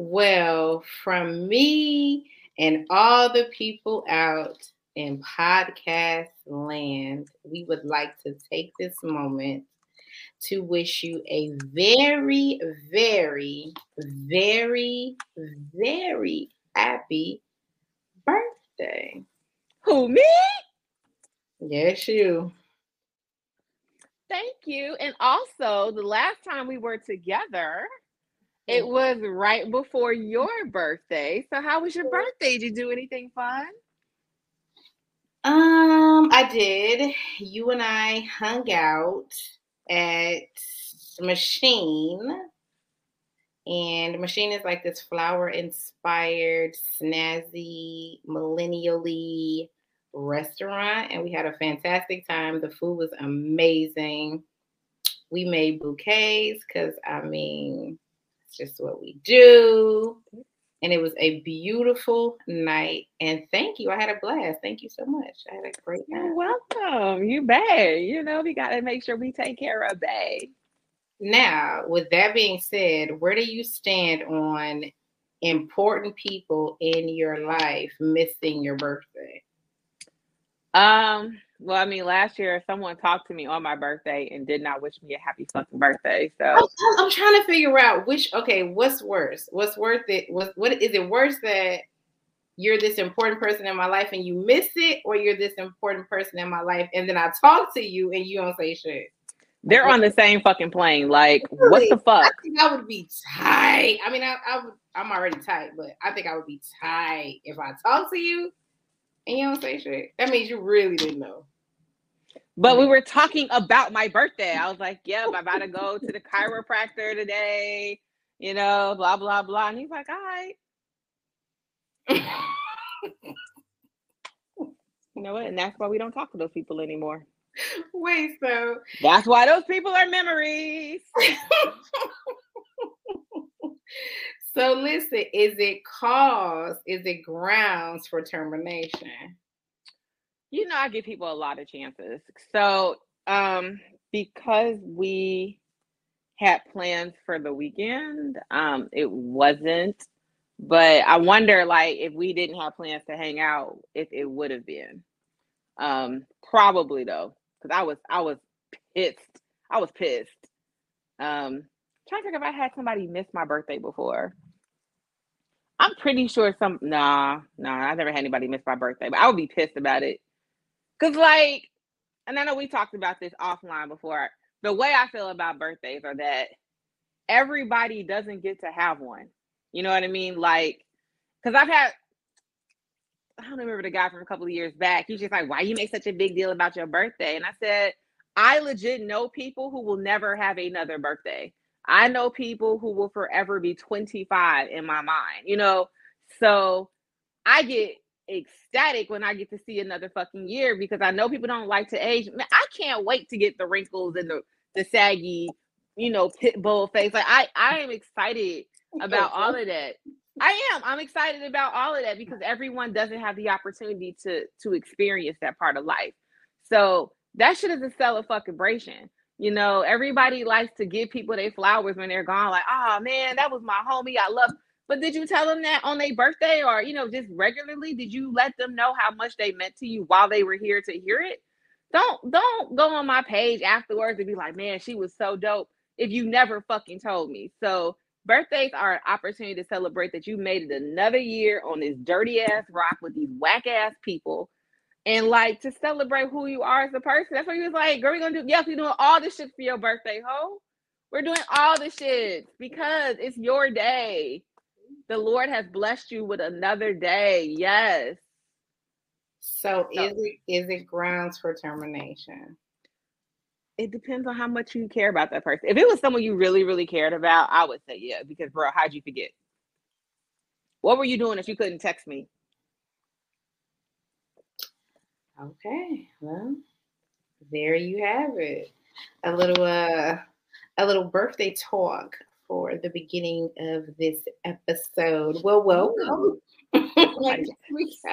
Well, from me and all the people out in podcast land, we would like to take this moment to wish you a very, very, very, very happy birthday. Who, me? Yes, you. Thank you. And also, the last time we were together, it was right before your birthday. So, how was your birthday? Did you do anything fun? Um, I did. You and I hung out at Machine. And Machine is like this flower inspired, snazzy, millennially restaurant. And we had a fantastic time. The food was amazing. We made bouquets because, I mean, it's just what we do. And it was a beautiful night. And thank you. I had a blast. Thank you so much. I had a great night. You're welcome. You bet. You know, we got to make sure we take care of Bay. Now, with that being said, where do you stand on important people in your life missing your birthday? Um, well, I mean, last year someone talked to me on my birthday and did not wish me a happy fucking birthday. So I'm, I'm trying to figure out which. Okay, what's worse? What's worth it? What what is it worse that you're this important person in my life and you miss it, or you're this important person in my life and then I talk to you and you don't say shit? They're on the same fucking plane. Like, really? what the fuck? I think I would be tight. I mean, I, I would. I'm already tight, but I think I would be tight if I talk to you and you don't say shit. That means you really didn't know. But we were talking about my birthday. I was like, yep, I'm about to go to the chiropractor today, you know, blah, blah, blah. And he's like, all right. you know what? And that's why we don't talk to those people anymore. Wait, so that's why those people are memories. so listen, is it cause, is it grounds for termination? you know, I give people a lot of chances. So, um, because we had plans for the weekend, um, it wasn't. But I wonder, like, if we didn't have plans to hang out, if it would have been. Um, probably though, because I was, I was pissed. I was pissed. Um, trying to think if I had somebody miss my birthday before. I'm pretty sure some. Nah, nah, I never had anybody miss my birthday, but I would be pissed about it Cause like, and I know we talked about this offline before. The way I feel about birthdays are that everybody doesn't get to have one. You know what I mean? Like, cause I've had I don't remember the guy from a couple of years back. He's just like, why you make such a big deal about your birthday? And I said, I legit know people who will never have another birthday. I know people who will forever be 25 in my mind, you know? So I get ecstatic when I get to see another fucking year because I know people don't like to age. Man, I can't wait to get the wrinkles and the the saggy, you know, pit bull face. Like I I am excited about all of that. I am. I'm excited about all of that because everyone doesn't have the opportunity to to experience that part of life. So that shit is a celebration. You know, everybody likes to give people their flowers when they're gone. Like, oh man, that was my homie. I love but did you tell them that on their birthday or, you know, just regularly? Did you let them know how much they meant to you while they were here to hear it? Don't don't go on my page afterwards and be like, man, she was so dope if you never fucking told me. So birthdays are an opportunity to celebrate that you made it another year on this dirty ass rock with these whack ass people. And like to celebrate who you are as a person. That's what he was like, girl, we gonna do yes, we're doing all this shit for your birthday, ho. We're doing all the shit because it's your day. The Lord has blessed you with another day. Yes. So, so is it is it grounds for termination? It depends on how much you care about that person. If it was someone you really, really cared about, I would say yeah, because bro, how'd you forget? What were you doing if you couldn't text me? Okay, well, there you have it. A little uh a little birthday talk for the beginning of this episode. Well, welcome.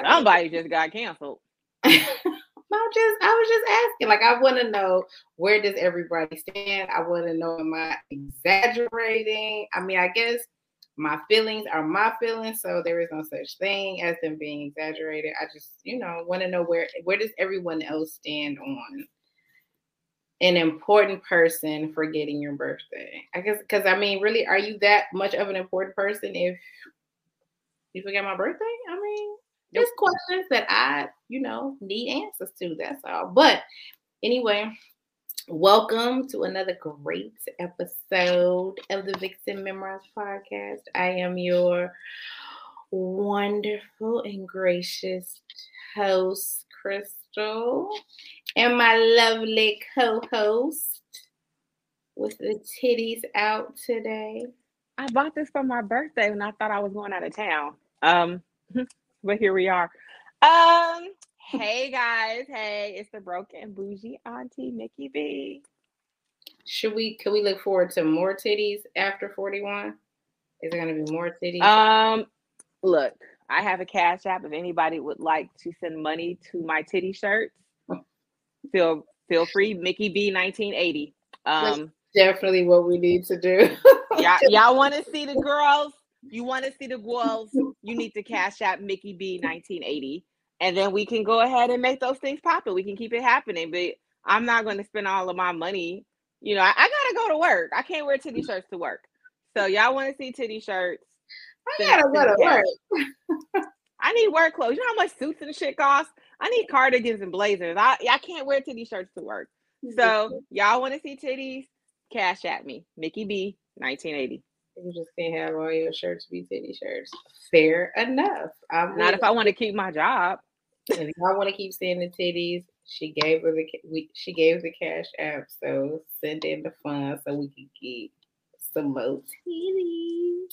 Somebody just got canceled. I just I was just asking. Like I want to know where does everybody stand? I want to know am I exaggerating? I mean, I guess my feelings are my feelings, so there is no such thing as them being exaggerated. I just, you know, want to know where where does everyone else stand on an important person forgetting your birthday? I guess because I mean, really, are you that much of an important person if you forget my birthday? I mean, there's questions that I, you know, need answers to. That's all. But anyway, welcome to another great episode of the Vixen Memoirs podcast. I am your wonderful and gracious host, Crystal, and my lovely co host with the titties out today. I bought this for my birthday when I thought I was going out of town. Um, but here we are. Um, hey guys, hey, it's the broken bougie auntie Mickey B. Should we can we look forward to more titties after 41? Is there gonna be more titties? Um, look, I have a cash app. If anybody would like to send money to my titty shirts, feel feel free. Mickey B 1980. Um That's definitely what we need to do. y'all, y'all want to see the girls you want to see the girls, you need to cash out Mickey B 1980. And then we can go ahead and make those things poppin'. We can keep it happening. But I'm not going to spend all of my money. You know, I, I gotta go to work. I can't wear titty shirts to work. So y'all want to see titty shirts? I gotta go to work. I need work clothes. You know how much suits and shit cost? I need cardigans and blazers. I I can't wear titty shirts to work. So y'all want to see titties? Cash at me, Mickey B, 1980. You just can't have all your shirts be titty shirts. Fair enough. I'm Not if I want to keep my job. If I want to keep seeing the titties, she gave her the we, she gave the cash app, so send in the funds so we can get some more titties.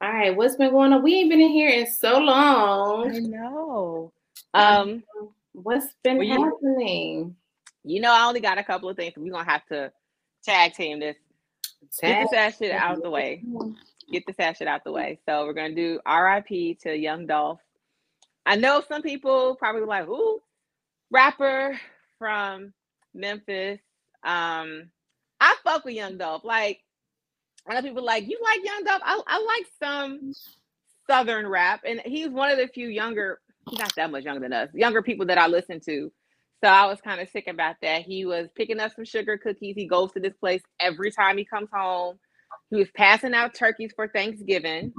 All right, what's been going on? We ain't been in here in so long. I know. Um, what's been happening? You know, I only got a couple of things. We're gonna have to tag team this Get the sad shit out the way. Get the sad shit out the way. So we're gonna do RIP to Young Dolph. I know some people probably like, ooh, rapper from Memphis. Um, I fuck with Young Dolph. Like, I know people like, you like Young Dolph? I, I like some Southern rap, and he's one of the few younger. He's not that much younger than us. Younger people that I listen to so I was kind of sick about that. He was picking up some sugar cookies. He goes to this place every time he comes home. He was passing out turkeys for Thanksgiving.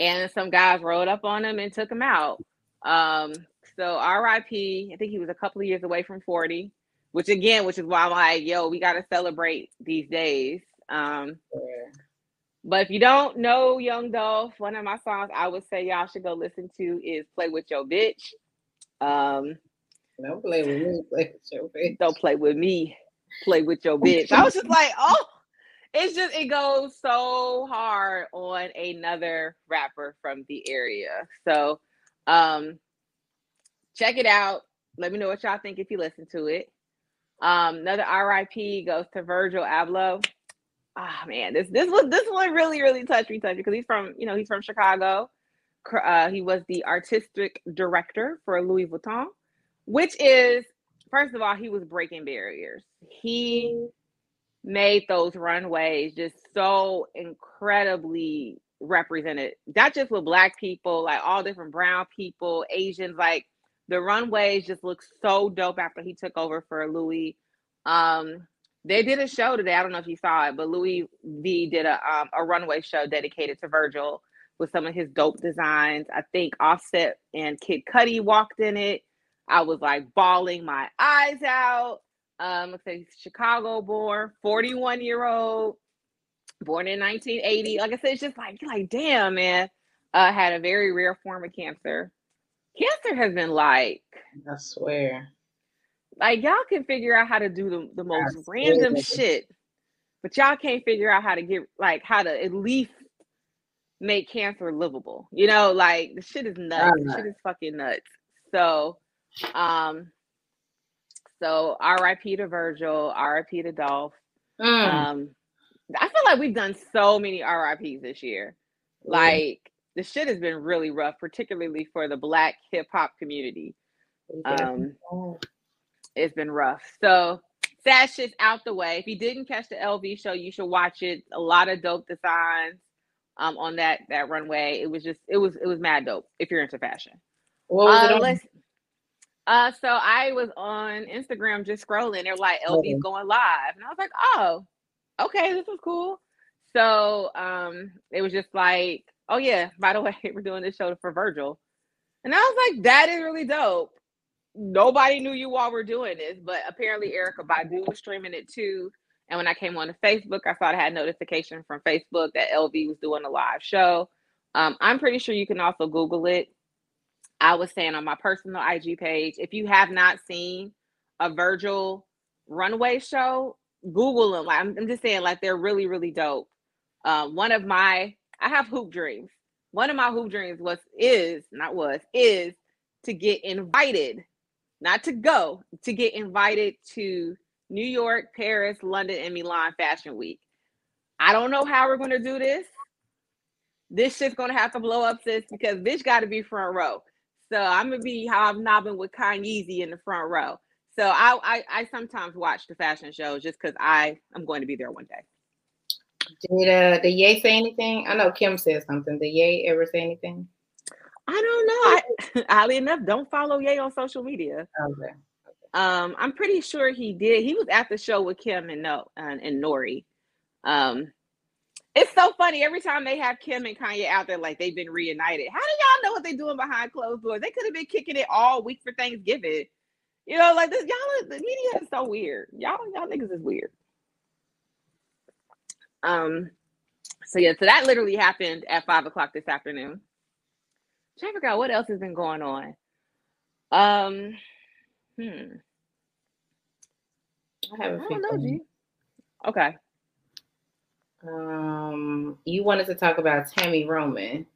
And some guys rolled up on him and took him out. Um, so RIP, I think he was a couple of years away from 40, which again, which is why I'm like, yo, we gotta celebrate these days. Um, but if you don't know Young Dolph, one of my songs I would say y'all should go listen to is Play With Your Bitch. Um, don't play with me. Play with your bitch. Don't play with me. Play with your bitch. I was just like, oh, it's just it goes so hard on another rapper from the area. So, um, check it out. Let me know what y'all think if you listen to it. Um, another RIP goes to Virgil Abloh. Ah oh, man, this this was this one really really touched me, touched because he's from you know he's from Chicago. Uh, he was the artistic director for Louis Vuitton which is first of all, he was breaking barriers. He made those runways just so incredibly represented, not just with black people, like all different brown people, Asians, like the runways just look so dope after he took over for Louis. Um, they did a show today. I don't know if you saw it, but Louis V did a um, a runway show dedicated to Virgil with some of his dope designs. I think Offset and Kid Cudi walked in it. I was like bawling my eyes out. Um, let's say Chicago born, 41 year old, born in 1980. Like I said, it's just like, like, damn, man. Uh, had a very rare form of cancer. Cancer has been like, I swear, like y'all can figure out how to do the, the most random shit, but y'all can't figure out how to get like how to at least make cancer livable. You know, like the shit is nuts. The shit is fucking nuts. So um, so RIP to Virgil, RIP to Dolph. Mm. Um, I feel like we've done so many RIPs this year. Mm. Like the shit has been really rough, particularly for the black hip hop community. Um, it's been rough. So sad shit's out the way. If you didn't catch the LV show, you should watch it. A lot of dope designs um on that that runway. It was just it was it was mad dope if you're into fashion. What was it Uh, on? Uh, so I was on Instagram just scrolling. They're like, LV's Mhm. going live. And I was like, oh, okay, this is cool. So um, it was just like, oh, yeah, by the way, we're doing this show for Virgil. And I was like, that is really dope. Nobody knew you all were doing this, but apparently Erykah Badu was streaming it too. And when I came on to Facebook, I thought I had notification from Facebook that LV was doing a live show. Um, I'm pretty sure you can also Google it. I was saying on my personal IG page, if you have not seen a Virgil runway show, Google them. I'm, I'm just saying, like they're really, really dope. Um, one of my, I have hoop dreams. One of my hoop dreams was, is not was, is to get invited, not to go, to get invited to New York, Paris, London, and Milan Fashion Week. I don't know how we're going to do this. This shit's going to have to blow up, sis, because bitch got to be front row. So I'm gonna be hobnobbing with Kanye in the front row. So I, I I sometimes watch the fashion shows just because I am going to be there one day. Did uh did Ye say anything? I know Kim said something. Did Ye ever say anything? I don't know. I, oddly enough, don't follow Ye on social media. Okay. Um, I'm pretty sure he did. He was at the show with Kim and No and, and Nori. Um, it's so funny every time they have Kim and Kanye out there, like they've been reunited. How do y'all know what they're doing behind closed doors? They could have been kicking it all week for Thanksgiving. You know, like this, y'all. The media is so weird. Y'all, y'all niggas is weird. Um. So yeah, so that literally happened at five o'clock this afternoon. Figure out what else has been going on. Um. Hmm. I have I don't know. G. Okay. Um, you wanted to talk about Tami Roman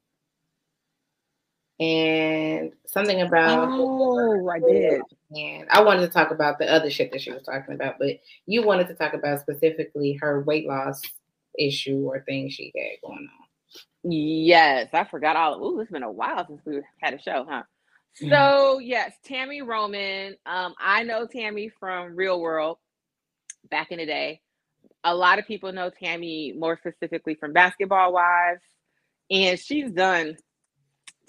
and something about Oh, I did. and I wanted to talk about the other shit that she was talking about, but you wanted to talk about specifically her weight loss issue or thing she had going on. Yes, I forgot all. Ooh, it's been a while since we had a show, huh? Mhm. So yes, Tami Roman. Um, I know Tami from Real World back in the day. A lot of people know Tami more specifically from Basketball Wives, and she's done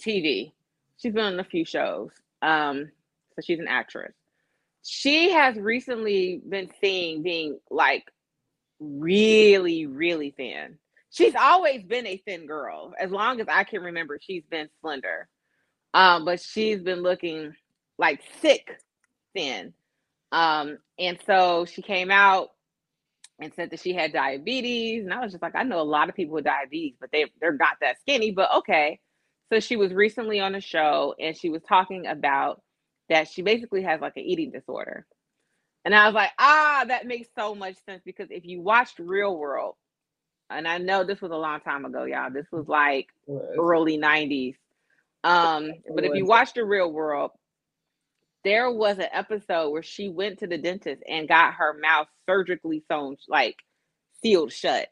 TV. She's been on a few shows. Um, so she's an actress. She has recently been seen being like really, really thin. She's always been a thin girl. As long as I can remember, she's been slender. Um, but she's been looking like sick thin. Um, and so she came out and said that she had diabetes. And I was just like, I know a lot of people with diabetes, but they they're not that skinny, but okay. So she was recently on a show and she was talking about that she basically has like an eating disorder. And I was like, ah, that makes so much sense because if you watched Real World, and I know this was a long time ago, y'all. This was like early 90s. Um, but if you was. watch the real world, there was an episode where she went to the dentist and got her mouth surgically sewn, like sealed shut.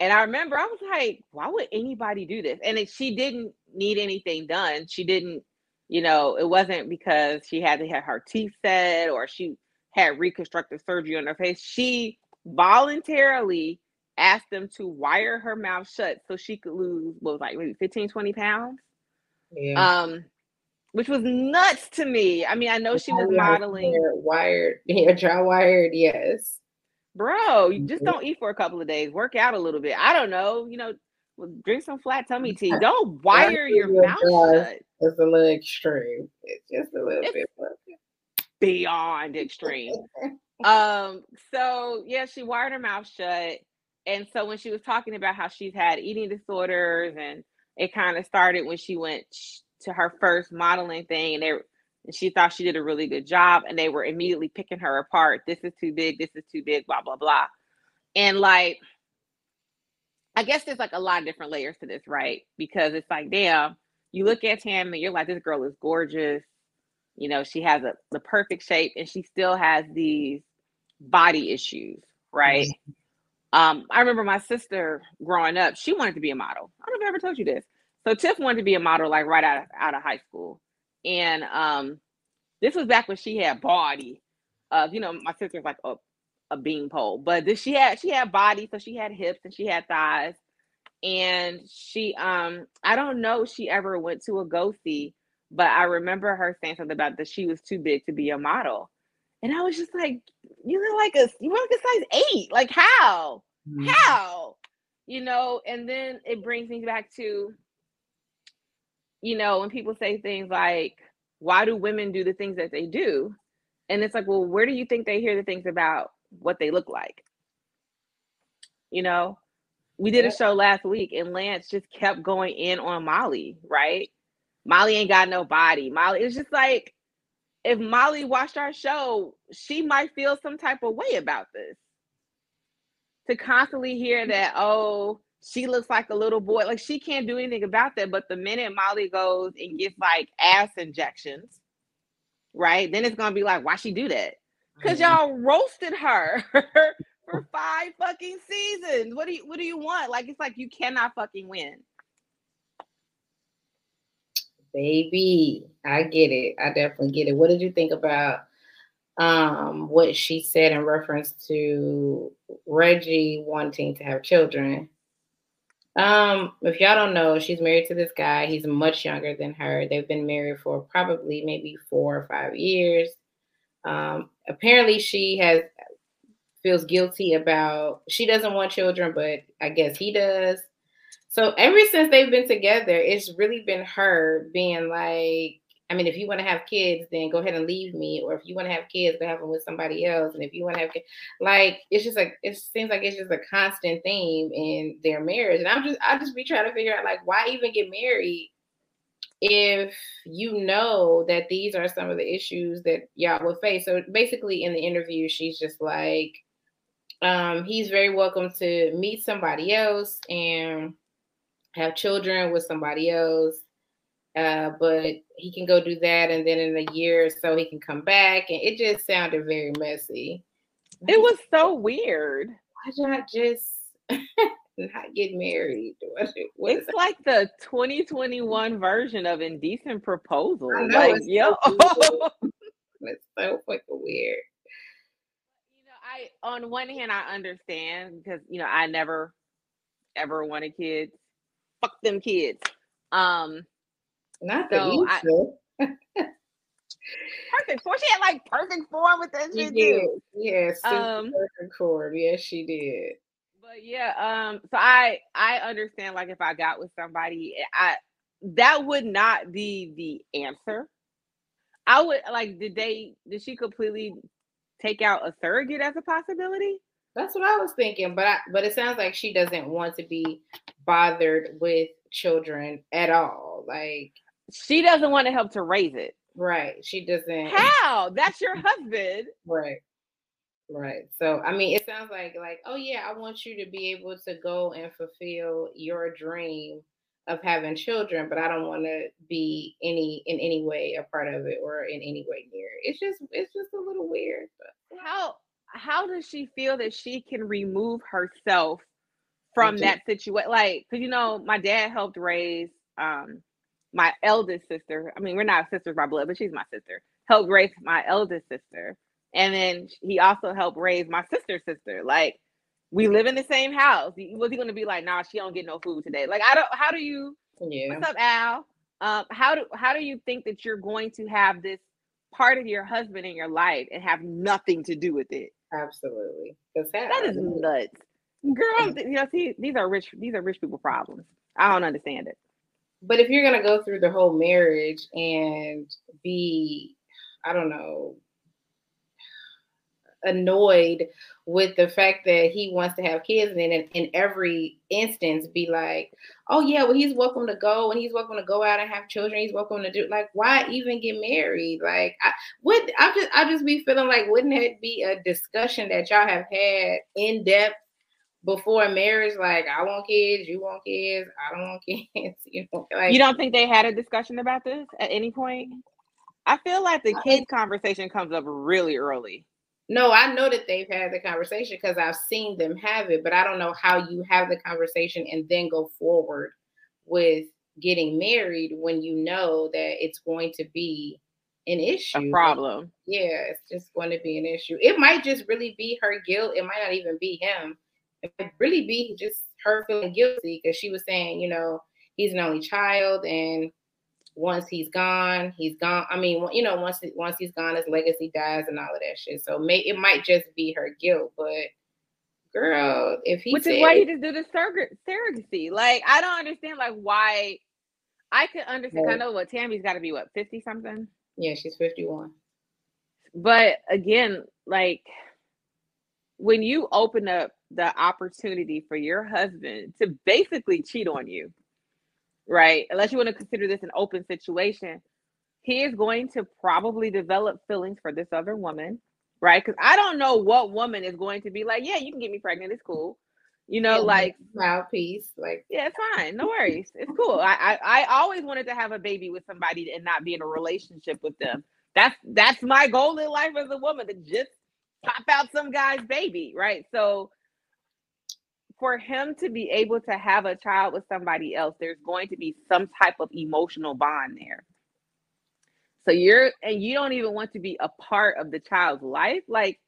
And I remember I was like, why would anybody do this? And it, she didn't need anything done. She didn't, you know, it wasn't because she had to have her teeth set or she had reconstructive surgery on her face. She voluntarily asked them to wire her mouth shut so she could lose what was like maybe 15 20 pounds yeah. um which was nuts to me. I mean i know she was modeling hair wired, yeah, dry wired, yes. bro you just Mhm. don't eat for a couple of days work out a little bit. I don't know you know drink some flat tummy tea. Don't wire your mouth shut. It's a little extreme. It's just a little It's- bit. beyond extreme. Um so yeah she wired her mouth shut. And so when she was talking about how she's had eating disorders and it kind of started when she went to her first modeling thing and they and she thought she did a really good job and they were immediately picking her apart. This is too big this is too big blah blah blah. And like i guess there's like a lot of different layers to this right? Because it's like damn you look at Tami, you're like this girl is gorgeous. You know she has a the perfect shape and she still has these body issues right? Um i remember my sister growing up she wanted to be a model. I don't know if i ever told you this so tiff wanted to be a model like right out of, out of high school and um this was back when she had body uh you know my sister's like a a beanpole. But this, she had she had body, so she had hips and she had thighs, and she um I don't know she ever went to a go see, but I remember her saying something about that she was too big to be a model, and I was just like, you look like a you look like a size eight, like how mm-hmm. how you know, and then it brings me back to you know when people say things like why do women do the things that they do? And it's like well where do you think they hear the things about what they look like? You know? We did a show last week and lance just kept going in on molly right? Molly ain't got no body molly it's just like if molly watched our show she might feel some type of way about this. To constantly hear that oh she looks like a little boy like she can't do anything about that but the minute molly goes and gets like ass injections right then it's gonna be like why she do that because mm-hmm. y'all roasted her for five fucking seasons. What do you what do you want? Like it's like you cannot fucking win. Baby, I get it. I definitely get it. What did you think about um what she said in reference to Reggie wanting to have children? Um, if y'all don't know, she's married to this guy. He's much younger than her. They've been married for probably maybe four or five years. Um, apparently, she has feels guilty about she doesn't want children, but I guess he does. So ever since they've been together, it's really been her being like, I mean, if you want to have kids, then go ahead and leave me. Or if you want to have kids, go have them with somebody else. And if you want to have kids, like it's just like it seems like it's just a constant theme in their marriage. And I'm just I just be trying to figure out like why even get married if you know that these are some of the issues that y'all will face. So basically in the interview, she's just like, um, he's very welcome to meet somebody else and have children with somebody else. Uh, but he can go do that, and then in a year or so he can come back, and it just sounded very messy. It was so weird. Why not just not get married? What it's like the 2021 version of indecent proposal. Like, yo, so it's so fucking weird. You know, I on one hand I understand because you know I never ever wanted kids. Fuck them kids. Um not so that perfect form. She had like perfect form with that shit too. Yes, um, perfect form. Yes, she did. But yeah, um, so I I understand like if I got with somebody, I that would not be the answer. I would like did they did she completely take out a surrogate as a possibility? That's what I was thinking, but I, but it sounds like she doesn't want to be bothered with children at all. Like she doesn't want to help to raise it. Right. She doesn't. How? That's your husband. Right. Right. So I mean, it sounds like like oh yeah, I want you to be able to go and fulfill your dream of having children, but I don't want to be any in any way a part of it or in any way near. It's just it's just a little weird. But. How how does she feel that she can remove herself from that situation? Like, cause you know, my dad helped raise um my eldest sister. I mean, we're not sisters by blood, but she's my sister. Helped raise my eldest sister. And then he also helped raise my sister's sister. Like we live in the same house. Was he going to be like, nah, she don't get no food today? Like, I don't. How do you? Yeah. What's up, Al? Um, how do how do you think that you're going to have this part of your husband in your life and have nothing to do with it? Absolutely. That is nuts, girl. You know, see, these are rich. These are rich people problems. I don't understand it. But if you're gonna go through the whole marriage and be, I don't know, annoyed with the fact that he wants to have kids and then in, in, every instance be like oh yeah well he's welcome to go and he's welcome to go out and have children. He's welcome to do like why even get married? Like i would i just i just be feeling like wouldn't it be a discussion that y'all have had in depth before marriage like i want kids you want kids i don't want kids you know like you don't think they had a discussion about this at any point i feel like the kid conversation comes up really early no, I know that they've had the conversation because I've seen them have it, but I don't know how you have the conversation and then go forward with getting married when you know that it's going to be an issue. A problem. Yeah, it's just going to be an issue. It might just really be her guilt. It might not even be him. It might really be just her feeling guilty because she was saying, you know, he's an only child and once he's gone, he's gone. I mean, you know, once once he's gone, his legacy dies and all of that shit. So may, it might just be her guilt, but girl, if he which said, is why you just do the surrog- surrogacy. Like, I don't understand like why. I could understand. I know what Tami's got to be what fifty something. Yeah, she's fifty one. But again, like when you open up the opportunity for your husband to basically cheat on you, right? Unless you want to consider this an open situation, he is going to probably develop feelings for this other woman, right? Because I don't know what woman is going to be like, yeah, you can get me pregnant, it's cool. You know, yeah, like mouthpiece, like yeah, it's fine, no worries, it's cool. I, I I always wanted to have a baby with somebody and not be in a relationship with them. That's that's my goal in life as a woman to just pop out some guy's baby, right? So for him to be able to have a child with somebody else, there's going to be some type of emotional bond there. So you're, and you don't even want to be a part of the child's life. Like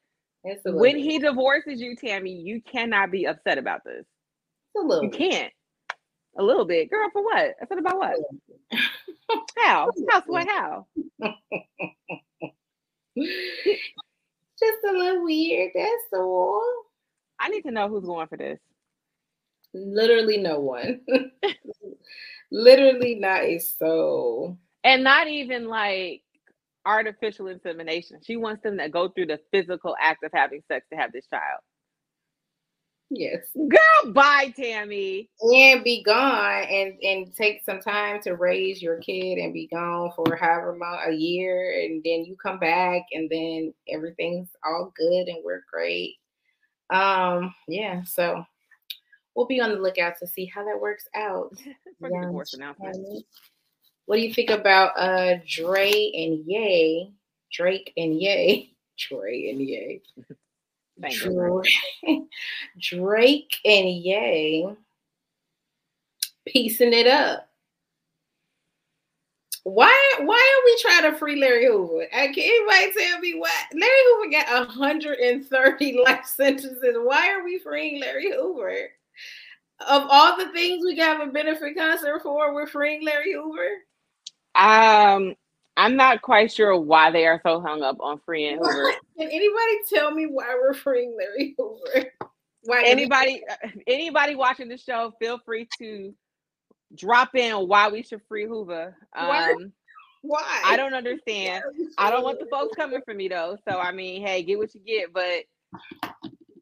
when he divorces you, Tami, you cannot be upset about this. It's a little bit. You can't. A little bit, girl. For what? Upset about what? how? How? What? How? Just a little weird. That's all. I need to know who's going for this. Literally no one. Literally not a soul. And not even like artificial insemination. She wants them to go through the physical act of having sex to have this child. Yes. Girl, bye, Tami. And be gone and and take some time to raise your kid and be gone for however long a year and then you come back and then everything's all good and we're great. Um, yeah, so we'll be on the lookout to see how that works out. For the divorce announcement. What do you think about uh Dre and Ye? Drake and Ye. Dre and Ye. Drake, Drake and Ye piecing it up. Why why are we trying to free Larry Hoover? Can anybody tell me why Larry Hoover got 130 life sentences? Why are we freeing Larry Hoover? Of all the things we have a benefit concert for, we're freeing Larry Hoover. Um, I'm not quite sure why they are so hung up on freeing Hoover. Can anybody tell me why we're freeing Larry Hoover? Why anybody anybody watching the show, feel free to drop in why we should free Hoover. Um, why? why? I don't understand. I don't want the folks coming for me though. So I mean, hey, get what you get. But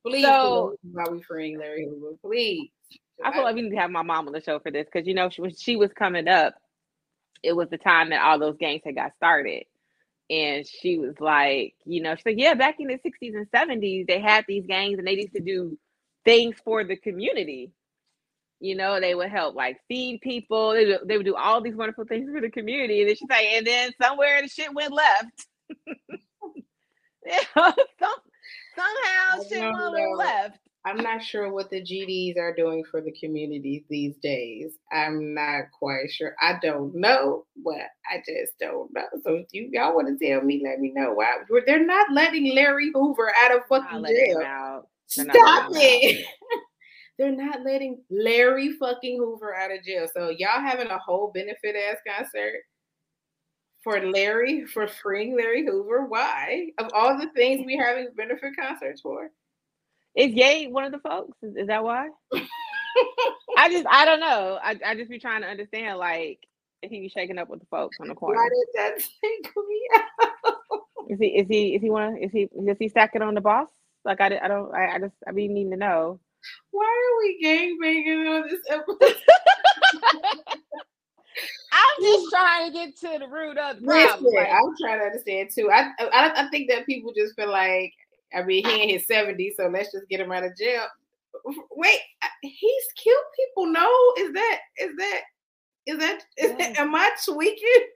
please, so, why we freeing Larry Hoover? Please. I feel like we need to have my mom on the show for this because you know she, when she was coming up, it was the time that all those gangs had got started, and she was like, you know, she's like, yeah, back in the '60s and '70s, they had these gangs and they used to do things for the community. You know, they would help like feed people. They would, they would do all these wonderful things for the community. And then she's like, and then somewhere the shit went left. some, somehow shit went left. I'm not sure what the GDs are doing for the communities these days. I'm not quite sure. I don't know, but I just don't know. So if you y'all want to tell me, let me know why they're not letting Larry Hoover out of fucking jail. Stop it. they're not letting Larry fucking Hoover out of jail. So y'all having a whole benefit ass concert for Larry for freeing Larry Hoover. Why? Of all the things we having benefit concerts for. Is Ye one of the folks? Is, is that why? I just I don't know. I, I just be trying to understand like if he be shaking up with the folks on the corner. Why did that take me out? Is he is he is he one is he does he stack it on the boss? Like I, I don't I, I just I be needing to know. Why are we gang banging on this episode? I'm just trying to get to the root of the problem. Listen, I'm trying to understand too. I, I I think that people just feel like I mean, he in his 70s, so let's just get him out of jail. Wait, he's killed people. No, is that is that is that is that, am I tweaking?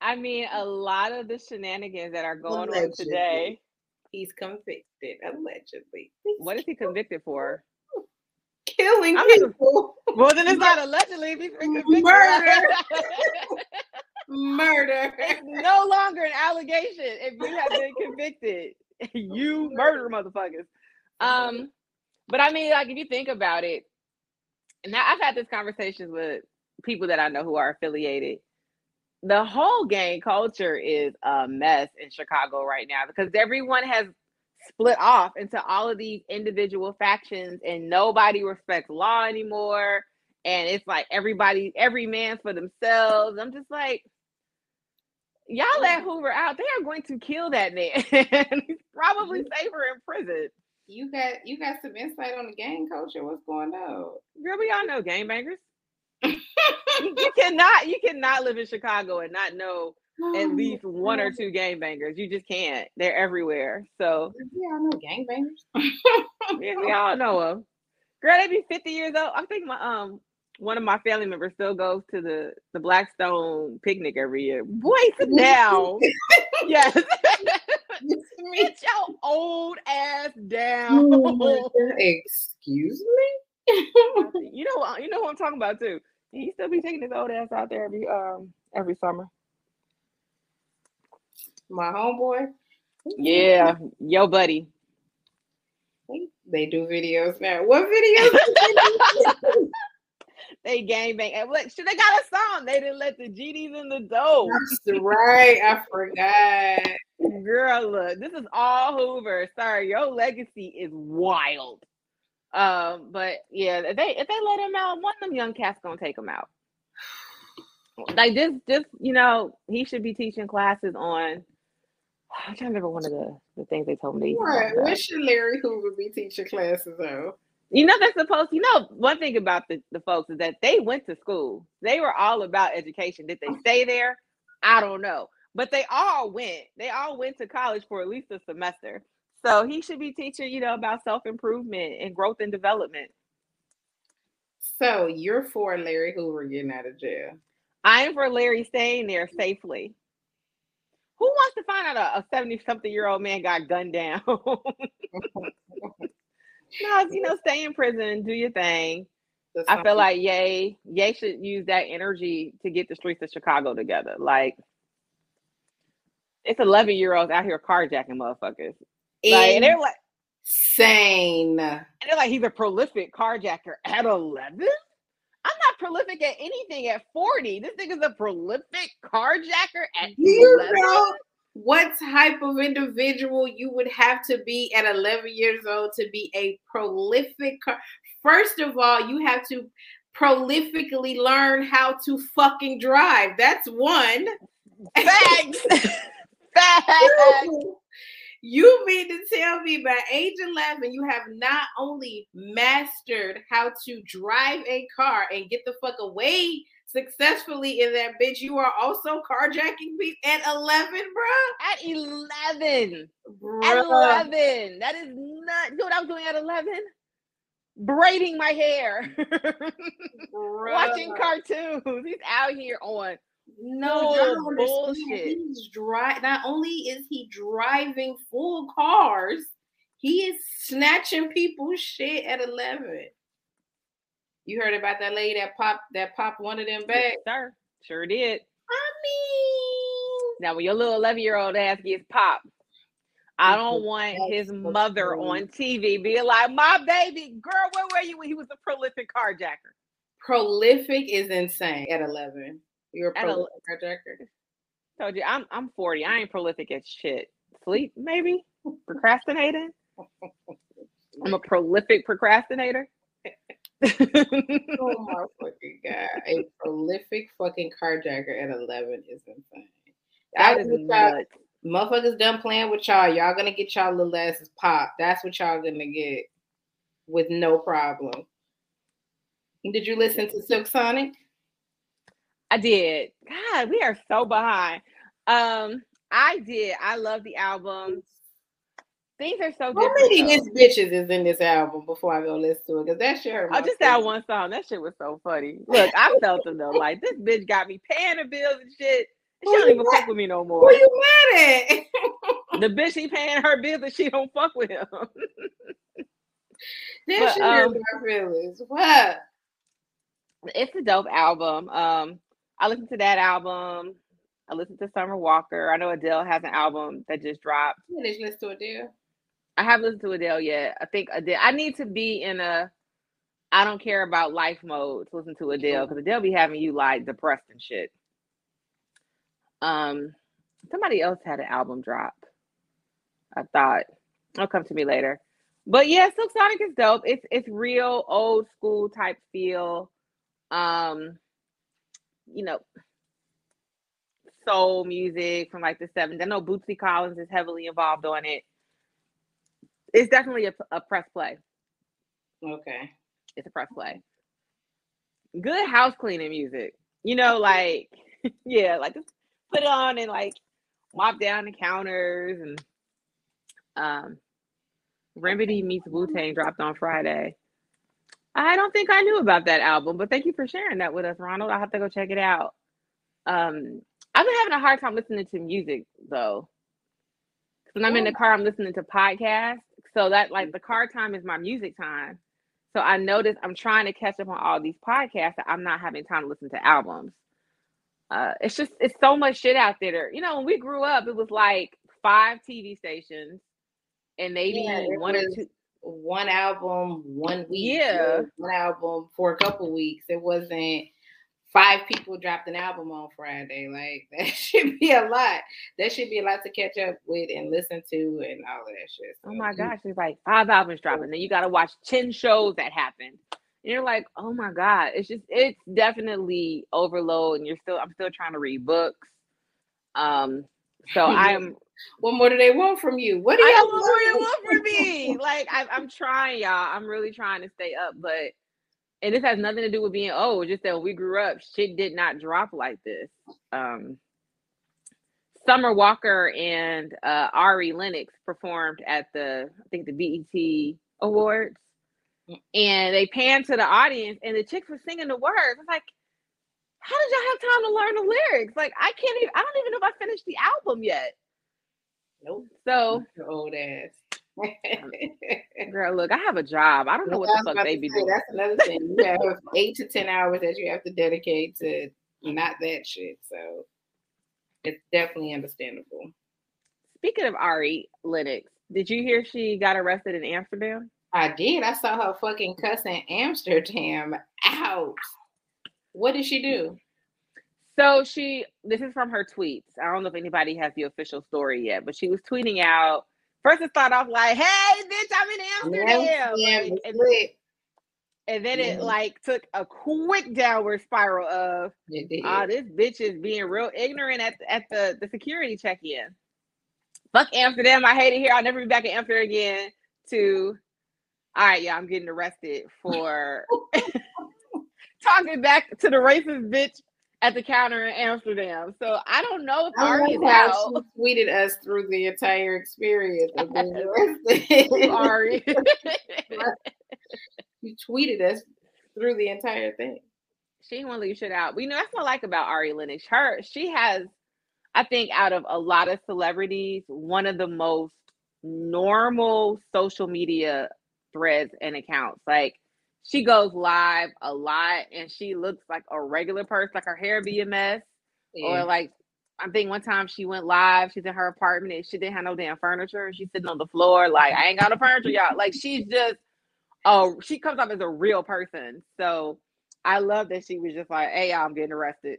I mean, a lot of the shenanigans that are going allegedly. on today. He's convicted, allegedly. He's what is he convicted for? Killing I'm people. well, then it's not allegedly. Murder. murder. It's no longer an allegation if you have been convicted. you murder motherfuckers. Um, but I mean, like if you think about it, now I've had this conversations with people that I know who are affiliated. The whole gang culture is a mess in Chicago right now because everyone has split off into all of these individual factions and nobody respects law anymore. And it's like everybody, every man for themselves. I'm just like, y'all let Hoover out. They are going to kill that man. Probably safer in prison. You got you got some insight on the gang culture. What's going on? Girl, we all know gangbangers. you cannot you cannot live in Chicago and not know at oh least one or two gangbangers. You just can't. They're everywhere. So we all know gangbangers. yeah, we all know them. Girl, they be 50 years old. I think my um one of my family members still goes to the the Blackstone picnic every year. Boy, sit down. yes. Get your old ass down. Oh Excuse me. you know, you know what I'm talking about too. He still be taking his old ass out there every um every summer. My homeboy. Yeah, yo buddy. They do videos now. What videos? They gang bang. And look, should they got a song? They didn't let the GDs in the door. That's right. I forgot. Girl, look, this is all Hoover. Sorry, your legacy is wild. Um, but yeah, if they if they let him out, one of them young cats gonna take him out. Like just just you know, he should be teaching classes on. I'm trying to remember one of the, the things they told me. What? Should Larry Hoover be teaching classes on? You know they're supposed. You know one thing about the, the folks is that they went to school. They were all about education. Did they stay there? I don't know, but they all went. They all went to college for at least a semester. So he should be teaching, you know, about self improvement and growth and development. So you're for Larry Hoover getting out of jail? I'm for Larry staying there safely. Who wants to find out a 70 something year old man got gunned down? no, you know, stay in prison, do your thing. That's I feel like Ye, Ye should use that energy to get the streets of Chicago together. Like, it's 11 year olds out here carjacking motherfuckers. Like, and they're like, insane. And they're like, he's a prolific carjacker at 11? I'm not prolific at anything at 40. This thing is a prolific carjacker at you 11. Know what type of individual you would have to be at 11 years old to be a prolific car- First of all, you have to prolifically learn how to fucking drive. That's one. Facts. Facts. You mean to tell me by age 11, you have not only mastered how to drive a car and get the fuck away successfully in that bitch, you are also carjacking people at 11, bro? At 11. Bruh. At 11. That is not, you know what I was doing at 11? Braiding my hair, watching cartoons. He's out here on no, bullshit. He's dri- Not only is he driving full cars, he is snatching people's shit at eleven. You heard about that lady that popped that popped one of them back? Yes, sir, sure did. I mean, now when your little eleven year old ass gets popped, I don't want his mother on TV being like, "My baby girl, where were you when he was a prolific carjacker?" Prolific is insane at eleven. You're a prolific carjacker. Told you, I'm I'm 40. I ain't prolific as shit. Sleep, maybe. Procrastinating. I'm a prolific procrastinator. oh my fucking god! A prolific fucking carjacker at 11 is insane. That is nuts. Motherfuckers done playing with y'all. Y'all gonna get y'all little asses popped. That's what y'all gonna get with no problem. Did you listen to Silk Sonic? I did. God, we are so behind. Um, I did. I love the album. Things are so How many his bitches is in this album before I go listen to it? Because that shit Oh, just that one song. That shit was so funny. Look, I felt them though. Like this bitch got me paying the bills and shit. She don't even mad? fuck with me no more. Who you mad at? the bitch he paying her bills and she don't fuck with him. This shit um, my feelings. What? It's a dope album. Um, I listened to that album. I listened to Summer Walker. I know Adele has an album that just dropped. You listen to Adele? I haven't listened to Adele yet. I think Adele. I need to be in a I don't care about life mode to listen to Adele because Adele be having you like depressed and shit. Um, somebody else had an album drop. I thought it'll come to me later. But yeah, Silk Sonic is dope. It's it's real old school type feel. Um, you know, soul music from like the 70s. I know Bootsy Collins is heavily involved on it. It's definitely a, a press play. Okay. It's a press play. Good house cleaning music. You know, like yeah, like just put it on and like mop down the counters and um Remedy meets Wu Tang dropped on Friday. I don't think I knew about that album, but thank you for sharing that with us, Ronald. I'll have to go check it out. Um, I've been having a hard time listening to music though. When I'm in the car, I'm listening to podcasts. So that like the car time is my music time. So I noticed I'm trying to catch up on all these podcasts that I'm not having time to listen to albums. Uh, it's just it's so much shit out there. You know, when we grew up, it was like five TV stations and maybe Yeah, one or two. one album, one week. Yeah. One album for a couple weeks. It wasn't five people dropped an album on Friday. Like that should be a lot. That should be a lot to catch up with and listen to and all of that shit. Oh So, my gosh, it's like five albums dropping. Then you got to watch 10 shows that happened. And you're like, oh my God. It's just, it's definitely overload. And you're still, I'm still trying to read books. Um, so I'm, What more do they want from you? What do y'all don't know what you want? want from me. Like, I, I'm trying, y'all. I'm really trying to stay up. But, and this has nothing to do with being old. Just that when we grew up, shit did not drop like this. Um, Summer Walker and uh, Ari Lennox performed at the, I think the BET Awards, and they panned to the audience, and the chicks were singing the words. I'm like, how did y'all have time to learn the lyrics? Like, I can't even. I don't even know if I finished the album yet. Nope. So, old ass. girl, look, I have a job. I don't know what I the fuck they be say, doing. That's another thing. You have eight to ten hours that you have to dedicate to not that shit. So it's definitely understandable. Speaking of Ari Lennox, did you hear she got arrested in Amsterdam? I did. I saw her fucking cussing Amsterdam out. What did she do? So she, this is from her tweets. I don't know if anybody has the official story yet, but she was tweeting out. First, it started off like, "Hey, bitch, I'm in Amsterdam," Yeah, like, and, lit. and then it like took a quick downward spiral of. "Ah, this bitch is being real ignorant at at the the security check in." Fuck Amsterdam, I hate it here. I'll never be back in Amsterdam again. To, all right, yeah, I'm getting arrested for talking back to the racist bitch at the counter in Amsterdam. So I don't know if Ari is how out. she tweeted us through the entire experience of being. Ari. she tweeted us through the entire thing. she didn't want to leave shit out. But you know, that's what I like about Ari Lennox. Her, she has, I think, out of a lot of celebrities, one of the most normal social media threads and accounts. Like she goes live a lot and she looks like a regular person, like her hair be a mess. Yeah. Or like I think one time she went live, she's in her apartment and she didn't have no damn furniture. and She's sitting on the floor, like, I ain't got no furniture, y'all. Like she's just oh, she comes off as a real person. So I love that she was just like, Hey, I'm getting arrested.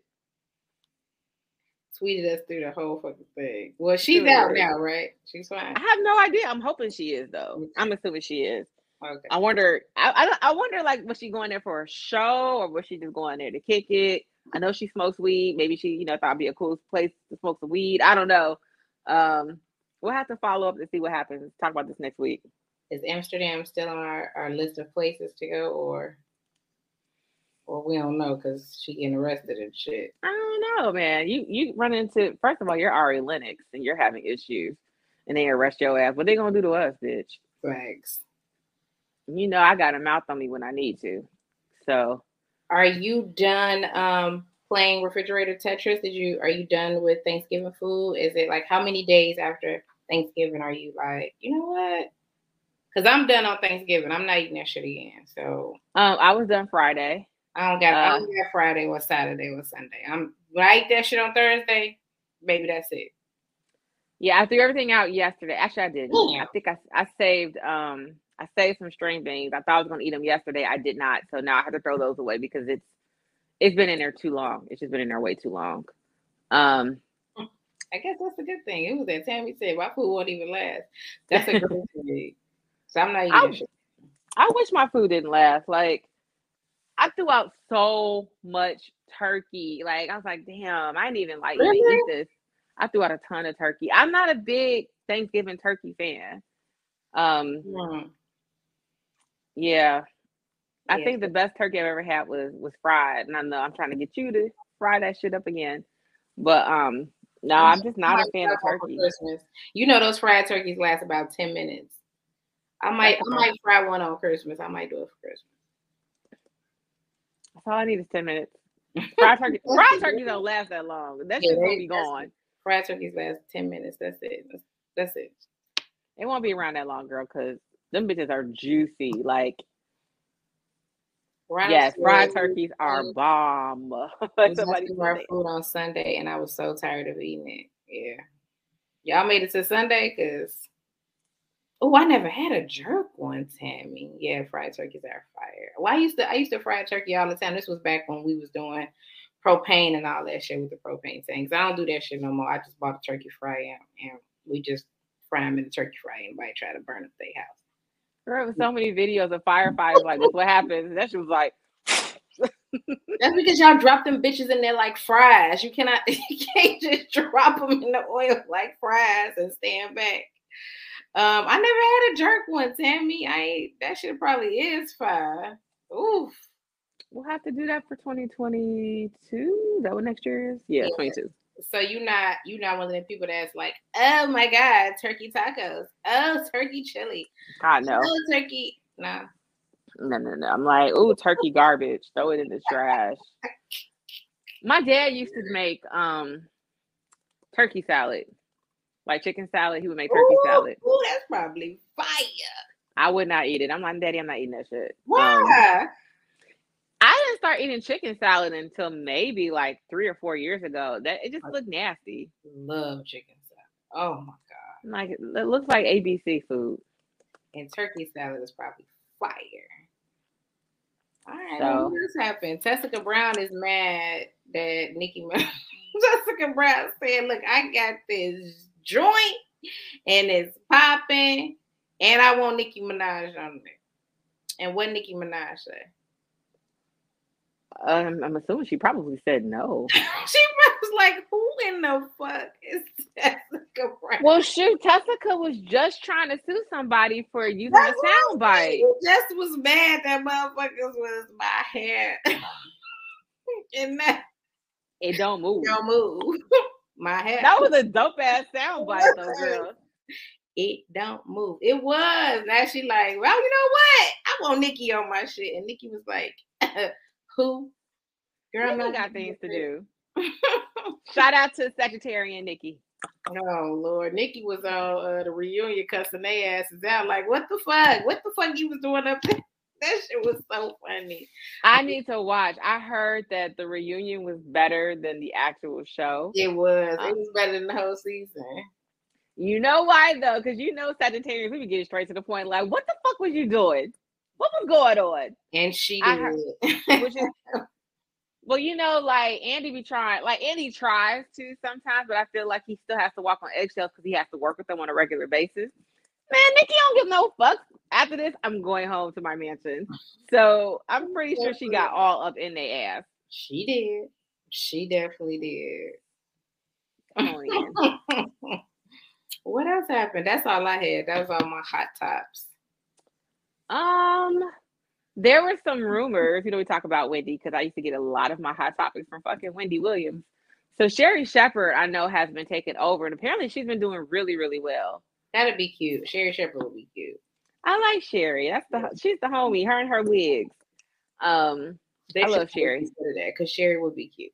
tweeted us through the whole fucking thing. Well, she's out now, right? She's fine. I have no idea. I'm hoping she is though. I'm assuming she is. Okay. I wonder. I, I I wonder like was she going there for a show or was she just going there to kick it? I know she smokes weed. Maybe she you know thought it'd be a cool place to smoke some weed. I don't know. Um, we'll have to follow up to see what happens. Talk about this next week. Is Amsterdam still on our, our list of places to go, or or we don't know because she getting arrested and shit? I don't know, man. You you run into first of all, you're Ari Lennox and you're having issues, and they arrest your ass. What they gonna do to us, bitch? Thanks. You know I got a mouth on me when I need to. So Are you done um playing refrigerator Tetris? Did you are you done with Thanksgiving food? Is it like how many days after Thanksgiving are you like, you know what? Because I'm done on Thanksgiving. I'm not eating that shit again. So um, I was done Friday. I don't got I Uh, don't got Friday or Saturday or Sunday. I'm when I eat that shit on Thursday, maybe that's it. Yeah, I threw everything out yesterday. Actually, I did. I think I, I saved um I saved some string beans. I thought I was gonna eat them yesterday. I did not, so now I have to throw those away because it's it's been in there too long. It's just been in there way too long. Um, I guess that's a good thing. It was that Tami said my food won't even last. That's a good thing. So I'm not eating. I, I wish my food didn't last. Like I threw out so much turkey. Like I was like, damn, I didn't even like really? even eat this. I threw out a ton of turkey. I'm not a big Thanksgiving turkey fan. Um, mm. Yeah, I yeah. think the best turkey I've ever had was was fried, and I know I'm trying to get you to fry that shit up again. But um, no, I'm, I'm just not a fan of turkey. Christmas. You know those fried turkeys last about ten minutes. I might I might fry one on Christmas. I might do it for Christmas. That's all I need is ten minutes. Fried turkey, fried turkeys don't last that long. That yeah, gonna be gone. Fried turkeys last ten minutes. That's it. That's, that's it. It won't be around that long, girl, because them bitches are juicy. Like yes, fried turkeys are mm-hmm. bomb. Somebody our food on Sunday, and I was so tired of eating it. Yeah, y'all made it to Sunday, cause oh, I never had a jerk one, Tami. Yeah, fried turkeys are fire. Well, I used to I used to fry turkey all the time. This was back when we was doing propane and all that shit with the propane things. I don't do that shit no more. I just bought a turkey fry and, and we just fry them in the turkey fry. Anybody try to burn up their house. There were so many videos of firefighters like, what happens? That shit was like. That's because y'all drop them bitches in there like fries. You cannot, you can't just drop them in the oil like fries and stand back. Um, I never had a jerk one, Tami. I that shit probably is fire. Oof. We'll have to do that for 2022. That what next year is? Yeah, yeah. 22. So you're not you're not one of the people that's like, oh my god, turkey tacos, oh turkey chili, I know, oh turkey. Nah. No, no, no. I'm like, oh, turkey garbage. Throw it in the trash. My dad used to make um turkey salad, like chicken salad. He would make turkey ooh, salad. Oh, that's probably fire. I would not eat it. I'm like, Daddy, I'm not eating that shit. Why? Um, didn't start eating chicken salad until maybe like three or four years ago. That it just looked nasty. Love chicken salad. Oh my god! Like it looks like ABC food. And turkey salad is probably fire. All right, so, what happened? Tessica Brown is mad that Nicki Tessica Brown said, "Look, I got this joint, and it's popping, and I want Nicki Minaj on it." And what Nicki Minaj say? Um, I'm assuming she probably said no. she was like, "Who in the fuck is Tessica Brown?" Well, shoot, Tessica was just trying to sue somebody for using That's a soundbite. Just was mad that motherfuckers was my hair, and that it don't move. Don't move. my hair. That was a dope ass soundbite, though, girl. It don't move. It was. Now she like, well, you know what? I want Nicki on my shit, and Nicki was like. Who? Girl, I got things to do. Shout out to Sagittarian Nicki. Oh Lord, Nicki was on uh, the reunion cussing their asses out. Like, what the fuck? What the fuck you was doing up there? That shit was so funny. I need to watch. I heard that the reunion was better than the actual show. It was. Um, it was better than the whole season. You know why though? Because you know Sagittarius, we be getting straight to the point. Like, what the fuck was you doing? What was going on? And she did. Heard, which is, well, you know, like Andy be trying, like Andy tries to sometimes, but I feel like he still has to walk on eggshells because he has to work with them on a regular basis. Man, Nicki don't give no fucks. After this, I'm going home to my mansion. So I'm pretty sure she got all up in their ass. She did. She definitely did. Oh, what else happened? That's all I had. That was all my hot tops. Um, there were some rumors. You know, we talk about Wendy because I used to get a lot of my hot topics from fucking Wendy Williams. So Sherri Shepherd, I know, has been taken over, and apparently she's been doing really, really well. That'd be cute. Sherri Shepherd would be cute. I like Sherri. That's the she's the homie. Her and her wigs. Um, they I love Sherri. Because Sherri would be cute.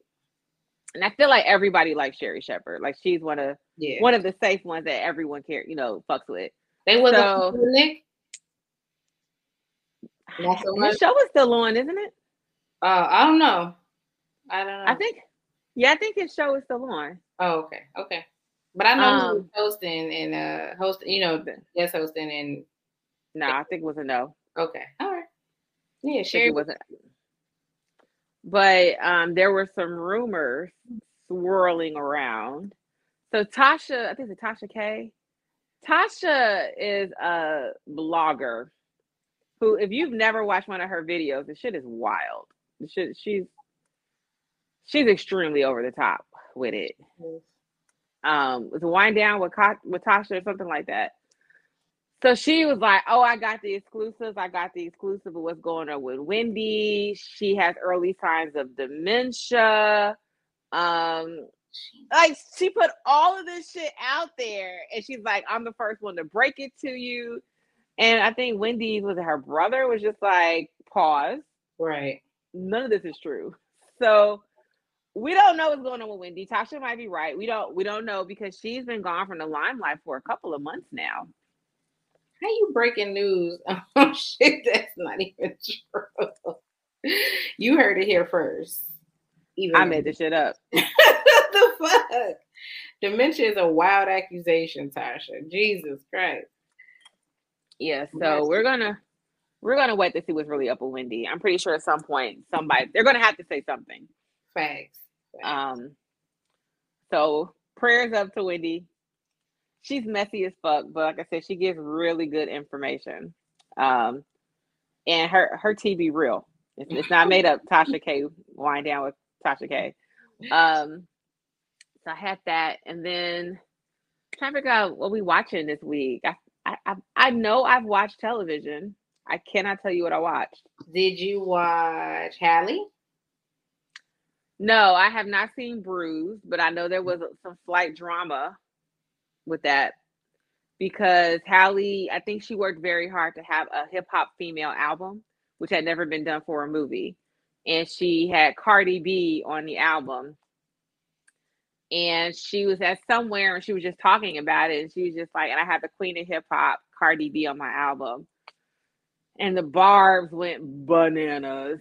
And I feel like everybody likes Sherri Shepherd. Like she's one of yeah. one of the safe ones that everyone care, you know, fucks with. They was so, Nick. The show is still on, isn't it? Uh, I don't know. I don't know. I think, Yeah, I think his show is still on. Oh, okay, okay. But I know um, he was hosting and uh host, you know, yes, hosting and. No, I think it was a no. Okay, all right. Yeah, sure. wasn't. But um, there were some rumors swirling around. So Tasha, I think it's Tasha K. Tasha is a blogger who, if you've never watched one of her videos, the shit is wild. Shit, she's she's extremely over the top with it. Um, it's wind down with with Tasha or something like that. So she was like, "Oh, I got the exclusives. I got the exclusive of what's going on with Wendy. She has early signs of dementia. Um, like she put all of this shit out there, and she's like, "I'm the first one to break it to you." And I think Wendy was her brother was just like, "Pause." Right. None of this is true. So we don't know what's going on with Wendy. Tasha might be right. We don't. We don't know because she's been gone from the limelight for a couple of months now. How you breaking news on oh, shit that's not even true? You heard it here first. Even I made the shit up. the fuck? Dementia is a wild accusation, Tasha. Jesus Christ. Yeah, so we're gonna we're gonna wait to see what's really up with Wendy. I'm pretty sure at some point somebody they're gonna have to say something. Facts. Facts. Um. So prayers up to Wendy she's messy as fuck, but like I said, she gives really good information. Um, and her her TV real. It's, it's not made up. Tasha K. Wind down with Tasha K. Um, so I had that, and then trying to figure out what we watching this week. I, I I know I've watched television. I cannot tell you what I watched. Did you watch Halle? No, I have not seen Bruised, but I know there was some slight drama with that because Halle, I think she worked very hard to have a hip hop female album, which had never been done for a movie. And she had Cardi B on the album. And she was at somewhere and she was just talking about it. And she was just like, and I had the queen of hip hop, Cardi B, on my album. And the barbs went bananas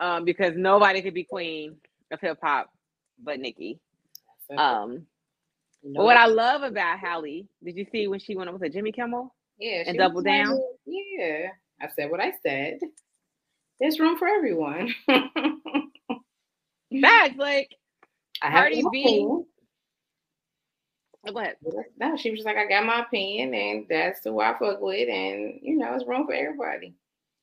um, because nobody could be queen of hip hop but Nicki. Um, no. What I love about Halle, did you see when she went up with a Jimmy Kimmel? Yeah, and double down. yeah, I said what I said. There's room for everyone. That's like I Cardi B. Go ahead. No, she was just like, I got my opinion, and that's who I fuck with, and you know, it's room for everybody.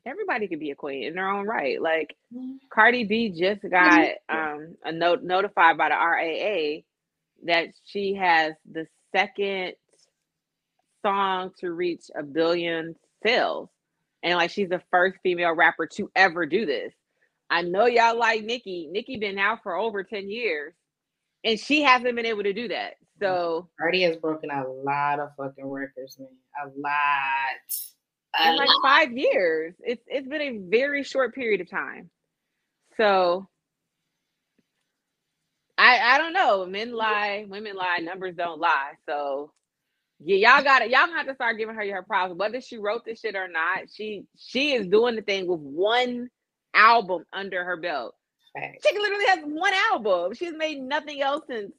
Everybody could be a queen in their own right. Like mm-hmm. Cardi B just got um a note notified by the RIAA that she has the second song to reach a billion sales. And like she's the first female rapper to ever do this. I know y'all like Nicki. Nicki been out for over 10 years and she hasn't been able to do that. So Cardi has broken a lot of fucking records, man. A lot. A in like five years. It's it's been a very short period of time. So I I don't know. Men lie, women lie, numbers don't lie. So yeah, y'all got it. Y'all have to start giving her her props. Whether she wrote this shit or not, she she is doing the thing with one album under her belt. Right. She literally has one album. She's made nothing else since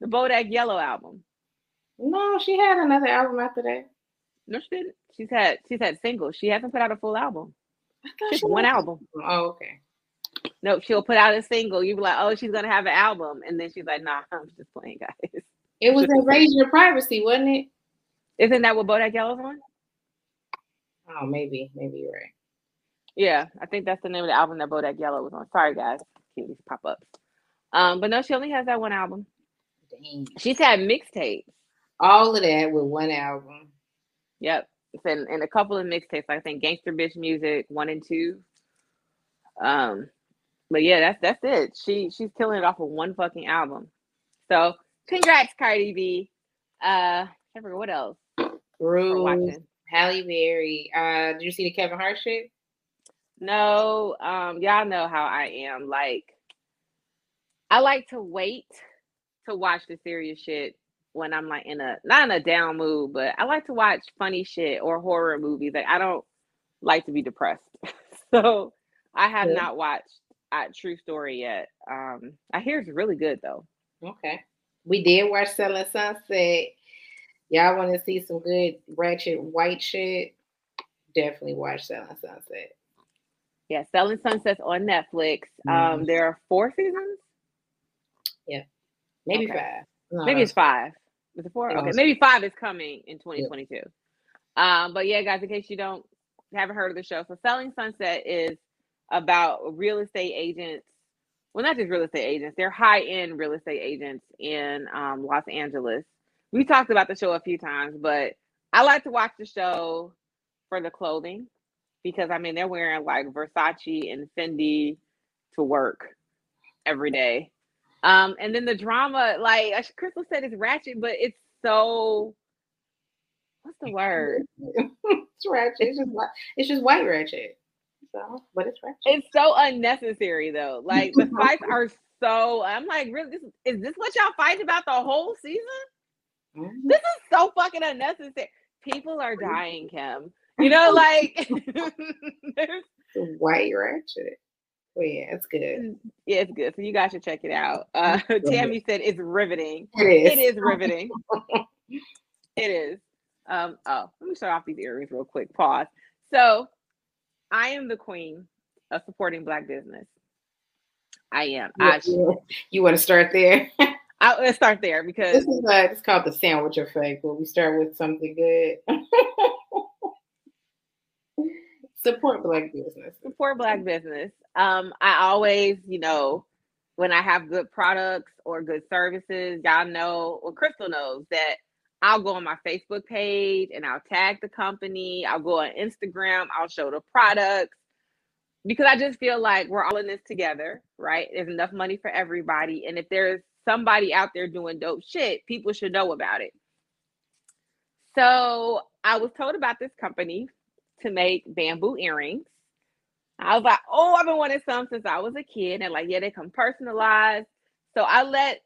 the Bodak Yellow album. No, she had another album after that. No, she didn't. She's had she's had singles. She hasn't put out a full album. Just one album. Oh, okay. Nope, she'll put out a single. You'd be like, oh, she's gonna have an album, and then she's like, nah, I'm just playing, guys. It was Invasion of Privacy, wasn't it? Isn't that what Bodak Yellow's on? Oh, maybe, maybe you're right. Yeah, I think that's the name of the album that Bodak Yellow was on. Sorry, guys, these pop ups. Um, but no, she only has that one album. Dang. She's had mixtapes. All of that with one album. Yep. And, and a couple of mixtapes. I think Gangster Bitch Music one and two. Um, but yeah, that's that's it. She she's killing it off of one fucking album. So congrats, Cardi B. Uh, I forget what else. Rouge, Halle Berry. Uh, did you see the Kevin Hart shit? No. Um, y'all know how I am. Like, I like to wait to watch the serious shit when I'm like in a not in a down mood, but I like to watch funny shit or horror movies. Like, I don't like to be depressed. so I have yeah. not watched at True Story yet. Um, I hear it's really good though. Okay. We did watch Selling Sunset. Y'all want to see some good ratchet white shit? Definitely watch Selling Sunset. Yeah, Selling Sunset's on Netflix. Um, mm-hmm. there are four seasons. Yeah, maybe okay. five. No, maybe it's five. Is it four? Okay, maybe five is coming in 2022. Yeah. Um, but yeah, guys, in case you don't haven't heard of the show, so Selling Sunset is about real estate agents. Well, not just real estate agents; they're high end real estate agents in um, Los Angeles. We talked about the show a few times, but I like to watch the show for the clothing because I mean they're wearing like Versace and Fendi to work every day. Um, and then the drama, like Crystal said, is ratchet, but it's so what's the word? it's ratchet. It's just it's just white ratchet. So, but it's ratchet. It's so unnecessary though. Like the fights are so. I'm like, really? This, is this what y'all fight about the whole season? Mm-hmm. This is so fucking unnecessary. People are dying, Kim. You know, like white ratchet. Oh yeah, it's good. Mm, yeah, it's good. So you guys should check it out. Uh, Tami said it's riveting. It is. It is riveting. it is. Um, oh, let me start off these earrings real quick. Pause. So, I am the queen of supporting Black business. I am. Yeah, I yeah. You want to start there? I, let's start there because this is uh, it's called the sandwich effect, where we start with something good. Support black business. Support black business. Um, I always, you know, when I have good products or good services, y'all know, or Crystal knows that I'll go on my Facebook page and I'll tag the company. I'll go on Instagram. I'll show the products because I just feel like we're all in this together, right? There's enough money for everybody. And if there's somebody out there doing dope shit, people should know about it. So I was told about this company to make bamboo earrings. I was like, oh, I've been wanting some since I was a kid. And like, yeah, they come personalized. So I let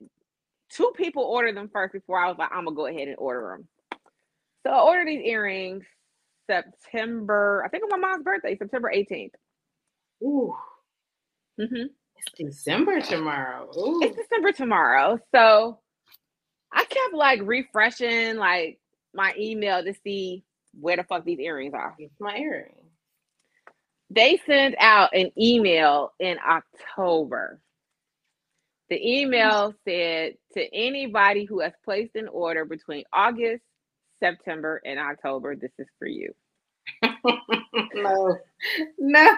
two people order them first before I was like, I'm gonna go ahead and order them. So I ordered these earrings September, I think on my mom's birthday, September 18th. Ooh. Mm-hmm. It's December tomorrow. Ooh. It's December tomorrow. So I kept like refreshing like my email to see where the fuck these earrings are. It's my earring. They sent out an email in October. The email said to anybody who has placed an order between August, September, and October, this is for you. no, no,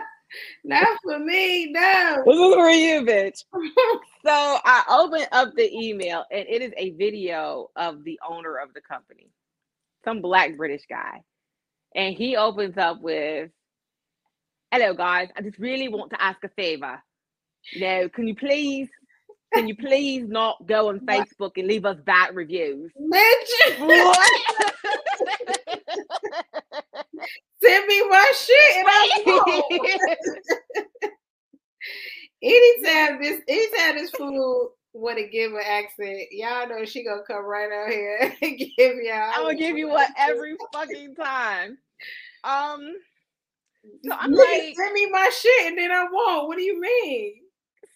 not for me. No, this is for you, bitch. so I opened up the email, and it is a video of the owner of the company some black British guy. And he opens up with, Hello guys, I just really want to ask a favor. You know, can you please can you please not go on Facebook and leave us bad reviews? What? Send me my shit and I'll anytime this anytime this fool to give an accent, y'all know she gonna come right out here and give y'all. I'm gonna give you one every fucking time. Um, so I'm like, send me my shit and then I won't. What do you mean?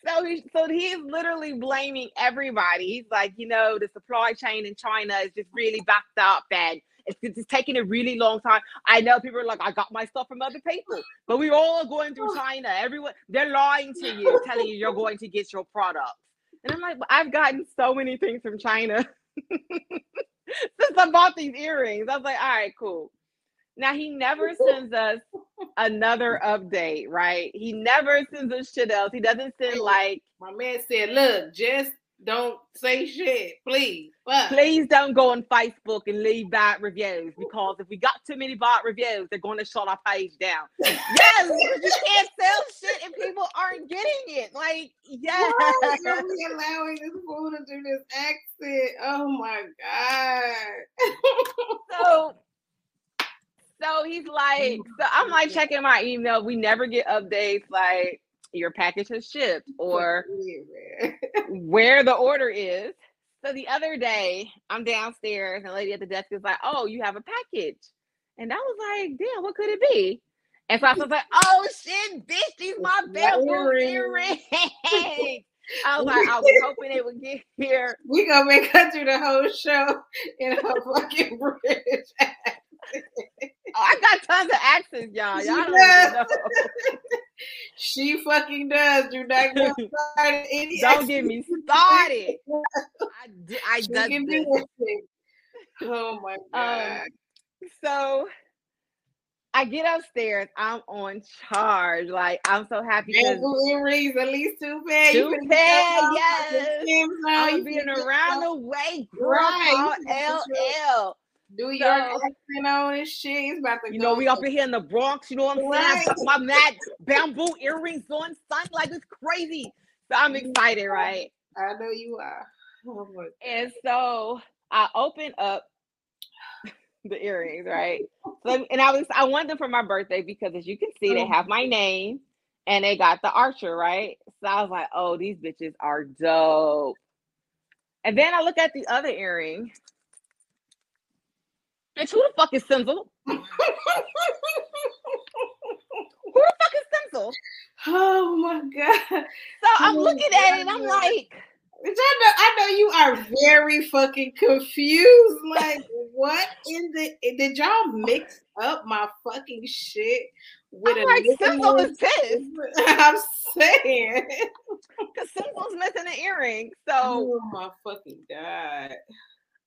So he, so he's literally blaming everybody. He's like, you know, the supply chain in China is just really backed up and it's, it's taking a really long time. I know people are like, I got my stuff from other people, but we're all going through China. Everyone, they're lying to you, telling you you're going to get your product. And I'm like, I've gotten so many things from China since I bought these earrings. I was like, all right, cool. Now he never sends us another update, right? He never sends us shit else. He doesn't send like my man said, look, just don't say shit, please. Fuck. Please don't go on Facebook and leave bad reviews because if we got too many bad reviews, they're going to shut our page down. yes, you can't sell shit if people aren't getting it. Like, yes. Why are we allowing this fool to do this accent? Oh my god. so so he's like, so I'm like checking my email. We never get updates like your package has shipped or where the order is. So the other day, I'm downstairs and the lady at the desk is like, "Oh, you have a package," and I was like, "Damn, what could it be?" And so I was like, "Oh shit, bitch, these my bamboo earrings." I was like, I was hoping it would get here. We gonna make her through the whole show in her fucking oh, I got tons of accents, y'all. Y'all don't know. she fucking does. Do not get started. Don't get me started. I, I does this. Oh my um, god. Um, so I get upstairs. I'm on charge. Like I'm so happy. Earrings, at least two pairs. Two pairs, yes. I'm being around the way, girl. Right. LL. New York so, accent on and shit. It's about to You know, we up in here in the Bronx, you know what I'm right. saying? my mad bamboo earrings on, son, like it's crazy. So I'm excited, right? I know you are. Oh and so I open up the earrings, right? So and I was I wanted them for my birthday because as you can see, they mm-hmm. have my name and they got the archer, right? So I was like, oh, these bitches are dope. And then I look at the other earring Bitch, who the fuck is Simzel? who the fuck is Simzel? Oh my god. So I'm oh looking at it and I'm like, I know, I know you are very fucking confused. Like, what in the did y'all mix up my fucking shit with I'm a like pissed? I'm saying because Simzel's missing an earring. So oh my fucking god.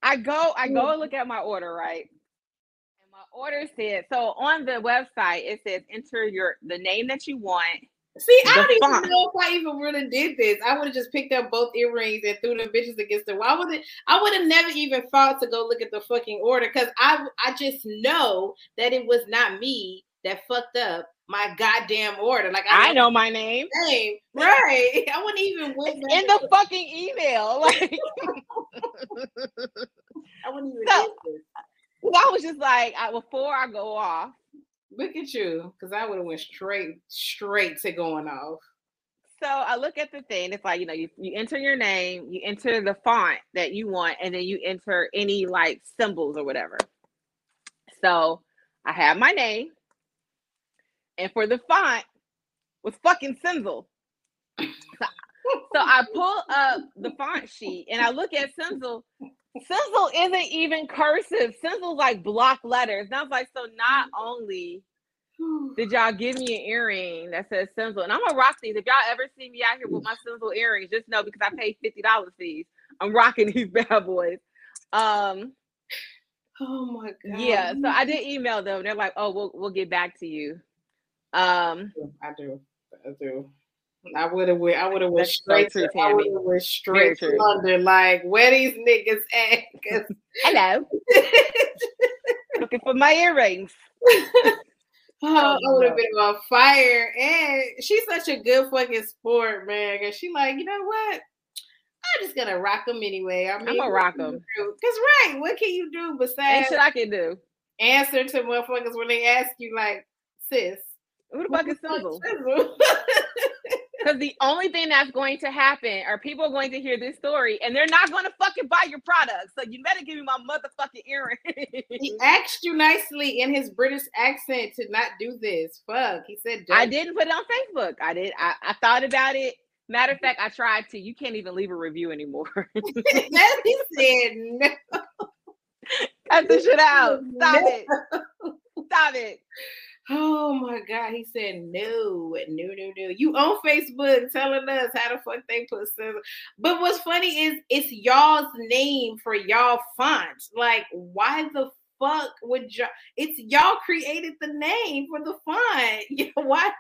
I go, I go mm. and look at my order, right? Order said so on the website it says enter your the name that you want. See, I don't font. even know if I even really did this. I would have just picked up both earrings and threw them bitches against the wall. would it? I would have never even thought to go look at the fucking order because I I just know that it was not me that fucked up my goddamn order. Like I, I know my name. Name right. I wouldn't even went in the fucking email. Like I wouldn't even. So, I was just like, I, before I go off. Look at you, because I would have went straight, straight to going off. So I look at the thing. It's like you know, you, you enter your name, you enter the font that you want, and then you enter any like symbols or whatever. So I have my name, and for the font was fucking Simzel. so, so I pull up the font sheet and I look at Simzel, Simzel isn't even cursive. Simzel's like block letters. And I was like, so not only did y'all give me an earring that says Simzel, and I'm gonna rock these. If y'all ever see me out here with my Simzel earrings, just know because I paid fifty dollars these, I'm rocking these bad boys. Um, oh my god. Yeah, so I did email them. They're like, oh, we'll we'll get back to you. Um, I do, I do. I would have went. I would have went straight to. I would have went straight to London. Like where these niggas at? Hello. Looking for my earrings. oh, I would have been on fire. And she's such a good fucking sport, man. Cause she like, you know what? I'm just gonna rock them anyway. I mean, I'm gonna rock them. Cause right, what can you do besides? Ain't shit I can do. Answer to motherfuckers when they ask you, like, sis. Who the fuck is Simzel? Because the only thing that's going to happen are people are going to hear this story and they're not going to fucking buy your product. So you better give me my motherfucking earring. he asked you nicely in his British accent to not do this. Fuck. He said, Don't. I didn't put it on Facebook. I did. I, I thought about it. Matter of fact, I tried to. You can't even leave a review anymore. he said no. Cut the shit out. Stop no. it. Stop it. Oh my God. He said, no, no, no, no. You on Facebook telling us how the fuck they put Simzel. But what's funny is it's y'all's name for y'all font. Like, why the fuck would y'all? It's y'all created the name for the font. why?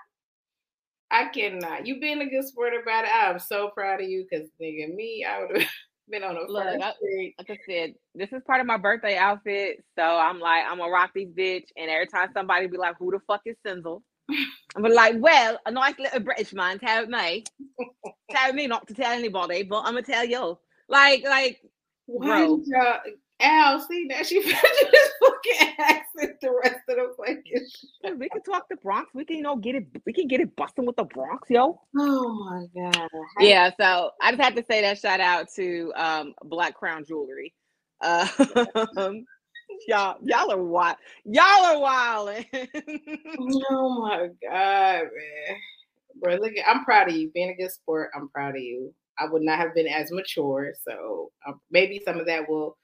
I cannot. You being a good sport about it. I'm so proud of you because nigga, me, I would have been on a Look, I, like I said, this is part of my birthday outfit. So I'm like, I'm gonna rock these bitch. And every time somebody be like, who the fuck is Simzel? I'm like, well, a nice little British man tell me. tell me not to tell anybody, but I'm gonna tell you. Like, like, bro. Al, see that she this fucking accent the rest of the fucking show. We can talk the Bronx. We can, you know, get it. We can get it busting with the Bronx, yo. Oh my god. Yeah. So I just have to say that shout out to um, Black Crown Jewelry. Uh, y'all, y'all are wild. Y'all are wild. oh my god, man. Bro, look, I'm proud of you. Being a good sport, I'm proud of you. I would not have been as mature. So uh, maybe some of that will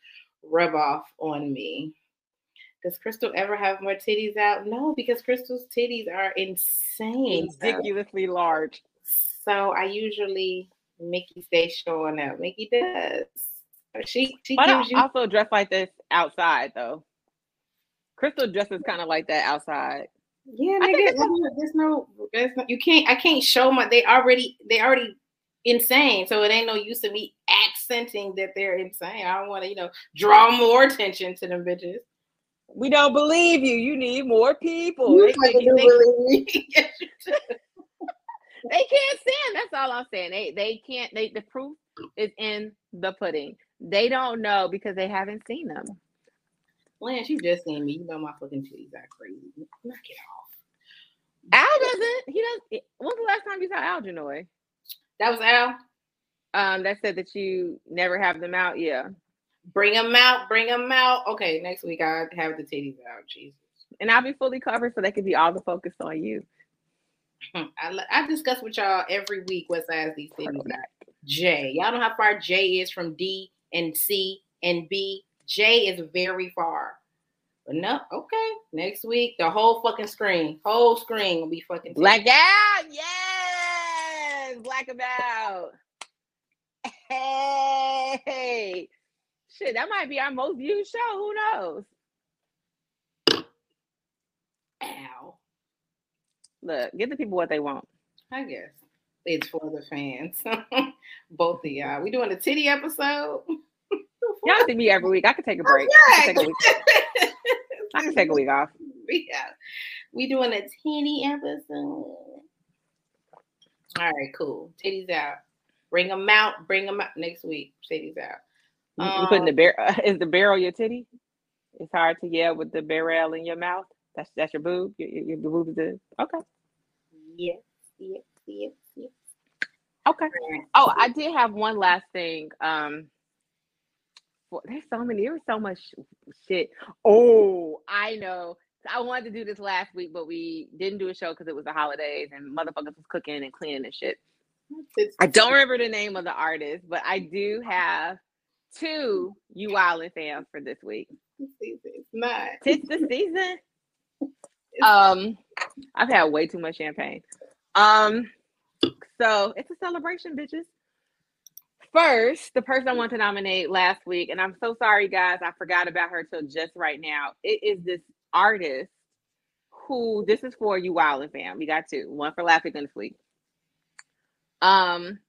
rub off on me. Does Crystal ever have more titties out? No, because Crystal's titties are insane. Ridiculously large. So I usually Mickey stays showing up. Mickey does. She she but gives you also dress like this outside though. Crystal dresses kind of like that outside. yeah, nigga. There's no, there's no, you can't. I can't show my. They already, they already insane. So it ain't no use of me accenting that they're insane. I don't want to, you know, draw more attention to them bitches. We don't believe you. You need more people. You They, fucking they- do they- believe me. Yes, they can't stand. That's all I'm saying. They they can't. They the proof is in the pudding. They don't know because they haven't seen them. Lance, you just seen me. You know my fucking titties are crazy. Knock it off. Al doesn't. He doesn't. When's the last time you saw Algernoy? That was Al. Um, that said that you never have them out. Yeah, Bring them out. Bring them out. Okay, next week I'll have the titties out. Jesus. and I'll be fully covered so they can be all the focus on you. I, I discuss with y'all every week what size these titties are. J. Y'all know how far J is from D and C and B. J is very far. But no, okay. Next week, the whole fucking screen, whole screen will be fucking. Black out, yes, black about. Hey, shit, that might be our most viewed show. Who knows? Ow. Look, give the people what they want. I guess it's for the fans. Both of y'all. We doing a titty episode. Y'all see me every week. I could take a break. I can take a week. I can take a week off. yeah. We doing a titty episode. All right, cool. Titties out. Bring them out. Bring them out next week. Titties out. You, you putting the Um, barrel? Is the barrel your titty? It's hard to yell with the barrel in your mouth. That's that's your boob. Your, your, your boob is the okay. Yes, yes, yes, yes. Okay. Oh, I did have one last thing. Um, for, there's so many. There was so much shit. Oh, I know. I wanted to do this last week, but we didn't do a show because it was the holidays and motherfuckers was cooking and cleaning and shit. I don't remember the name of the artist, but I do have two You Wildin' fans for this week. It's it's not. The season. Um, I've had way too much champagne. Um, so it's a celebration, bitches. First, the person I want to nominate last week, and I'm so sorry, guys, I forgot about her till just right now. It is this artist who this is for you, Wildin' fam. We got two, one for Laughing and week. Um,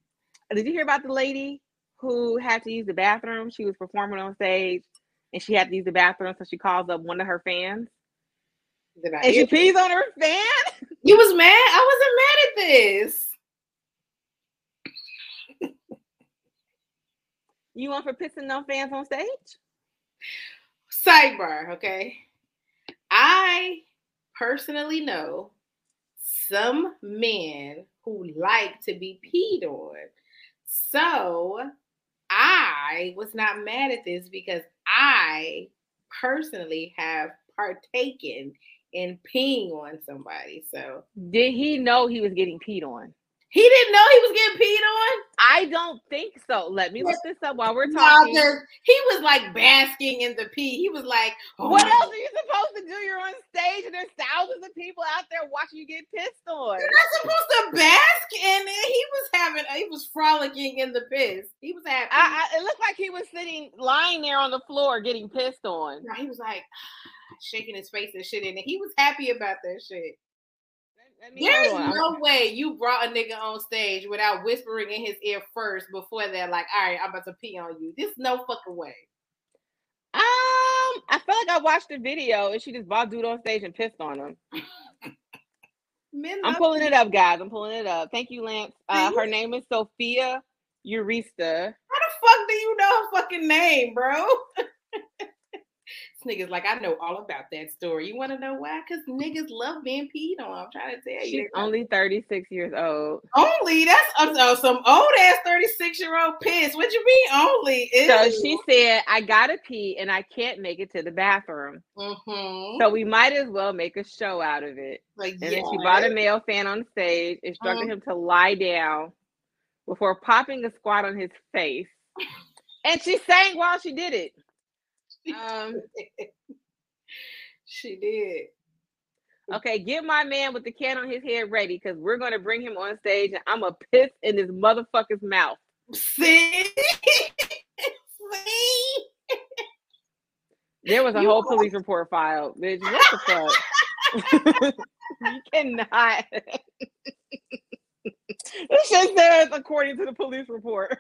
did you hear about the lady who had to use the bathroom? She was performing on stage, and she had to use the bathroom, so she calls up one of her fans. Did I And she pees on her fan? You was mad? I wasn't mad at this. You want for pissing on fans on stage? Sidebar, okay. I personally know some men who like to be peed on. So I was not mad at this because I personally have partaken in peeing on somebody. So Did he know he was getting peed on? He didn't know he was getting peed on. I don't think so. Let me look this up while we're talking. he was like basking in the pee. He was like, oh what else are you supposed to do? You're on stage and there's thousands of people out there watching you get pissed on. You're not supposed to bask in it. He was having, he was frolicking in the piss. He was happy. I, I, it looked like he was sitting, lying there on the floor getting pissed on. No, he was like shaking his face and shit, and he was happy about that shit. Let me- There's no way you brought a nigga on stage without whispering in his ear first before that, like, all right, I'm about to pee on you. This no fucking way. Um, I felt like I watched the video and she just brought dude on stage and pissed on him. I'm pulling it up, guys. I'm pulling it up. Thank you, Lance. Uh, her name is Sophia Urista. How the fuck do you know her fucking name, bro? nigga's like, I know all about that story. You want to know why? Because niggas love being peed on. I'm trying to tell you. She's only 36 years old. only that's uh, some old ass 36 year old piss. What you mean only? So she said, I gotta pee and I can't make it to the bathroom. Mhm. So we might as well make a show out of it. like And then she brought a male fan on stage, instructed Mhm. him to lie down before popping a squat on his face. And she sang while she did it. Um, she did. Okay, get my man with the can on his head ready because we're gonna bring him on stage and I'm a piss in his motherfucker's mouth. See? See? There was a You whole are- police report filed, bitch. What the fuck? you cannot. this shit says according to the police report.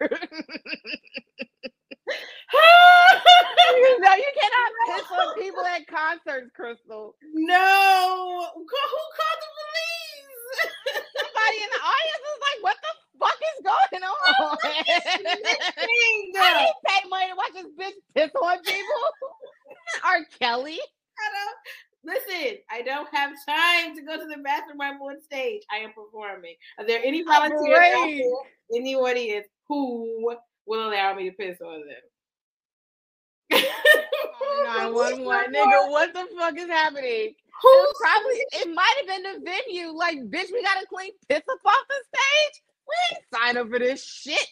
you know you cannot piss on people at concerts, Crystal. no. Who called the police? Somebody in the audience is like, "What the fuck is going on?" I didn't pay money to watch this bitch piss on people. R. Kelly. I don't- Listen, I don't have time to go to the bathroom. I'm on stage. I am performing. Are there any volunteers in the audience who will allow me to piss on them? 911, nigga. What the fuck is happening? Who probably it might have been the venue. Like, bitch, we gotta clean piss up off the stage. We ain't sign up for this shit.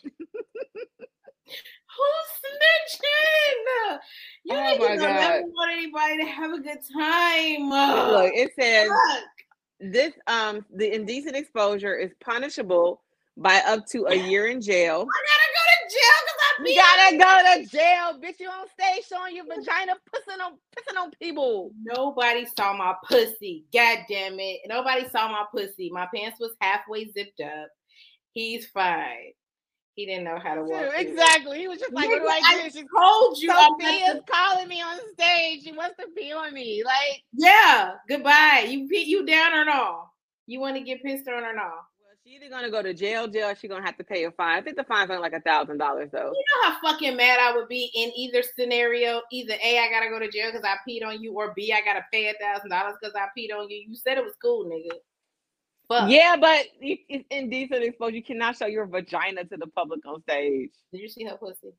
Who's snitching? You Oh niggas don't ever want anybody to have a good time. Look, it says this um the indecent exposure is punishable by up to a year in jail. I You gotta go to jail because gotta go to jail, bitch. You on stage showing your vagina pissing on pissing on people. Nobody saw my pussy. God damn it. Nobody saw my pussy. My pants was halfway zipped up. He's fine. He didn't know how to walk. it. Exactly. He was just like, what do Nigga, I do? I She's told you. Sophia's calling me on stage. She wants to pee on me. Like, yeah. Goodbye. You pe- you down or no? You want to get pissed on or no? Either gonna go to jail, jail. Or she gonna have to pay a fine. I think the fine's only like a thousand dollars though. You know how fucking mad I would be in either scenario. Either A, I gotta go to jail because I peed on you, or B, I gotta pay a thousand dollars because I peed on you. You said it was cool, nigga. Fuck. Yeah, but it's indecent exposure. You cannot show your vagina to the public on stage. Did you see her pussy?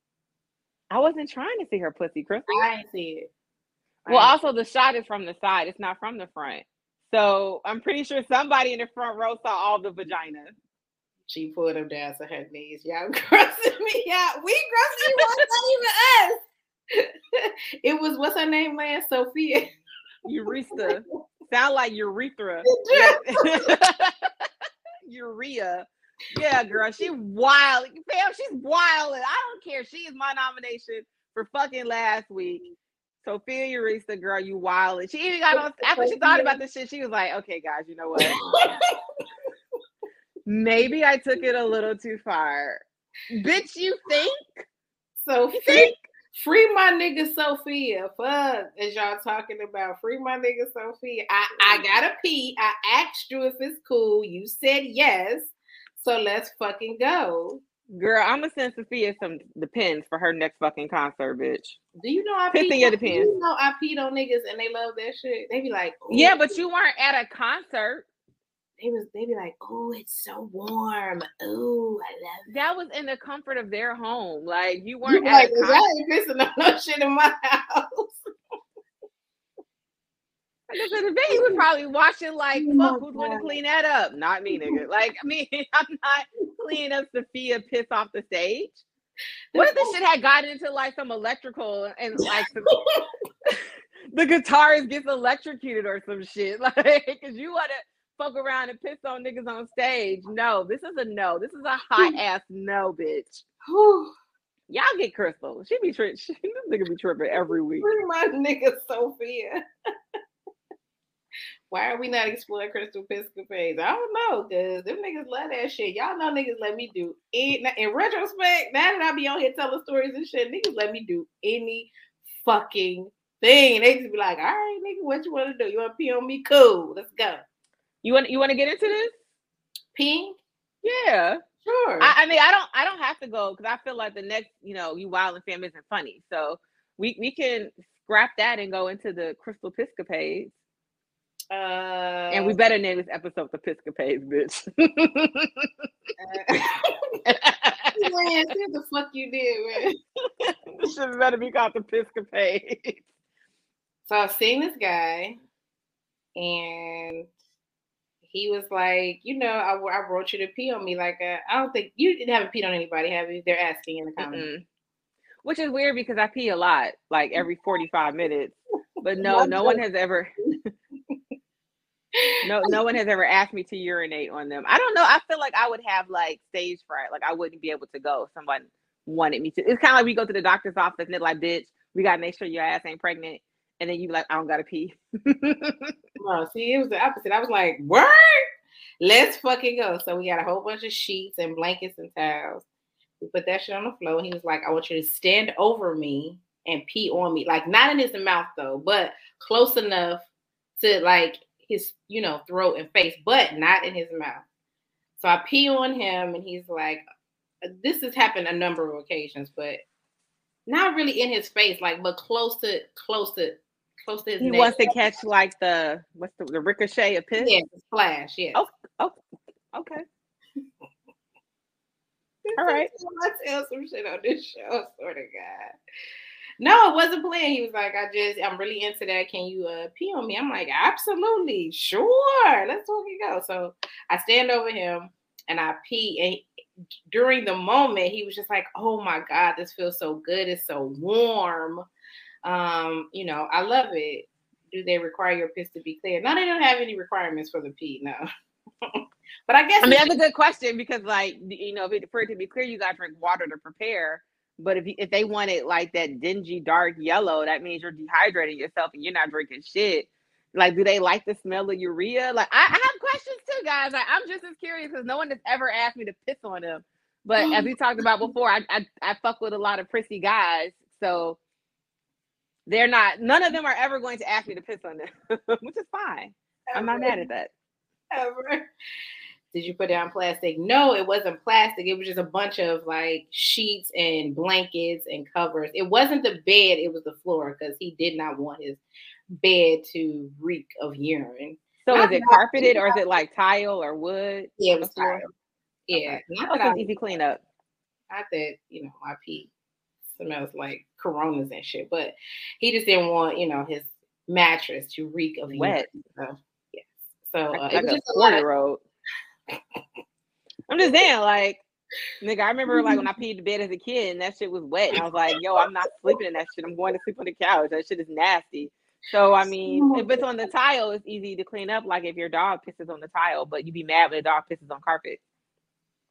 I wasn't trying to see her pussy, Crystal. I ain't see it. I Well, also the shot is from the side. It's not from the front. So I'm pretty sure somebody in the front row saw all the vaginas. she pulled them down to her knees. Y'all grossing me out. We grossing you out. Not even us. it was what's her name, man? Sophia. Urethra. Sound like urethra. Urea. Yeah, girl. She wild. Fam, she's wild. I don't care. She is my nomination for fucking last week. Sophia Urethra, girl, you wild. She even got on after she thought about this shit. She was like, okay, guys, you know what? Maybe I took it a little too far. Bitch, you think? You Sophia. think? Free my nigga Sophia. Fuck, as y'all talking about. Free my nigga Sophia. I, I gotta pee. I asked you if it's cool. You said yes. So let's fucking go. Girl, I'm gonna send Sophia some Depends for her next fucking concert, bitch. Do you know I peed your on, do depends. you know I peed on niggas and they love that shit? They be like, Yeah, but you weren't at a concert. they was they be like, oh, it's so warm. Oh, I love it. That was in the comfort of their home. Like you You weren't be at like, a concert. I ain't pissing no shit in my house. Like I said, the venue was probably watching like, fuck, who's going to clean that up? Not me, nigga. Like, I mean, I'm not cleaning up Sophia piss off the stage. What if this shit had gotten into like some electrical and like some, the guitarist gets electrocuted or some shit? Like, because you want to fuck around and piss on niggas on stage. No, this is a no. This is a hot hmm. ass no, bitch. Y'all get Crystal. She be tripping. This nigga be tripping every week. My nigga Sophia. Why are we not exploring Crystal Piscopades? I don't know, cause them niggas love that shit. Y'all know niggas let me do any, in retrospect. Now that I be on here telling stories and shit, niggas let me do any fucking thing. They just be like, all right, nigga, what you want to do? You want to pee on me? Cool, let's go. You want you want to get into this? Peeing? Yeah. Sure. I, I mean, I don't I don't have to go because I feel like the next, you know, you wild and fam isn't funny. So we we can scrap that and go into the Crystal Piscopades. Uh, And we better name this episode the Piscopades, bitch. uh, man, see what the fuck you did, man. this shit better be called the Piscopades. So I've seen this guy, and he was like, you know, I, I wrote you to pee on me. Like, uh, I don't think you didn't have peed on anybody, have you? They're asking in the comments. Mm-mm. Which is weird because I pee a lot, like every 45 minutes. But no, no one has ever no no one has ever asked me to urinate on them. I don't know. I feel like I would have like stage fright. Like I wouldn't be able to go. if Someone wanted me to. It's kind of like we go to the doctor's office and they're like, bitch, we gotta make sure your ass ain't pregnant. And then you like, I don't gotta pee. no, see, it was the opposite. I was like, what? Let's fucking go. So we got a whole bunch of sheets and blankets and towels. We put that shit on the floor. He was like, I want you to stand over me and pee on me. Like not in his mouth though, but close enough to like his, you know, throat and face, but not in his mouth. So I pee on him and he's like, this has happened a number of occasions, but not really in his face, like, but close to close to close to his He neck. wants to catch like the what's the, the ricochet of piss? Yeah, the splash, yeah. Oh, oh, okay. All right. I tell some shit on this show, sort of God. No, it wasn't playing. He was like, I just, I'm really into that. Can you uh, pee on me? I'm like, absolutely, sure. Let's fucking go. So I stand over him and I pee. And he, during the moment, he was just like, oh my God, this feels so good. It's so warm. Um, you know, I love it. Do they require your piss to be clear? No, they don't have any requirements for the pee. No. but I guess I mean that's a good question because, like, you know, for it to be clear, you got to drink water to prepare. But if if they want it like that dingy dark yellow, that means you're dehydrating yourself and you're not drinking shit. Like, do they like the smell of urea? Like, I, I have questions too, guys. Like, I'm just as curious because no one has ever asked me to piss on them. But as we talked about before, I, I I fuck with a lot of prissy guys, so they're not. None of them are ever going to ask me to piss on them, which is fine. I'm not mad at that. Ever. Did you put down plastic? No, it wasn't plastic. It was just a bunch of like sheets and blankets and covers. It wasn't the bed, it was the floor because he did not want his bed to reek of urine. So not is it carpeted or is it like tile or wood? Yeah, it was tile. Yeah. Okay. Not that easy cleanup. Not that, you know, my pee smells like coronas and shit, but he just didn't want, you know, his mattress to reek of wet. Urine, so, yeah. So uh, like it was just a lot of, I'm just saying, like, nigga, I remember like when I peed the bed as a kid and that shit was wet. And I was like, yo, I'm not sleeping in that shit. I'm going to sleep on the couch. That shit is nasty. So I mean, oh. if it's on the tile, it's easy to clean up. Like if your dog pisses on the tile, but you'd be mad when the dog pisses on carpet.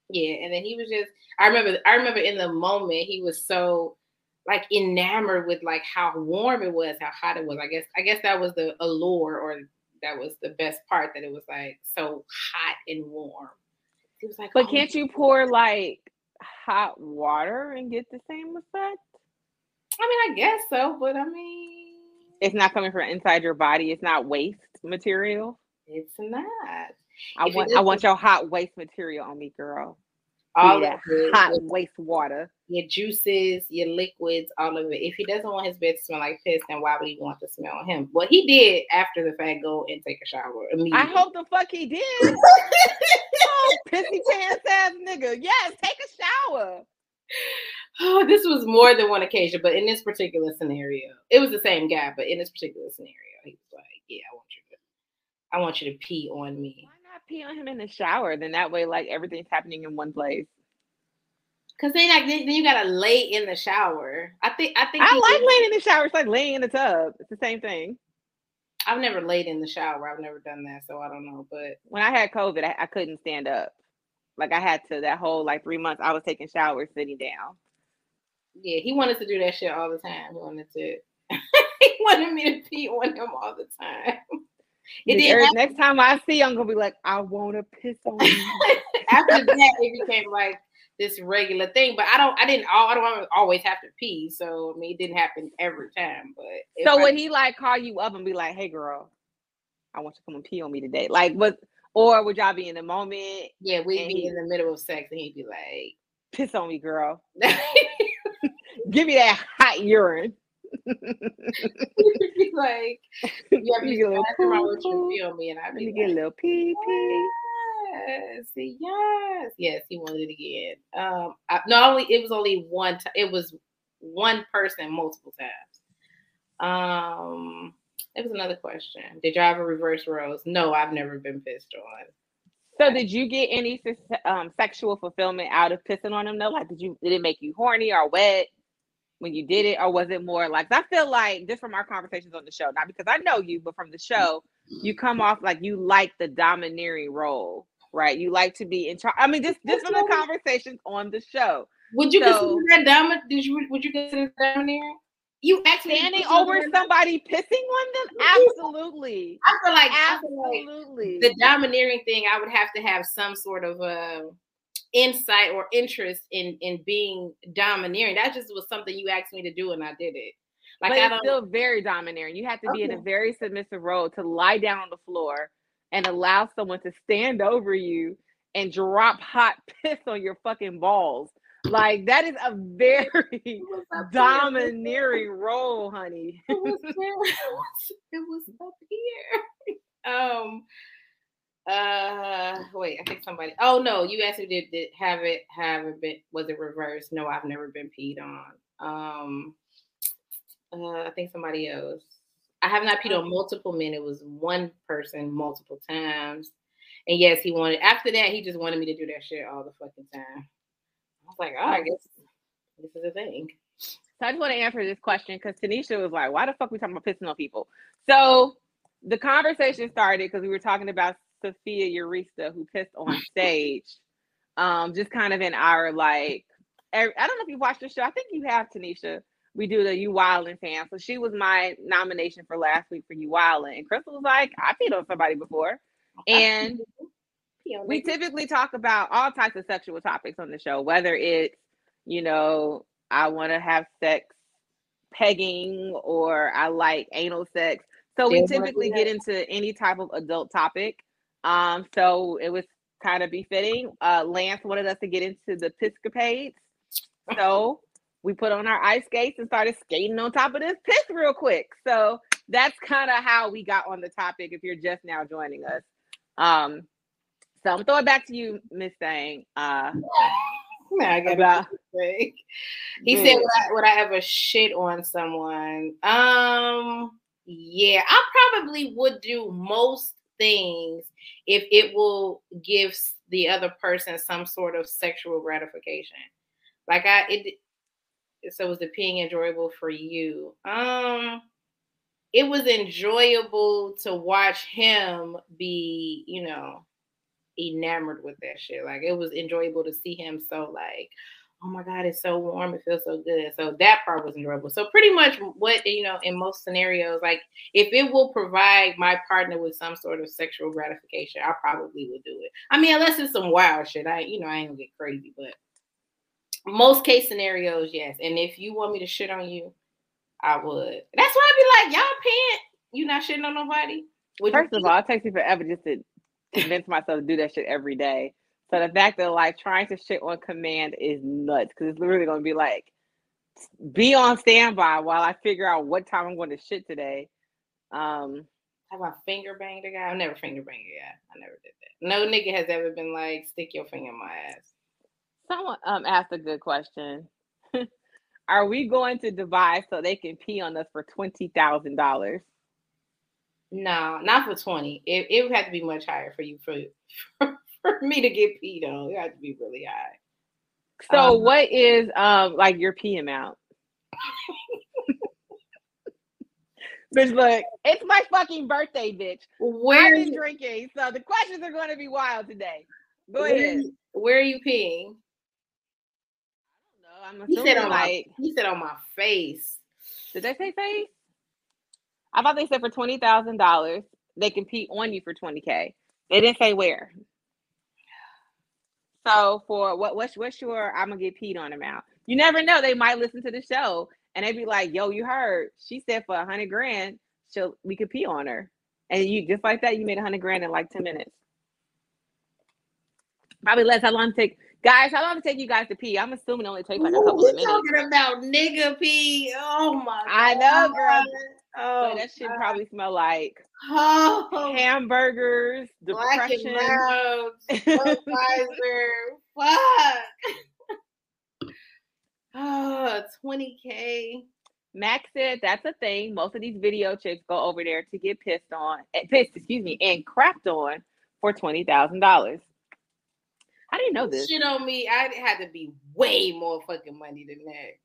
Yeah, and then he was just I remember I remember in the moment he was so like enamored with like how warm it was, how hot it was. I guess I guess that was the allure or that was the best part that it was like so hot and warm. It was like, but oh, can't you pour like hot water and get the same effect? I mean, I guess so, but I mean, it's not coming from inside your body. It's not waste material. It's not. I if want I want your hot waste material on me, girl all yeah, hot wastewater. Your juices, your liquids, all of it. If he doesn't want his bed to smell like piss, then why would he want to smell on him? Well, he did after the fact go and take a shower I hope the fuck he did. oh, pissy pants ass nigga. Yes, take a shower. Oh, this was more than one occasion, but in this particular scenario, it was the same guy, but in this particular scenario, he was like, Yeah, I want you to I want you to pee on me pee on him in the shower. Then that way, like everything's happening in one place. Cause then, like, then you gotta lay in the shower. I think. I think. I like laying in the shower. It's like laying in the tub. It's the same thing. I've never laid in the shower. I've never done that, so I don't know. But when I had COVID, I, I couldn't stand up. Like I had to that whole like three months. I was taking showers sitting down. Yeah, he wanted to do that shit all the time. He wanted to. he wanted me to pee on him all the time. It did. next time I see, I'm gonna be like, I want to piss on you. After that, it became like this regular thing. But I don't. I didn't. all, I don't always have to pee. So I mean, it didn't happen every time. But so would he like call you up and be like, "Hey, girl, I want you to come and pee on me today"? Like, what? Or would y'all be in the moment? Yeah, we'd be in the middle of sex, and he'd be like, "Piss on me, girl. Give me that hot urine." like, yeah, be get a little poo, you feel me, and I be get a little pee pee. Yes, yes, yes. He wanted it again. Um, I, not only it was only one time. It was one person multiple times. Um, It was another question. Did have a reverse rose? No, I've never been pissed on. So did you get any um, sexual fulfillment out of pissing on them? though? Like, did you did it make you horny or wet when you did it, or was it more like? I feel like just from our conversations on the show, not because I know you, but from the show, you come off like you like the domineering role, right? You like to be in charge. I mean, just just from the conversations on the show. Would you so, consider that dominant? Did you would you consider domineering? You actually standing over somebody pissing on them? Absolutely. I feel like absolutely feel like the domineering thing. I would have to have some sort of uh, insight or interest in in being domineering. That just was something you asked me to do, and I did it. Like but I it's still very domineering. You have to be okay. in a very submissive role to lie down on the floor and allow someone to stand over you and drop hot piss on your fucking balls like that is a very domineering role, honey. it, was, it was up here. Um uh wait, I think somebody oh no, you asked me did, did have it have it been was it reversed? No, I've never been peed on. Um uh I think somebody else. I have not peed on multiple men. It was one person multiple times. And yes, he wanted after that, he just wanted me to do that shit all the fucking time. I was like, oh, I guess this is a thing. So I just want to answer this question because Tanisha was like, why the fuck we talking about pissing on people? So the conversation started because we were talking about Sophia Urista who pissed on stage. Um, just kind of in our like, I don't know if you watched the show. I think you have, Tanisha. We do the You Wildin' fan. So she was my nomination for last week for You Wildin'. And Crystal was like, I peed on somebody before. And we typically talk about all types of sexual topics on the show, whether it's, you know, I want to have sex pegging or I like anal sex. So we typically get into any type of adult topic. Um, so it was kind of befitting. Uh, Lance wanted us to get into the piscapades. So we put on our ice skates and started skating on top of this piss real quick. So that's kind of how we got on the topic if you're just now joining us. Um, so I'm throwing back to you, Miss Thang. Uh, I got about, He said, would I, would I ever shit on someone? Um, yeah, I probably would do most things if it will give the other person some sort of sexual gratification. Like I, it. So was the peeing enjoyable for you? Um, it was enjoyable to watch him be, you know, enamored with that shit. Like it was enjoyable to see him so like, oh my God, it's so warm. It feels so good. So that part was enjoyable. So pretty much what you know, in most scenarios, like if it will provide my partner with some sort of sexual gratification, I probably would do it. I mean, unless it's some wild shit. I you know, I ain't gonna get crazy, but most case scenarios, yes. And if you want me to shit on you, I would. That's why I'd be like, y'all paying you not shitting on nobody. Would First of all, it takes me forever just to convince myself to do that shit every day. So the fact that like trying to shit on command is nuts because it's literally going to be like be on standby while I figure out what time I'm going to shit today. Um, have I finger banged a guy? I've never finger banged a guy. I never did that. No nigga has ever been like stick your finger in my ass. Someone um asked a good question. Are we going to Dubai so they can pee on us for twenty thousand dollars? No, not for 20. It, it would have to be much higher for you for, for, for me to get peed on. It had to be really high. So um, what is um like your pee amount? bitch, look, it's my fucking birthday, bitch. Where are you drinking? So the questions are going to be wild today. Go where, ahead. Where are you peeing? I don't know. I'm he said on like my, he said on my face. Did they say face? I thought they said for twenty thousand dollars they compete on you for twenty k. They didn't say where. So for what what's what's your I'm gonna get peed on amount? You never know. They might listen to the show and they'd be like, "Yo, you heard? She said for a hundred grand, she'll we could pee on her." And you just like that, you made a hundred grand in like ten minutes. Probably less. How long take? Guys, how long it take you guys to pee? I'm assuming it only takes like a couple Ooh, of minutes. Talking about nigga pee. Oh my I know, girl. Oh, so that should probably smell like oh, hamburgers, depression. Black Fuck. Oh, 20K. Max said that's a thing. Most of these video chicks go over there to get pissed on, eh, pissed, excuse me, and crapped on for twenty thousand dollars. Do you know this? Shit on me, I had to be way more fucking money than that.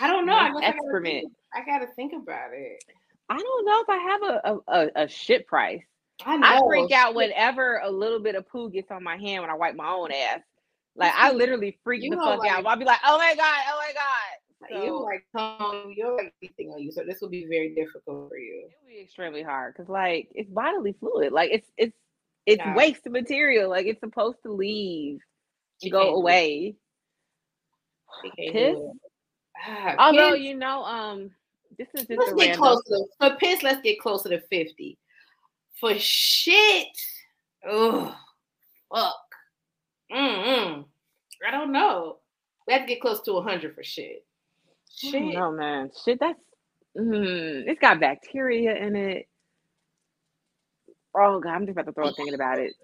I don't know. I, guess I excrement. I gotta think about it. I don't know if I have a a, a, a shit price. I know. I freak out whenever a little bit of poo gets on my hand when I wipe my own ass. Like I literally freak You the fuck like- out. I'll be like, oh my god, oh my god. So, you like tongue, you're like everything on you, so this will be very difficult for you. It would be extremely hard because like it's bodily fluid. Like it's it's it's Yeah. waste material. Like it's supposed to leave, She go can't do it. away. Piss? Ah, Although you know, um, this is just let's get random. close to for piss. Let's get closer to fifty. For shit, oh fuck. Mm-mm. I don't know. We have to get close to hundred for shit. Shit. know, man. Shit, that's mm, it's got bacteria in it. Oh god, I'm just about to throw up thinking about it.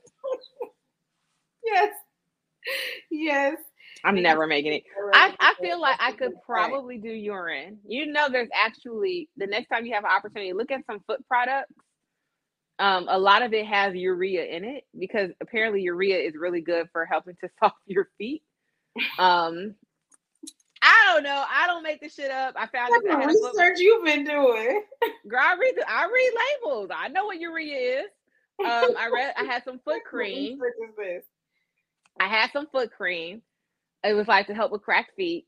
Yes. Yes. I'm never making it. I, I feel like I could probably do urine. You know, there's actually the next time you have an opportunity, look at some foot products. Um, a lot of it has urea in it because apparently urea is really good for helping to soften your feet. Um, I don't know. I don't make this shit up. I found What it. I kind had of a research you've been doing? Girl, I read the, I read labels. I know what urea is. Um, I read. I had some foot What cream. research is this? I had some foot cream. It was like to help with cracked feet.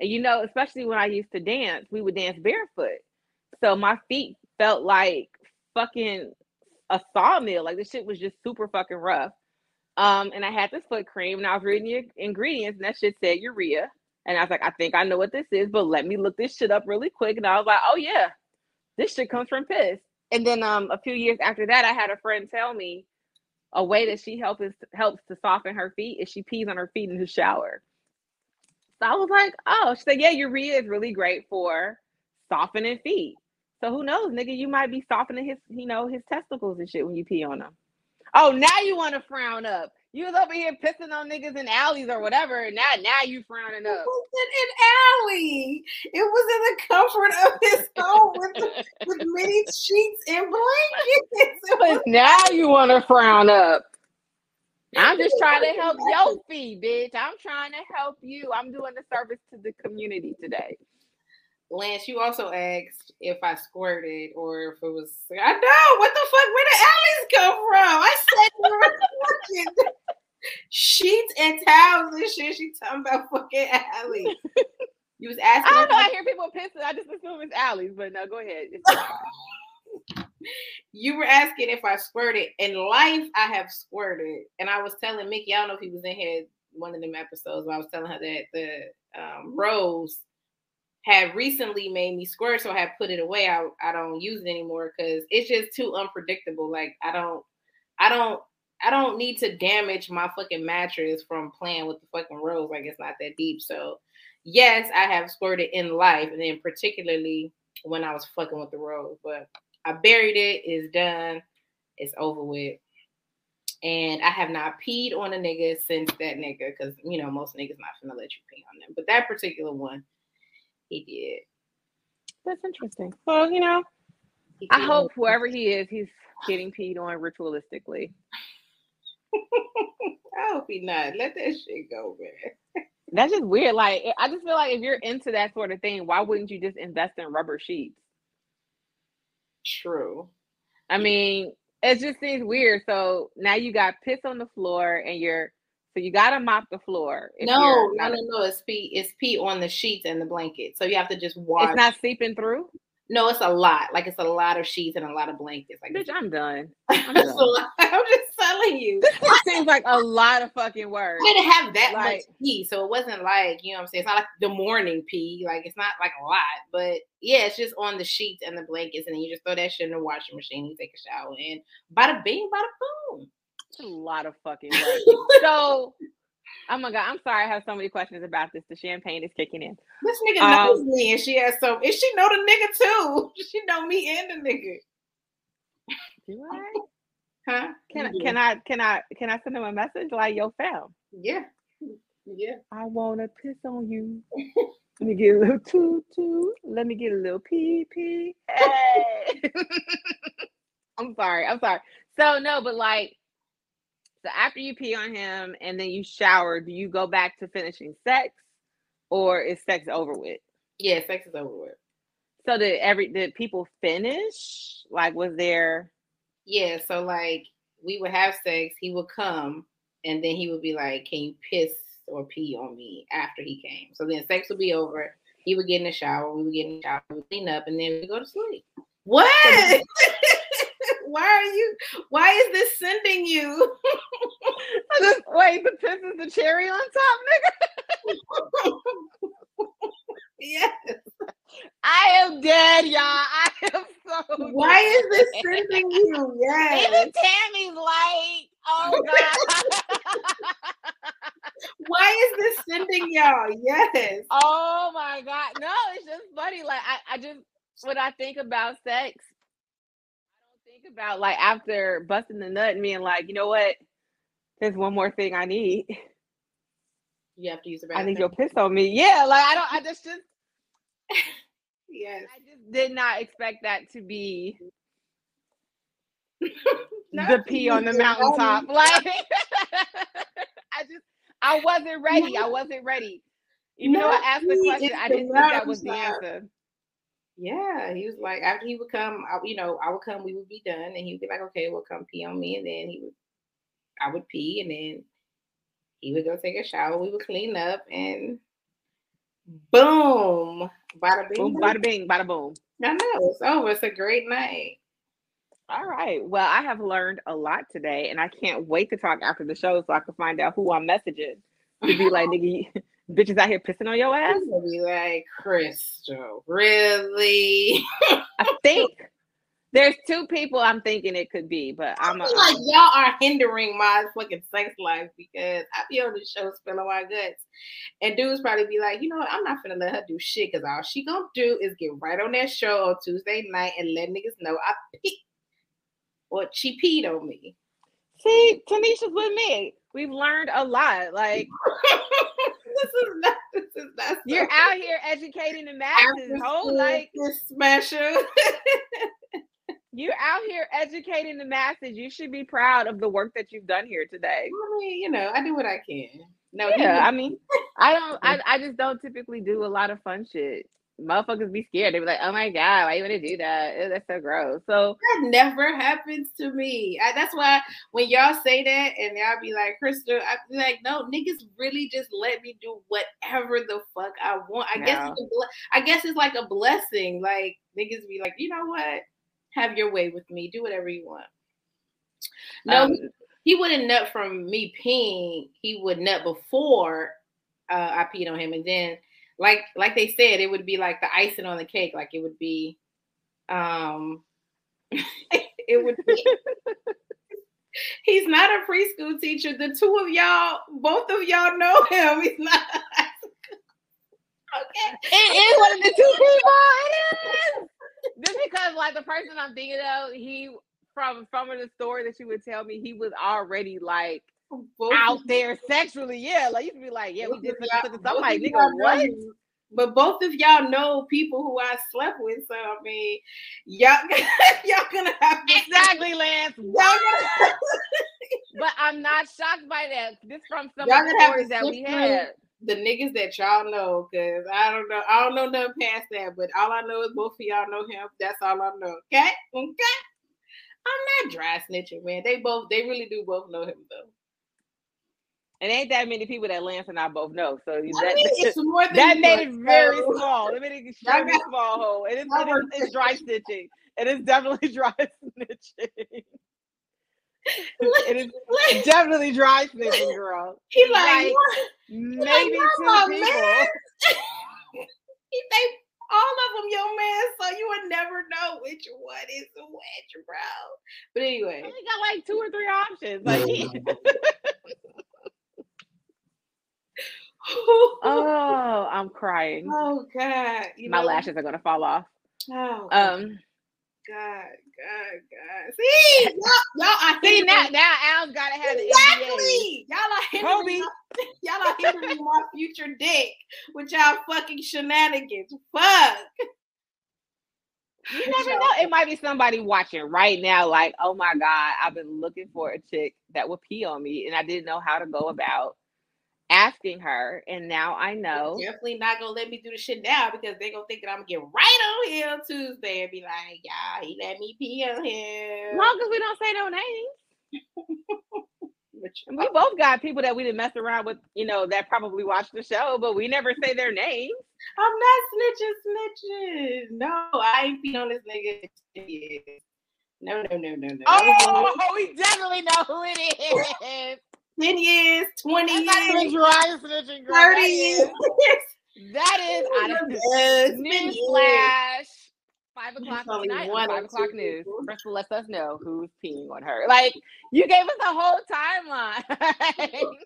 And you know, especially when I used to dance, we would dance barefoot. So my feet felt like fucking a sawmill. Like this shit was just super fucking rough. Um, and I had this foot cream and I was reading the ingredients and that shit said urea. And I was like, I think I know what this is, but let me look this shit up really quick. And I was like, oh yeah, this shit comes from piss. And then um a few years after that, I had a friend tell me a way that she helps helps to soften her feet is she pees on her feet in the shower. I was like, oh, she said, yeah, urea is really great for softening feet. So who knows, nigga, you might be softening his, you know, his testicles and shit when you pee on them. Oh, now you want to frown up. You was over here pissing on niggas in alleys or whatever. And now, now you frowning It up. wasn't an alley. It was in the comfort of his home with, the, with many sheets and blankets. Was- now you want to frown up. I'm just trying to help your bitch. I'm trying to help you. I'm doing a service to the community today. Lance, you also asked if I squirted or if it was. I know what the fuck. Where the alleys come from? I said you were fucking sheets and towels and shit. She talking about fucking alleys. You was asking. I don't know. I- I hear people pissing. I just assume it's alleys, but no, go ahead. You were asking if I squirted. In life, I have squirted, and I was telling Nicki. I don't know if he was in here one of them episodes, I was telling her that the um, rose had recently made me squirt, so I had put it away. I I don't use it anymore because it's just too unpredictable. Like I don't, I don't. I don't need to damage my fucking mattress from playing with the fucking rose. Like it's not that deep. So, yes, I have squirted in life, and then particularly when I was fucking with the rose. But I buried it. It's done. It's over with. And I have not peed on a nigga since that nigga, because you know most niggas not gonna let you pee on them. But that particular one, he did. That's interesting. Well, you know, I hope whoever he is, he's getting peed on ritualistically. I hope he not. Let that shit go, man. That's just weird. Like, I just feel like if you're into that sort of thing, why wouldn't you just invest in rubber sheets? True. I mean, it just seems weird. So now you got piss on the floor, and you're so you gotta mop the floor. No, no, no, no. It's pee. It's pee on the sheets and the blanket. So you have to just wash. It's not seeping through. No, it's a lot. Like it's a lot of sheets and a lot of blankets. Like Bitch, it's, I'm done. I'm done. I'm just telling you. This shit seems like a lot of fucking work. I didn't have that Like- much pee, so it wasn't like you know what I'm saying. It's not like the morning pee, like it's not like a lot, but yeah, it's just on the sheets and the blankets, and then you just throw that shit in the washing machine. You take a shower, and bada bing, bada boom. It's a lot of fucking work. so, oh my god, I'm sorry. I have so many questions about this. The champagne is kicking in. This nigga Um, knows me, and she has so. And she know the nigga too. She know me and the nigga. Do I? Huh? Can I, Yeah. can I can I can I send him a message like yo fam? Yeah. Yeah. I wanna piss on you. Let me get a little toot toot. Let me get a little pee pee. Hey. I'm sorry. I'm sorry. So no, but like, so after you pee on him and then you shower, do you go back to finishing sex, or is sex over with? Yeah, sex is over with. So did every did people finish? Like, was there? Yeah, so like we would have sex, he would come, and then he would be like, "Can you piss or pee on me?" After he came, so then sex would be over. He would get in the shower. We would get in the shower, we would clean up, and then we go to sleep. What? why are you? Why is this sending you? just, wait, the piss is the cherry on top, nigga. yes. I am dead, y'all. I am so. Why is this sending you? Yes. Even Tami's like, oh god. Why is this sending y'all? Yes. Oh my god. No, it's just funny. Like I, I just when I think about sex, I don't think about like after busting the nut and being like, you know what? There's one more thing I need. You have to use the bathroom. I need your piss on me. Yeah, like I don't. I just just. yes. I just did not expect that to be the pee on the mountaintop. Like I just I wasn't ready. I wasn't ready. Even though I asked the question, I didn't think that was the answer. Yeah, he was like, after he would come, I, you know, I would come, we would be done, and he would be like, okay, well, come pee on me, and then he would, I would pee, and then he would go take a shower, we would clean up, and boom, bada bing, boom, bada bing, bada boom. I know it's over. It's a great night. All right. Well, I have learned a lot today, and I can't wait to talk after the show so I can find out who I'm messaging to be like, nigga, bitches out here pissing on your ass. Be like, Crystal, really? I think there's two people I'm thinking it could be, but I'm a, like y'all are hindering my fucking sex life because I be on the show spilling my guts, and dudes probably be like, you know what, I'm not gonna let her do shit because all she gonna do is get right on that show on Tuesday night and let niggas know I peed or she peed on me. See, Tanisha's with me. We've learned a lot. Like this is not this is not you're out here educating the masses. Whole like special. you're out here educating the masses. You should be proud of the work that you've done here today. I mean, you know, I do what I can. No, yeah, I mean, I don't. I, I just don't typically do a lot of fun shit motherfuckers be scared. They be like, "Oh my god, why you want to do that? That's so gross." So that never happens to me. I, that's why when y'all say that and y'all be like, "Crystal," I be like, "No, niggas really just let me do whatever the fuck I want." I no. guess I guess it's like a blessing. Like niggas be like, "You know what? Have your way with me. Do whatever you want." No, um, he wouldn't nut from me peeing. He would nut before uh, I peed on him, and then like like they said, it would be like the icing on the cake. Like it would be, um, it would be. he's not a preschool teacher. The two of y'all, both of y'all know him. He's not. okay, it is one of the two people. It is. Just because, like the person I'm thinking of, he from from the story that you would tell me, he was already like both out there sexually. Yeah, like you can be like, yeah, we did I'm like, nigga, what? But both of y'all know people who I slept with, so I mean, y'all y'all gonna have to exactly, Lance. but I'm not shocked by that. This from some y'all of the stories that we had. The niggas that y'all know, cause I don't know, I don't know nothing past that. But all I know is both of y'all know him. That's all I know. Okay, okay. I'm not dry snitching, man. They both, they really do both know him though. And ain't that many people that Lance and I both know. So that, mean, that made it very so. small. It made it extremely small hole. It is, it is it's dry stitching. It is definitely dry snitching. it is definitely dry snitching, girl. He's like, like maybe like, two people. he think all of them your man, so you would never know which one is which, bro. But anyway, he got like two or three options. Like. Oh, I'm crying. Oh God. You My know, lashes are gonna fall off. Oh. Um God, God, God. See, y'all, y'all are See now, now Al's gotta have the Exactly. Y'all are my, y'all are hindering my future dick with y'all fucking shenanigans. Fuck. You never know. It might be somebody watching right now, like, oh my God, I've been looking for a chick that would pee on me, and I didn't know how to go about asking her. And now I know. Definitely not gonna let me do the shit now because they're gonna think that I'm gonna get right on here Tuesday and be like, yeah, he let me pee on him. Long as we don't say no names. We both got people that we didn't mess around with, you know, that probably watch the show, but we never say their names. I'm not snitching, snitching. No, I ain't been on this nigga in 10. No, no, no, no, no. Oh, oh, we definitely know who it is. 10 years, 20 That's years, dry snitching, 30 years. That is out of Yes. Newsflash. Five o'clock tonight one on or five o'clock two news. Crystal lets us know who's peeing on her. Like you gave us a whole timeline.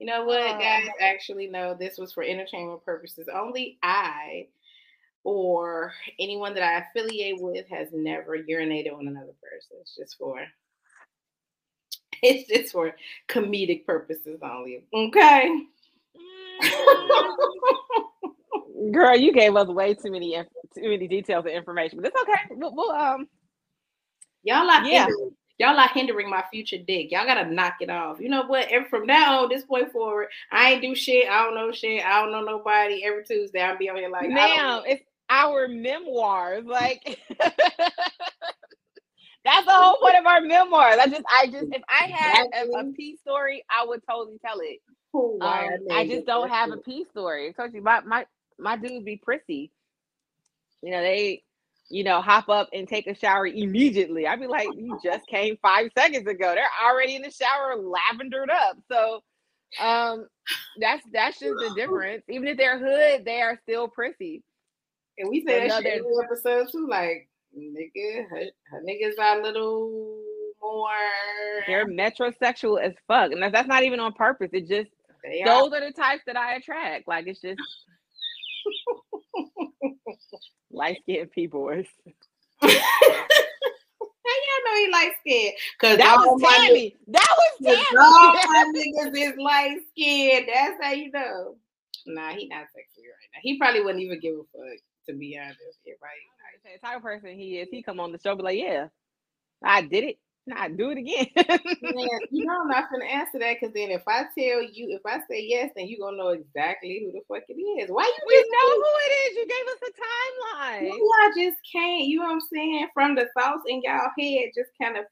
You know what, Oh. guys? Actually, no, this was for entertainment purposes. Only I or anyone that I affiliate with has never urinated on another person. It's just for it's just for comedic purposes only. Okay. Girl, you gave us way too many inf- too many details and information, but it's okay. We'll, we'll um Y'all are Yeah. hindering, y'all are hindering my future dick. Y'all gotta knock it off. You know what? And from now on, this point forward, I ain't do shit. I don't know shit. I don't know nobody. Every Tuesday, I'll be on here like, ma'am, it's our memoirs. Like that's the whole point of our memoirs. I just I just if I had a, a pee story, I would totally tell it. Um, I just don't have a pee story. I told you my my my dudes be prissy. You know, they you know hop up and take a shower immediately. I'd be like, you just came five seconds ago. They're already in the shower, lavendered up. So um that's that's just the difference. Even if they're hood, they are still prissy. And we So say that shit they're- episode too. Like, nigga, her, her niggas are a little more. They're metrosexual as fuck. And that's, not even on purpose. It just They those are the types that I attract. Like it's just light skinned people. How y'all know he light skinned? Cause That was niggas- Tami. That was Cause all my Tami. niggas is light skinned. That's how you know. Nah, he not sexy right now. He probably wouldn't even give a fuck, to be honest. I, the type of person he is, he come on the show be like, yeah, I did it. Nah, do it again. Man, you know I'm not gonna answer that because then if I tell you, if I say yes, then you gonna know exactly who the fuck it is. Why you we know who it is. You gave us a timeline. Y'all just can't, you know what I'm saying? From the thoughts in y'all head, just kind of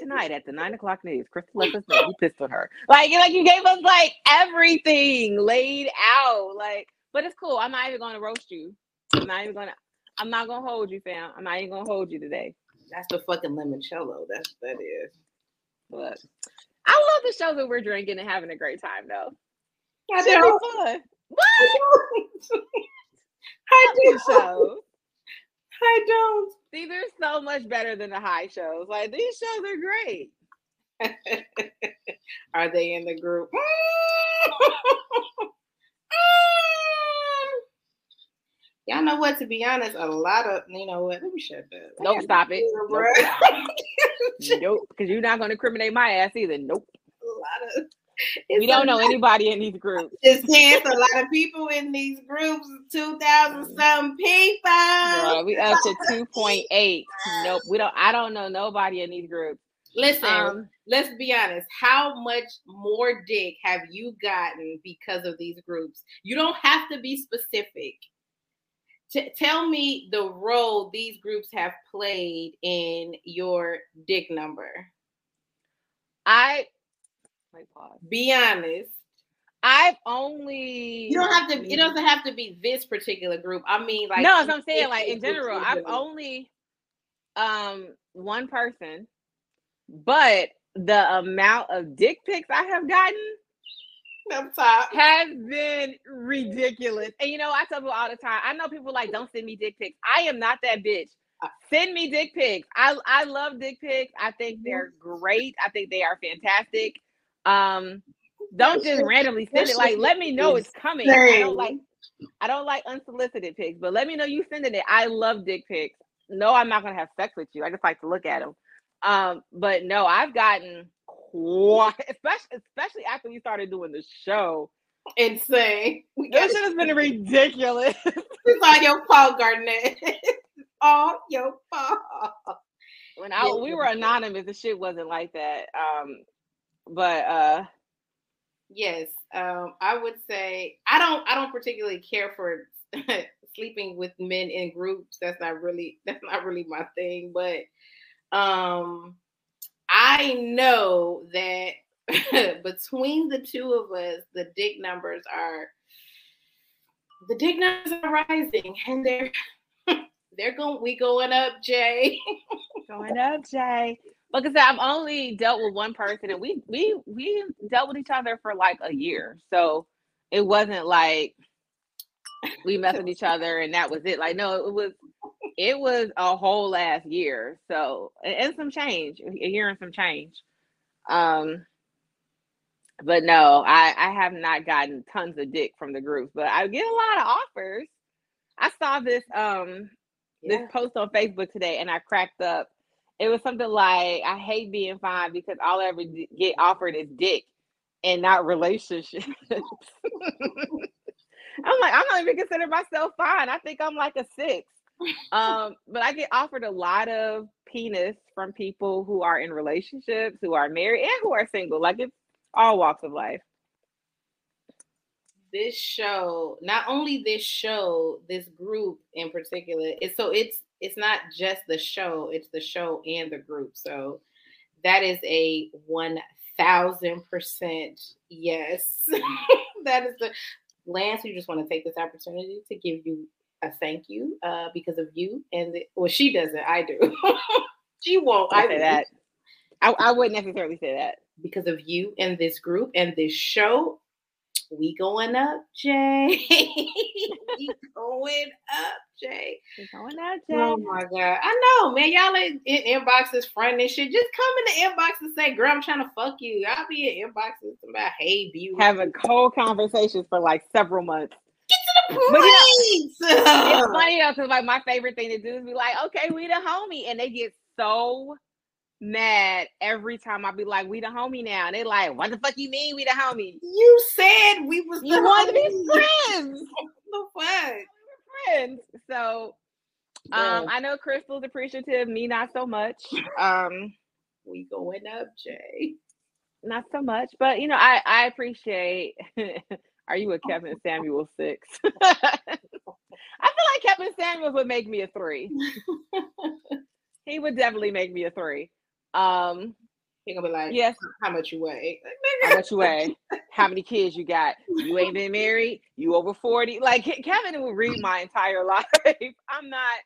Tonight at the nine o'clock news, Crystal let us know you pissed on her. Like, like you gave us like everything laid out. Like, but it's cool. I'm not even gonna roast you. I'm not even gonna. I'm not gonna hold you, fam. I'm not even gonna hold you today. That's the fucking limoncello. That's that is. But I love the show that we're drinking and having a great time, though. I Should don't. be fun. I Love these do. shows. I don't. See, they're so much better than the high shows. Like these shows are great. Are they in the group? Y'all know what? To be honest, a lot of you know what? Let me shut that. Don't stop it. Nope. Nope, because you're not going to incriminate my ass either. Nope. a lot of. We don't know anybody in these groups. Just saying, it's a lot of people in these groups. Two thousand some people. Girl, we up to two point eight. Nope, we don't. I don't know nobody in these groups. Listen, Um, let's be honest. How much more dick have you gotten because of these groups? You don't have to be specific. T- tell me the role these groups have played in your dick number. I wait, pause. Be honest. I've only. You don't have to. It doesn't have to be this particular group. I mean, like no, as I'm saying, like in general, I've only um one person, but the amount of dick pics I have gotten up top. has been ridiculous. And you know, I tell people all the time, I know people like don't send me dick pics. I am not that bitch. Send me dick pics. I I love dick pics. I think they're great. I think they are fantastic. Um don't just randomly send it. Like let me know it's coming. I don't like I don't like unsolicited pics, but let me know you sending it. I love dick pics. No, I'm not gonna have sex with you. I just like to look at them. Um, but no, I've gotten quite, especially especially after we started doing the show. Insane. This shit has been ridiculous. it's on your fault, Garnett. all your fault. When I we were anonymous, the shit wasn't like that. Um, but uh yes, um, I would say I don't I don't particularly care for sleeping with men in groups. That's not really that's not really my thing. But um, I know that between the two of us, the dick numbers are the dick numbers are rising, and they're they're going we going up, Jay. going up, Jay. Like I said, I've only dealt with one person, and we we we dealt with each other for like a year, so it wasn't like we met with each other and that was it. Like no, it was it was a whole last year, so and some change, a year and some change. Um, but no, I I have not gotten tons of dick from the groups, but I get a lot of offers. I saw this um yeah. this post on Facebook today, and I cracked up it was something like I hate being fine because all I ever get offered is dick and not relationships. I'm like, I'm not even consider myself fine. I think I'm like a six. Um, but I get offered a lot of penis from people who are in relationships, who are married, and who are single. Like it's all walks of life. This show, not only this show, this group in particular, is so it's it's not just the show, it's the show and the group. So that is a 1000% yes. that is the Lance, we just want to take this opportunity to give you a thank you uh, because of you. And the, well, she doesn't, I do. she won't. I say that. I, I wouldn't necessarily say that. Because of you and this group and this show, we going up, Jay. we going up, Jay. We going up, Jay. Oh my god, I know, man. Y'all in, in inboxes, friend and shit. Just come in the inbox and say, "Girl, I'm trying to fuck you." I'll be in inboxes about, "Hey, beautiful." Having cold conversations for like several months. Get to the point. But, you know, it's funny though, because like my favorite thing to do is be like, "Okay, we the homie," and they get so mad every time I be like, "We the homie now." And they like, "What the fuck you mean we the homie?" You said we was. You want to be friends. the fuck, friends. So, um, I know Crystal's appreciative. Me, not so much. Um, we going up, Jay. Not so much, but you know, I I appreciate. Are you a Kevin Samuels six? I feel like Kevin Samuels would make me a three. he would definitely make me a three. Um, he gonna be like, yes, how much you weigh? how much you weigh? How many kids you got? You ain't been married. You over forty? Like Kevin will read my entire life. I'm not.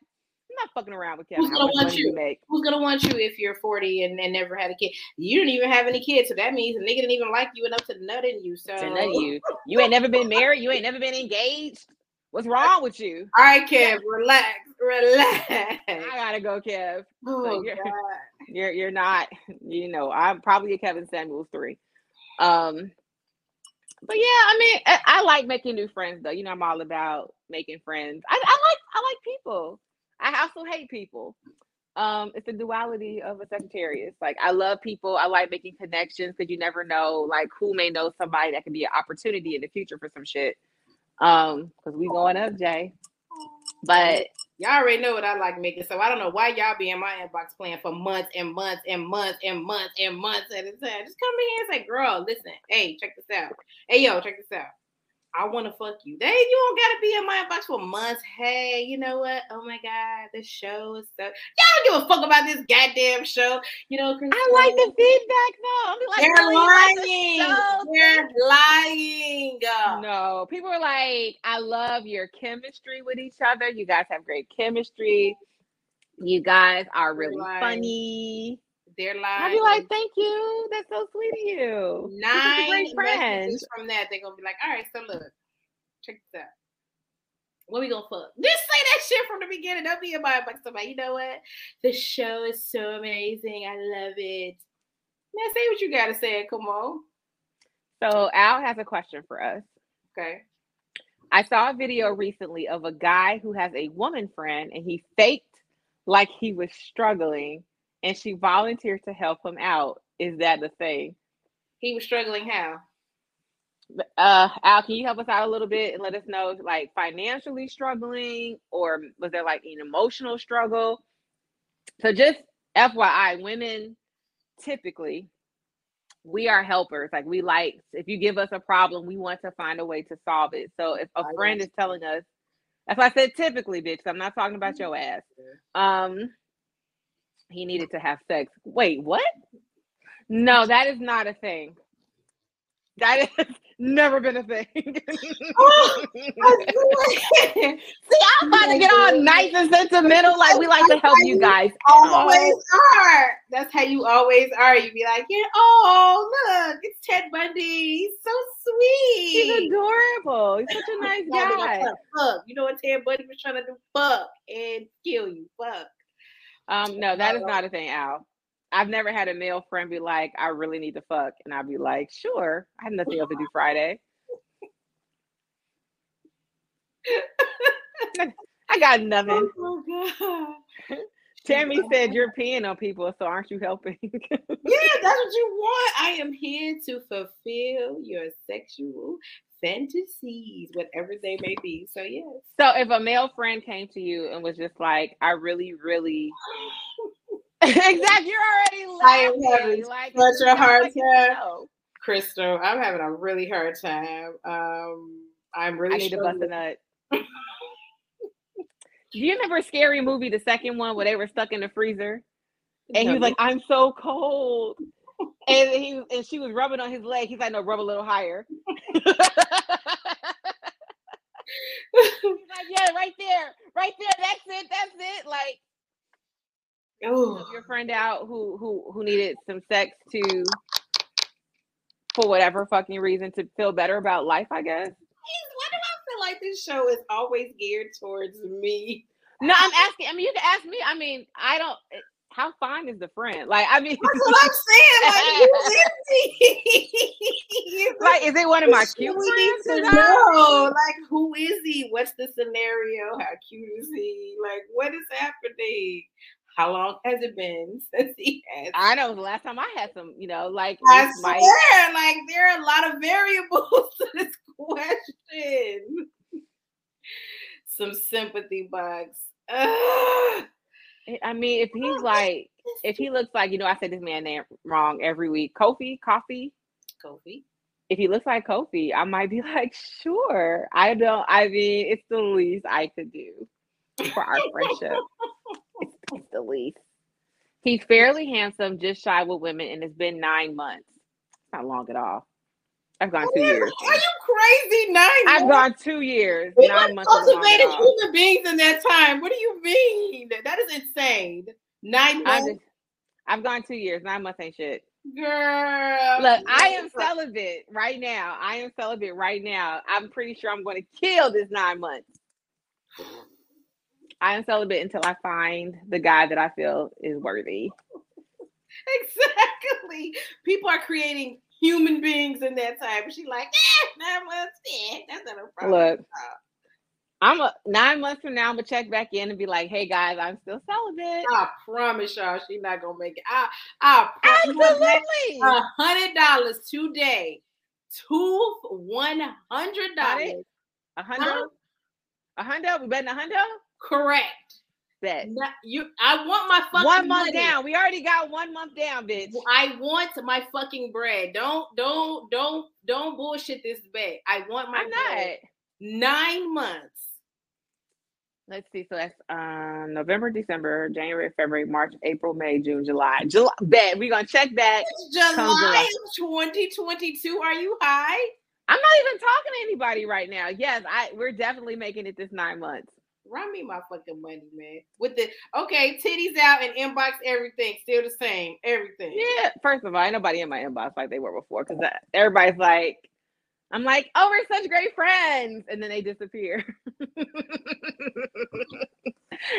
I'm not fucking around with Kevin. Who's gonna want you? you Who's gonna want you if you're 40 and, and never had a kid? You didn't even have any kids, so that means the nigga didn't even like you enough to nut in you. So to nut you. You ain't never been married. You ain't never been engaged. What's wrong with you? All right, Kev, relax, relax. I gotta go, Kev. Oh, so you're, God. you're you're not, you know, I'm probably a Kevin Samuels three. Um, but yeah, I mean, I, I, like making new friends though. You know, I'm all about making friends. I, I like I like people. I also hate people. Um, it's the duality of a Sagittarius. Like I love people. I like making connections because you never know like who may know somebody that could be an opportunity in the future for some shit. Um, because we going up, Jay. But y'all already know what I like making, so I don't know why y'all be in my inbox playing for months and months and months and months and months at a time. Just come in here and say, "Girl, listen, hey, check this out. Hey, yo, check this out. I want to fuck you. They you don't gotta be in my inbox for months. Hey, you know what? Oh my god, the show is so. Y'all don't give a fuck about this goddamn show. You know, I like the feedback though. I'm like, they're lying. Like the they're lying. No, people are like, I love your chemistry with each other. You guys have great chemistry. You guys are really funny. They're like, I'd be like, thank you. That's so sweet of you. Nine friends from that. They're gonna be like, all right, so look, check this out. What we gonna fuck? Just say that shit from the beginning. Don't be in my like somebody. You know what? The show is so amazing. I love it. Man, say what you gotta say. Come on. So Al has a question for us. Okay. I saw a video recently of a guy who has a woman friend and he faked like he was struggling and she volunteered to help him out. Is that the thing? He was struggling how? Uh Al, can you help us out a little bit and let us know like financially struggling or was there like an emotional struggle? So just FYI, women typically we are helpers. Like we like if you give us a problem, we want to find a way to solve it. So if a friend is telling us, that's why I said typically, bitch. I'm not talking about your ass. Um, he needed to have sex. Wait, what? No, that is not a thing. That has never been a thing. oh, See, I'm about to get all nice and sentimental. Like we like to help you guys. Always are. That's how you always are. You be like, yeah, oh look, it's Ted Bundy. He's so sweet. He's adorable. He's such a nice guy. Fuck. You know what Ted Bundy was trying to do? Fuck and kill you. Fuck. Um, no, that is not a thing, Al. I've never had a male friend be like, I really need to fuck. And I'd be like, sure. I have nothing else to do Friday. I got nothing. Oh Tami said you're peeing on people, so aren't you helping? yeah, that's what you want. I am here to fulfill your sexual fantasies, whatever they may be. So yes. So if a male friend came to you and was just like, I really, really exactly. You're already laughing. I am having like, such a hard time. Crystal, I'm having a really hard time. Um, I'm really. I need to bust a nut. Do you remember Scary Movie, the second one, where they were stuck in the freezer, and no. he was like, "I'm so cold," and he and she was rubbing on his leg. He's like, "No, rub a little higher." He's like, "Yeah, right there, right there. That's it. That's it." Like oh. your friend out who who who needed some sex to for whatever fucking reason to feel better about life, I guess. Why do I feel like this show is always geared towards me? No, I'm asking. I mean, you can ask me. I mean, I don't. How fine is the friend? Like, I mean, that's what I'm saying. Like, like, is it one of my cute friends? To know, like, who is he? What's the scenario? How cute is he? Like, what is happening? How long has it been since he has? I know the last time I had some, you know, like I swear, might... like there are a lot of variables to this question. some sympathy bugs. Ugh. Eh, I mean, if he's like, if he looks like, you know, I said this man name wrong every week. Kofi, coffee, Kofi. If he looks like Kofi, I might be like, sure. I don't. I mean, it's the least I could do for our friendship. it's, it's the least. He's fairly handsome, just shy with women, and it's been nine months. It's not long at all. I've gone two years. Are you crazy? Nine. I've gone two years. We nine months. Cultivated human beings in that time. What do you mean? That is insane. Nine months. Just, I've gone two years. Nine months ain't shit. Girl. Look, I am celibate right now. I am celibate right now. I'm pretty sure I'm going to kill this nine months. I am celibate until I find the guy that I feel is worthy. Exactly. People are creating human beings in that time. She like, eh, nine months, eh, that's not a problem. Look, I'm a nine months from now. I'm gonna check back in and be like, "Hey guys, I'm still celibate." I promise y'all, she's not gonna make it. I, I absolutely a hundred dollars today, two one hundred dollars, a hundred, a hundred. We betting a hundred. Correct. Bet. you, I want my fucking one month money. down. We already got one month down, bitch. I want my fucking bread. Don't, don't, don't, don't bullshit this bet. I want my. I'm bread. not. Nine months. Let's see. So that's um, November, December, January, February, March, April, May, June, July. July. Bet we're gonna check back. It's July, July 2022. Are you high? I'm not even talking to anybody right now. Yes, I. We're definitely making it this nine months. Run me my fucking money, man. With the okay, titties out and inbox everything, still the same, everything. Yeah. First of all, ain't nobody in my inbox like they were before because everybody's like, I'm like, oh, we're such great friends, and then they disappear.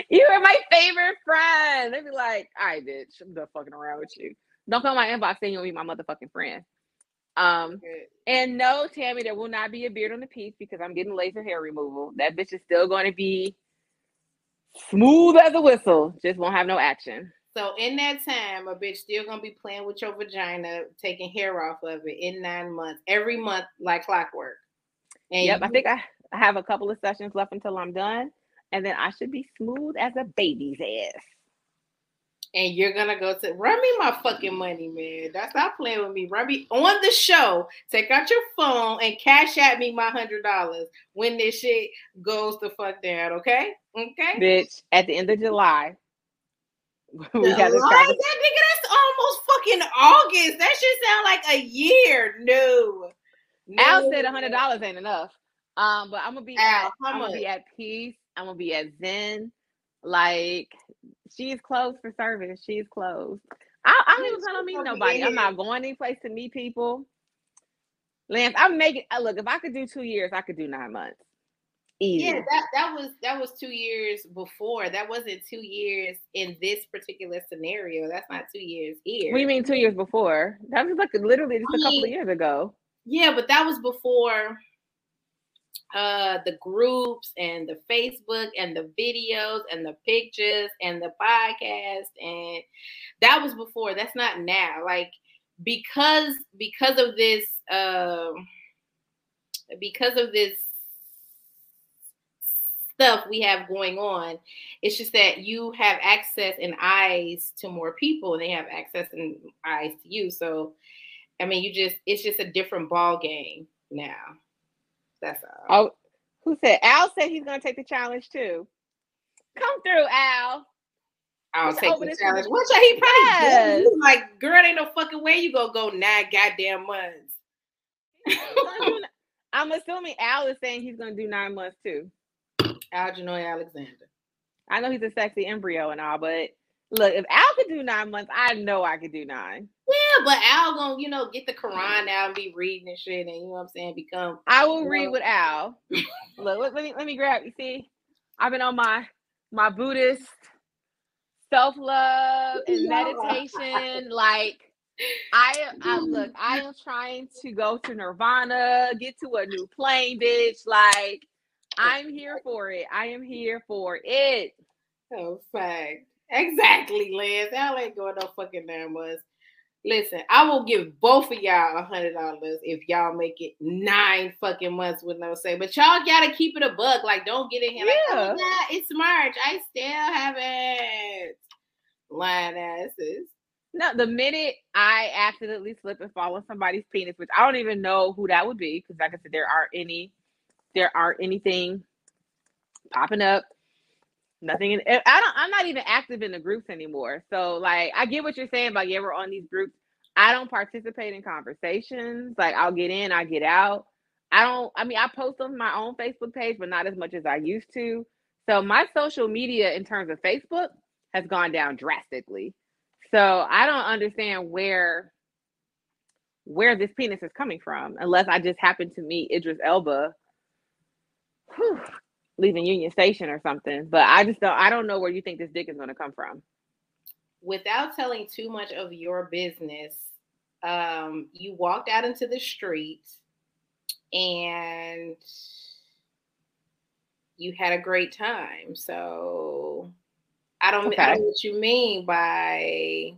you are my favorite friend. They'd be like, all right, bitch, I'm done fucking around with you. Don't come my inbox saying you want to be my motherfucking friend. Um, and no, Tami, there will not be a beard on the piece because I'm getting laser hair removal. That bitch is still going to be smooth as a whistle. Just won't have no action. So in that time, a bitch still gonna be playing with your vagina, taking hair off of it in nine months, every month like clockwork. And yep, you- I think I have a couple of sessions left until I'm done, and then I should be smooth as a baby's ass and you're gonna go to run me my fucking money, man. That's not playing with me. Run me on the show. Take out your phone and cash at me my hundred dollars when this shit goes the fuck down. Okay, okay, bitch. At the end of July, we got this that nigga. That's almost fucking August. That should sound like a year. No. no. Al said a hundred dollars ain't enough. Um, but I'm gonna be Al, at, I'm gonna be at peace. I'm gonna be at Zen. Like she's closed for service. She's closed. I, I don't even plan on meeting nobody. I'm not going any place to meet people. Lance, I'm making uh, look, if I could do two years, I could do nine months. Easy. Yeah, that, that was that was two years before. That wasn't two years in this particular scenario. That's not two years here. What do you mean two years before? That was like literally just I mean, a couple of years ago. Yeah, but that was before uh, the groups and the Facebook and the videos and the pictures and the podcast and that was before. That's not now. Like because because of this uh, because of this stuff we have going on. It's just that you have access and eyes to more people, and they have access and eyes to you. So, I mean, you just it's just a different ball game now. That's all. Oh, who said Al said he's gonna take the challenge too? Come through, Al. I'll take the challenge. What's that? He probably yes. He's like, girl, ain't no fucking way you gonna go nine goddamn months. I'm assuming Al is saying he's gonna do nine months too. Algernon Alexander. I know he's a sexy embryo and all, but look, if Al could do nine months, I know I could do nine. Yeah, but Al gonna, you know, get the Quran out and be reading and shit, and you know what I'm saying, become. I will read know. with Al. Look, let, let me let me grab. You see, I've been on my my Buddhist self love and meditation. like, I I look, I am trying to go to Nirvana, get to a new plane, bitch. Like, I'm here for it. I am here for it. Oh, fact. Exactly, Liz. Y'all ain't going no fucking damn was. Listen, I will give both of y'all a hundred dollars if y'all make it nine fucking months with no say. But y'all gotta keep it a bug. Like, don't get in here yeah. like, oh God, it's March. I still haven't. Lying asses. No, the minute I accidentally slip and fall on somebody's penis, which I don't even know who that would be, because like I said, there aren't any, there aren't anything popping up nothing in eh, I don't I'm not even active in the groups anymore. So like I get what you're saying about yeah, we're on these groups. I don't participate in conversations. Like I'll get in, I get out. I don't I mean I post on my own Facebook page, but not as much as I used to. So my social media in terms of Facebook has gone down drastically. So I don't understand where where this penis is coming from unless I just happen to meet Idris Elba. Whew, leaving Union Station or something. But I just don't I don't know where you think this dick is gonna come from. Without telling too much of your business, um, you walked out into the street and you had a great time. So I don't, okay. I don't know what you mean by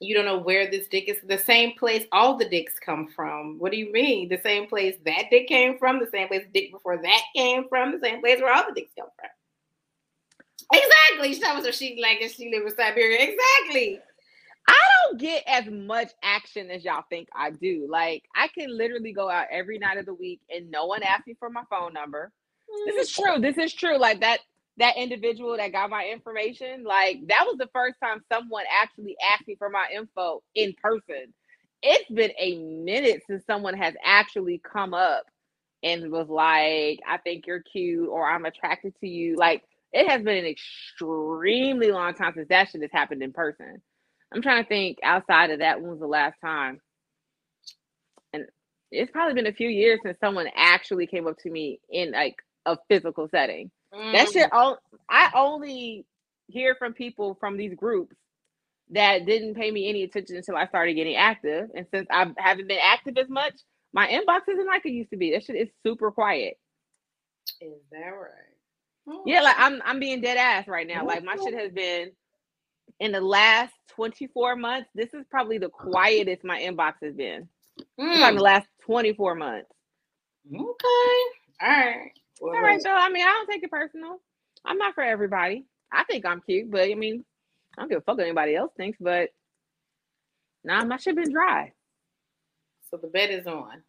you don't know where this dick is the same place all the dicks come from. What do you mean? The same place that dick came from, the same place dick before that came from, the same place where all the dicks come from. Exactly. She was she like if she lived in Siberia. Exactly. I don't get as much action as y'all think I do. Like I can literally go out every night of the week and no one asks me for my phone number. This is mm. true. This is true. Like that that individual that got my information, like that was the first time someone actually asked me for my info in person. It's been a minute since someone has actually come up and was like, I think you're cute or I'm attracted to you. Like it has been an extremely long time since that shit has happened in person. I'm trying to think outside of that when was the last time. And it's probably been a few years since someone actually came up to me in like a physical setting. Mm. That shit. I only hear from people from these groups that didn't pay me any attention until I started getting active. And since I haven't been active as much, my inbox isn't like it used to be. That shit is super quiet. Is that right? Yeah, like I'm I'm being dead ass right now. Like my shit has been in the last 24 months. This is probably the quietest my inbox has been. Mm. In the last 24 months. Okay. All right. All right, so I mean, I don't take it personal. I'm not for everybody. I think I'm cute, but I mean, I don't give a fuck what anybody else thinks, but nah, my shit been dry. So the bet is on.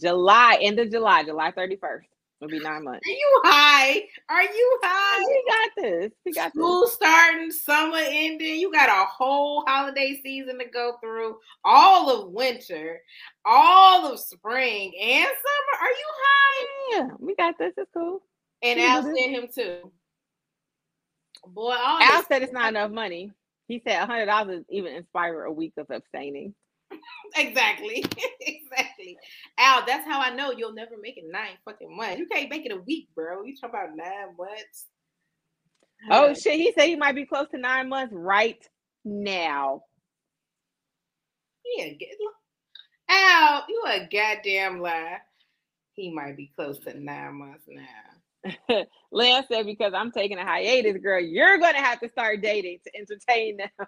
July, end of July, July 31st. It'll be nine months. Are you high? Are you high? We got this. We got school this. starting, summer ending. You got a whole holiday season to go through. All of winter, all of spring and summer. Are you high? Yeah, we got this. It's cool. And Al sent him too. Boy, Al said it's not enough money. He said a hundred dollars even inspire a week of abstaining. exactly. exactly. Al, that's how I know you'll never make it nine fucking months. You can't make it a week, bro. You talking about nine months? Oh shit, he said he might be close to nine months right now. Yeah, get, Al, you a goddamn lie. He might be close to nine months now. Lance said, because I'm taking a hiatus, girl, you're gonna have to start dating to entertain them.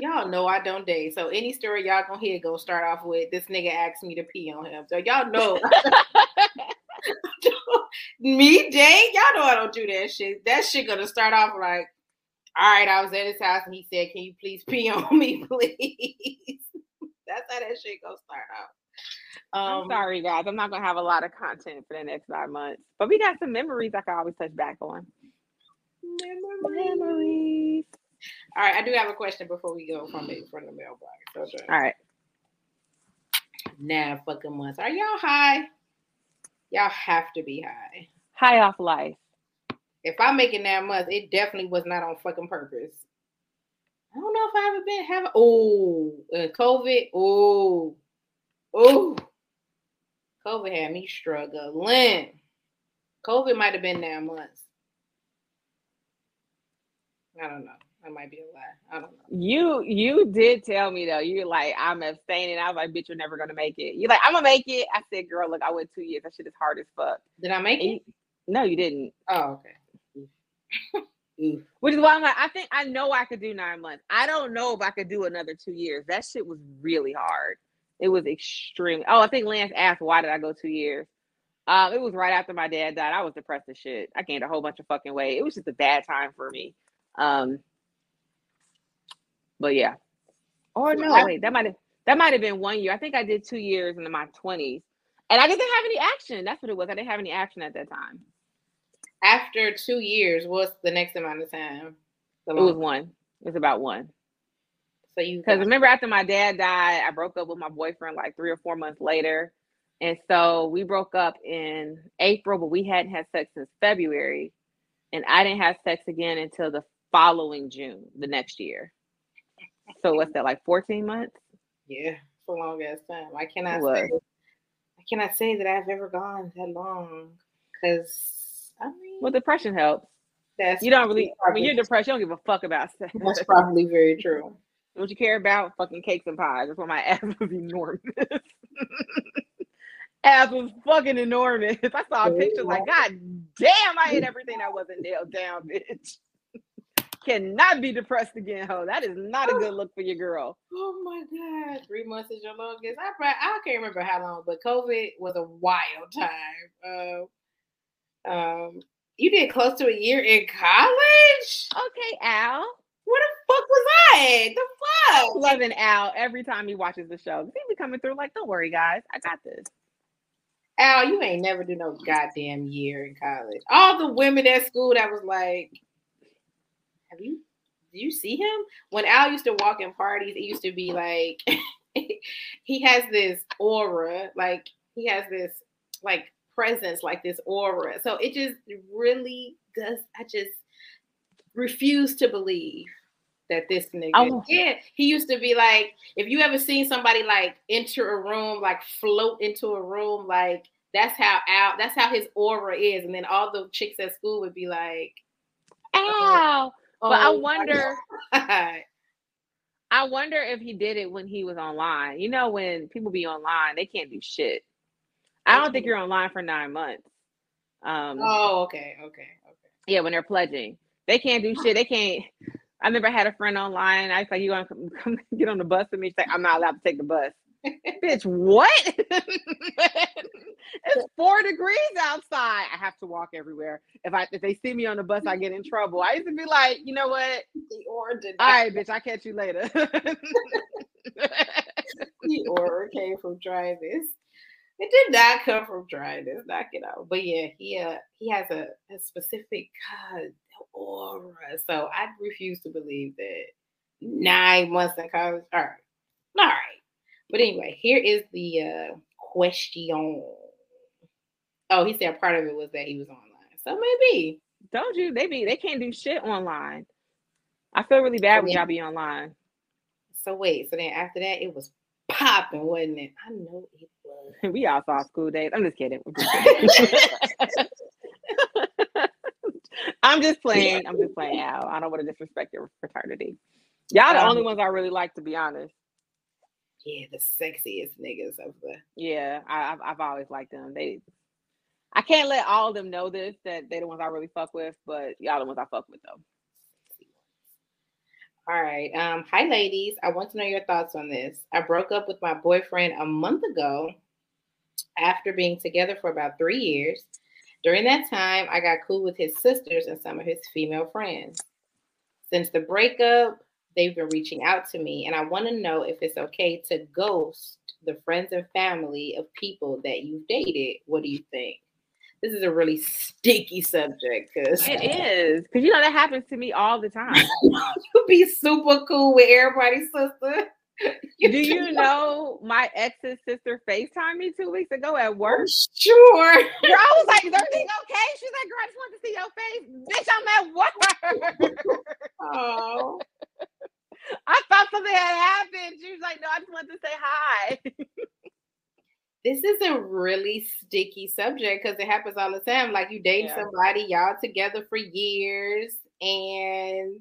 Y'all know I don't date. So any story y'all gonna hear go start off with this nigga asked me to pee on him. So y'all know me date. Y'all know I don't do that shit. That shit gonna start off like, all right, I was at his house and he said, Can you please pee on me, please? That's how that shit gonna start off. Um, I'm sorry, guys. I'm not gonna have a lot of content for the next five months, but we got some memories I can always touch back on. Memories. memories. All right, I do have a question before we go from the from the mailbox. Okay. All right. Now, fucking months. Are y'all high? Y'all have to be high. High off life. If I'm making that month, it definitely was not on fucking purpose. I don't know if I ever been having. Oh, uh, COVID. Oh, oh. COVID had me struggling. COVID might have been nine months. I don't know. That might be a lie. I don't know. You you did tell me though. You're like, I'm abstaining. I was like, bitch, you're never gonna make it. You're like, I'm gonna make it. I said, girl, look, I went two years. That shit is hard as fuck. Did I make and it? You, no, you didn't. Oh, okay. Which is why I'm like, I think I know I could do nine months. I don't know if I could do another two years. That shit was really hard. It was extreme. Oh, I think Lance asked why did I go two years. Um, it was right after my dad died. I was depressed as shit. I gained a whole bunch of fucking weight. It was just a bad time for me. Um, but yeah. Or no, wait, that might have that might have been one year. I think I did two years in my twenties, and I didn't have any action. That's what it was. I didn't have any action at that time. After two years, what's the next amount of time? it was one. It was about one. So you because remember after my dad died, I broke up with my boyfriend like three or four months later, and so we broke up in April, but we hadn't had sex since February, and I didn't have sex again until the following June, the next year. So what's that like 14 months? Yeah, for a long ass time. I cannot say I cannot say that I've ever gone that long because I mean well depression helps. That's you don't really when you're depressed, you don't give a fuck about sex. That's probably very true. What you care about? Fucking cakes and pies. That's why my ass was enormous. ass was fucking enormous. I saw a picture like, God damn, I ate everything that wasn't nailed down, bitch cannot be depressed again, ho. That is not a good look for your girl. Oh my god, three months is your longest. I I can't remember how long, but COVID was a wild time. Uh, um, you did close to a year in college. Okay, Al. What the fuck was I? The fuck? Loving Al every time he watches the show. He be coming through like, don't worry, guys, I got this. Al, you ain't never do no goddamn year in college. All the women at school that was like, have you do you see him? When Al used to walk in parties, it used to be like he has this aura, like he has this like presence, like this aura. So it just really does. I just refuse to believe that this nigga. Oh. Yeah, he used to be like, if you ever seen somebody like enter a room, like float into a room, like that's how Al, that's how his aura is. And then all the chicks at school would be like, Ow. But oh, I wonder, I wonder if he did it when he was online. You know, when people be online, they can't do shit. I don't think you're online for nine months. Um, oh, okay, okay, okay. Yeah, when they're pledging, they can't do shit. They can't. I remember I had a friend online. I was like, "You want to come, come get on the bus with me?" She's like, "I'm not allowed to take the bus." Bitch, what? it's four degrees outside. I have to walk everywhere. If I if they see me on the bus, I get in trouble. I used to be like, you know what? The order. All right, bitch, I'll catch you later. the order came from dryness. It did not come from dryness. Knock it out. But yeah, he uh, he has a, a specific God aura. So I refuse to believe that nine months in college. All right. All right. But anyway, here is the uh, question. Oh, he said part of it was that he was online. So maybe. Don't you? They be they can't do shit online. I feel really bad when y'all be online. So wait, so then after that it was popping, wasn't it? I know it was. we all saw school days. I'm just kidding. Just kidding. I'm just playing. I'm just playing out. I don't want to disrespect your fraternity. Y'all the um, only ones I really like, to be honest yeah, the sexiest niggas of the. Yeah, I, have I've always liked them. They, I can't let all of them know this that they're the ones I really fuck with, but y'all the ones I fuck with though. All right. Um, hi ladies. I want to know your thoughts on this. I broke up with my boyfriend a month ago after being together for about three years. During that time, I got cool with his sisters and some of his female friends. Since the breakup, they've been reaching out to me, and I want to know if it's okay to ghost the friends and family of people that you've dated. What do you think? This is a really sticky subject because it is because you know that happens to me all the time. you be super cool with everybody's sister. You do you know my ex's sister FaceTimed me two weeks ago at oh, work? sure. Girl, I was like, is everything okay? She's like, girl, I just want to see your face. Bitch, I'm at work. Oh. I thought something had happened. She was like, no, I just wanted to say hi. this is a really sticky subject because it happens all the time. Like you date yeah. somebody, y'all together for years, and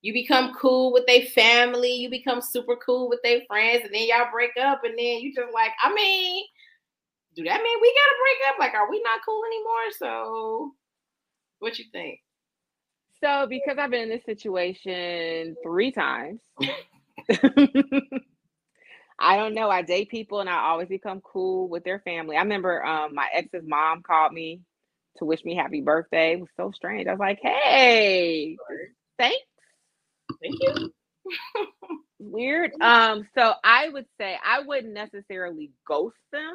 you become cool with their family, you become super cool with their friends, and then y'all break up, and then you just like, I mean, do that mean we gotta break up? Like, are we not cool anymore? So, what you think? So, because I've been in this situation three times, I don't know. I date people and I always become cool with their family. I remember um, my ex's mom called me to wish me happy birthday. It was so strange. I was like, hey, thanks. Thank you. Weird. Um, so I would say I wouldn't necessarily ghost them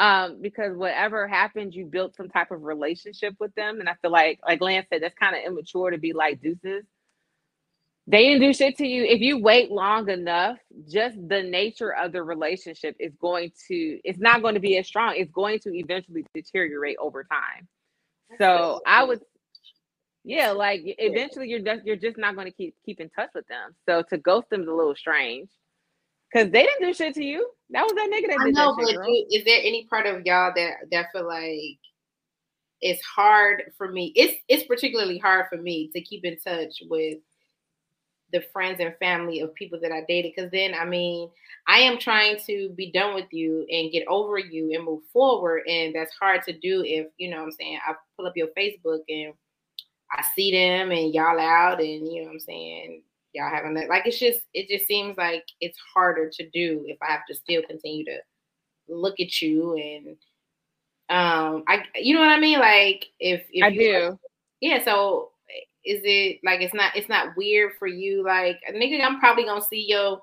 um, because whatever happened, you built some type of relationship with them. And I feel like, like Lance said, that's kind of immature to be like deuces. They didn't do shit to you. If you wait long enough, just the nature of the relationship is going to, it's not going to be as strong. It's going to eventually deteriorate over time. So I would, yeah, like eventually you're just you're just not going to keep keep in touch with them. So to ghost them is a little strange. Cause they didn't do shit to you. That was that nigga that did I know, that shit, but is there any part of y'all that that feel like it's hard for me? It's it's particularly hard for me to keep in touch with the friends and family of people that I dated. Cause then I mean, I am trying to be done with you and get over you and move forward. And that's hard to do if, you know what I'm saying, I pull up your Facebook and I see them and y'all out and you know what I'm saying, y'all having that. Like it's just it just seems like it's harder to do if I have to still continue to look at you and um I you know what I mean? Like if, if I you, do. Yeah so is it like it's not it's not weird for you like nigga I'm probably gonna see your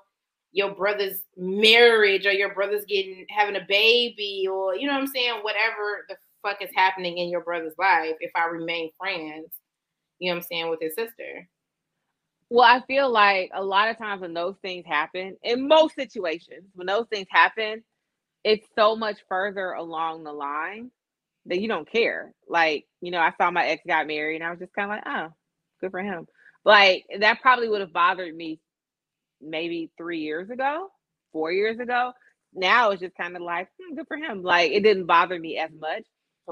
your brother's marriage or your brother's getting having a baby or you know what I'm saying? Whatever the fuck is happening in your brother's life if I remain friends you know what I'm saying with his sister well, I feel like a lot of times when those things happen, in most situations, when those things happen, it's so much further along the line that you don't care. Like, you know, I saw my ex got married and I was just kind of like, oh, good for him. Like, that probably would have bothered me maybe three years ago, four years ago. Now it's just kind of like, hmm, good for him. Like, it didn't bother me as much.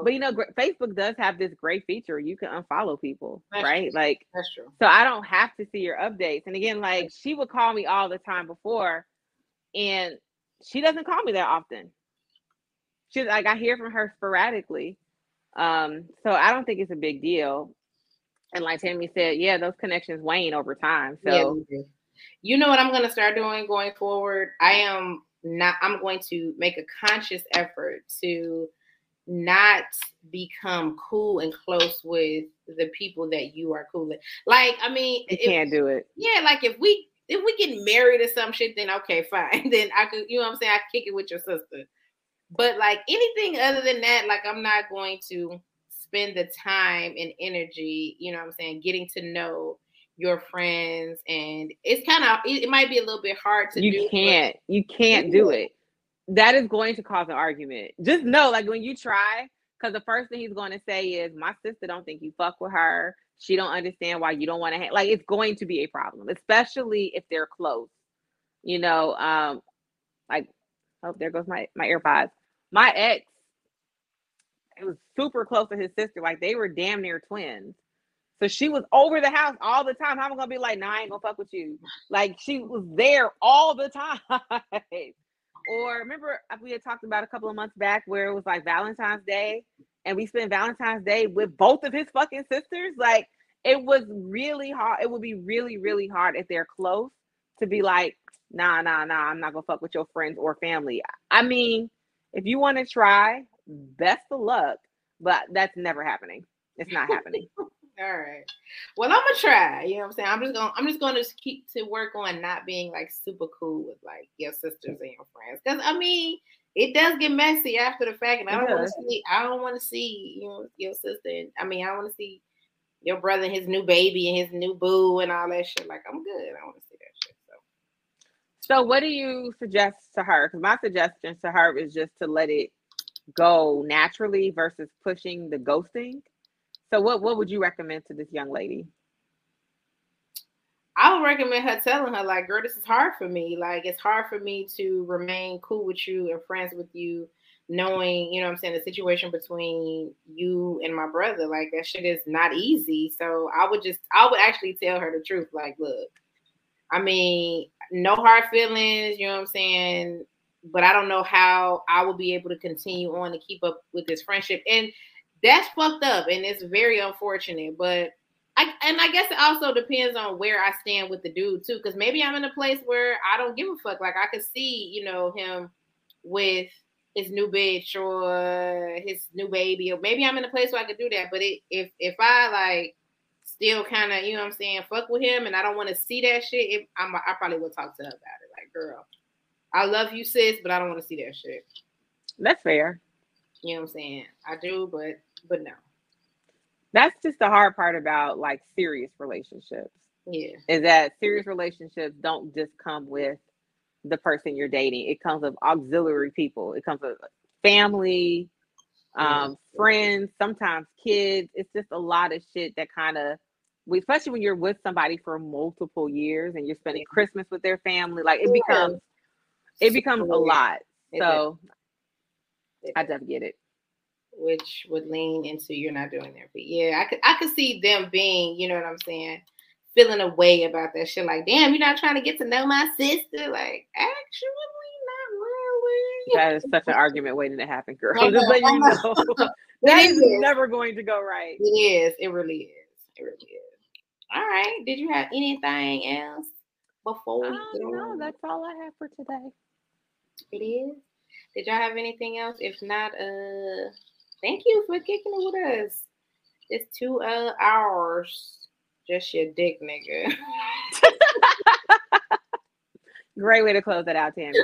But you know, Facebook does have this great feature. You can unfollow people, That's right? true. Like, That's true. so I don't have to see your updates. And again, like she would call me all the time before, and she doesn't call me that often. She's like, I hear from her sporadically. Um, so I don't think it's a big deal. And like Tami said, yeah, those connections wane over time. So do. you know what I'm gonna start doing going forward? I am not I'm going to make a conscious effort to not become cool and close with the people that you are cool with. Like, I mean, you if- can't do it. yeah, like if we if we get married or some shit, then okay, fine. Then I could, you know what I'm saying? I kick it with your sister. But like anything other than that, like I'm not going to spend the time and energy, you know what I'm saying, getting to know your friends. And it's kind of it, it might be a little bit hard to do. You but- can't. You can't do it. That is going to cause an argument. Just know, like when you try, because the first thing he's going to say is, "My sister don't think you fuck with her. She don't understand why you don't want to." Like it's going to be a problem, especially if they're close. You know, um, like oh, there goes my my AirPods. My ex, it was super close to his sister. Like they were damn near twins. So she was over the house all the time. How am I gonna be like, nah, I ain't gonna fuck with you? Like she was there all the time. or remember uh, we had talked about a couple of months back where it was like Valentine's Day and we spent Valentine's Day with both of his fucking sisters. Like it was really hard. It would be really, really hard if they're close to be like, nah, nah, nah, I'm not gonna fuck with your friends or family. I mean, if you want to try, best of luck, but that's never happening. It's not happening. All right. Well, I'm gonna try. You know what I'm saying? I'm just gonna I'm just gonna just keep to work on not being like super cool with like your sisters and your friends. Cause I mean, it does get messy after the fact, and I don't want to see I don't want to see you know your sister. And, I mean, I want to see your brother and his new baby and his new boo and all that shit. Like I'm good. I want to see that shit. So So, what do you suggest to her? Because my suggestion to her is just to let it go naturally versus pushing the ghosting. So, what what would you recommend to this young lady? I would recommend her telling her, like, girl, this is hard for me. Like, it's hard for me to remain cool with you and friends with you, knowing, you know what I'm saying, the situation between you and my brother. Like, that shit is not easy. So I would just, I would actually tell her the truth. Like, look, I mean, no hard feelings, you know what I'm saying? But I don't know how I will be able to continue on to keep up with this friendship. And that's fucked up and it's very unfortunate. But I and I guess it also depends on where I stand with the dude too, because maybe I'm in a place where I don't give a fuck. Like I could see, you know, him with his new bitch or his new baby, or maybe I'm in a place where I could do that. But it, if if I like still kind of, you know, what I'm saying, fuck with him, and I don't want to see that shit, it, I'm, I probably will talk to her about it. Like, girl, I love you, sis, but I don't want to see that shit. That's fair. You know what I'm saying? I do, but but no, That's just the hard part about like serious relationships yeah, is that serious relationships don't just come with the person you're dating. It comes with auxiliary people. It comes with family, um, friends, sometimes kids. It's just a lot of shit that kind of, especially when you're with somebody for multiple years and you're spending Christmas with their family, like it Yeah. becomes, it becomes a lot. It So It I definitely get it. Which would lean into you're not doing that. But yeah, I could I could see them being, you know what I'm saying, feeling a way about that shit. Like, damn, you're not trying to get to know my sister. Like, actually, not really. That is such an argument waiting to happen, girl. I'm just letting you know. that is never going to go right. It is. It really is. It really is. All right. Did you have anything else before we Um, go? no, that's all I have for today. It is. Did y'all have anything else? If not, uh, thank you for kicking it with us. It's two uh hours. Just your dick, nigga. Great way to close that out, Tami.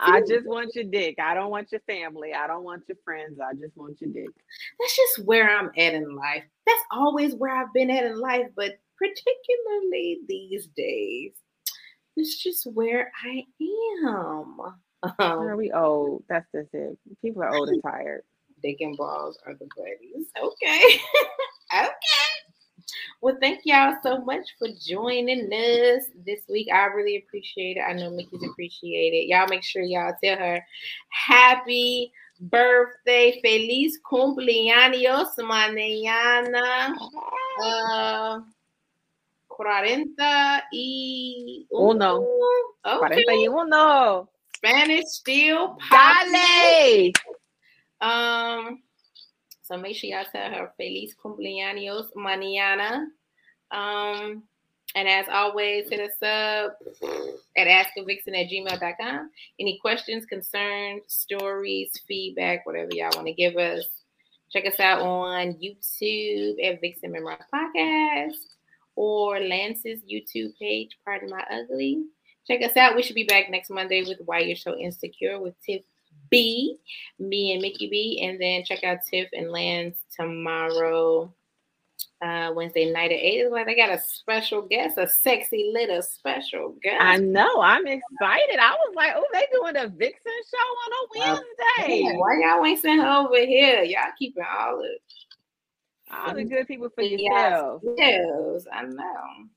I just want your dick. I don't want your family. I don't want your friends. I just want your dick. That's just where I'm at in life. That's always where I've been at in life, but particularly these days, it's just where I am. Are Um, we old? That's just it. People are old and tired. dick and balls are the buddies. Okay. okay. Well, thank y'all so much for joining us this week. I really appreciate it. I know Mickey's appreciate it. Y'all make sure y'all tell her happy birthday. Feliz cumpleaños mañana. Uh, 40 y uno. Okay. 41. Spanish still Dale. Um, so make sure y'all tell her feliz cumpleaños mañana. Um, and as always, hit us up at askavixen at gmail.com. Any questions, concerns, stories, feedback, whatever y'all want to give us. Check us out on YouTube at Vixen Memorize Podcast or Lance's YouTube page, Pardon My Ugly. Check us out. We should be back next Monday with Why You're So Insecure with Tiff B, me and Mickey B. And then check out Tiff and Lance tomorrow, uh, Wednesday night at 8. It's like they got a special guest, a sexy little special guest. I know. I'm excited. I was like, oh, they doing a Vixen show on a Wednesday. Why y'all ain't sent her over here? Y'all keeping all the all the good people for yourselves. Yes, I know.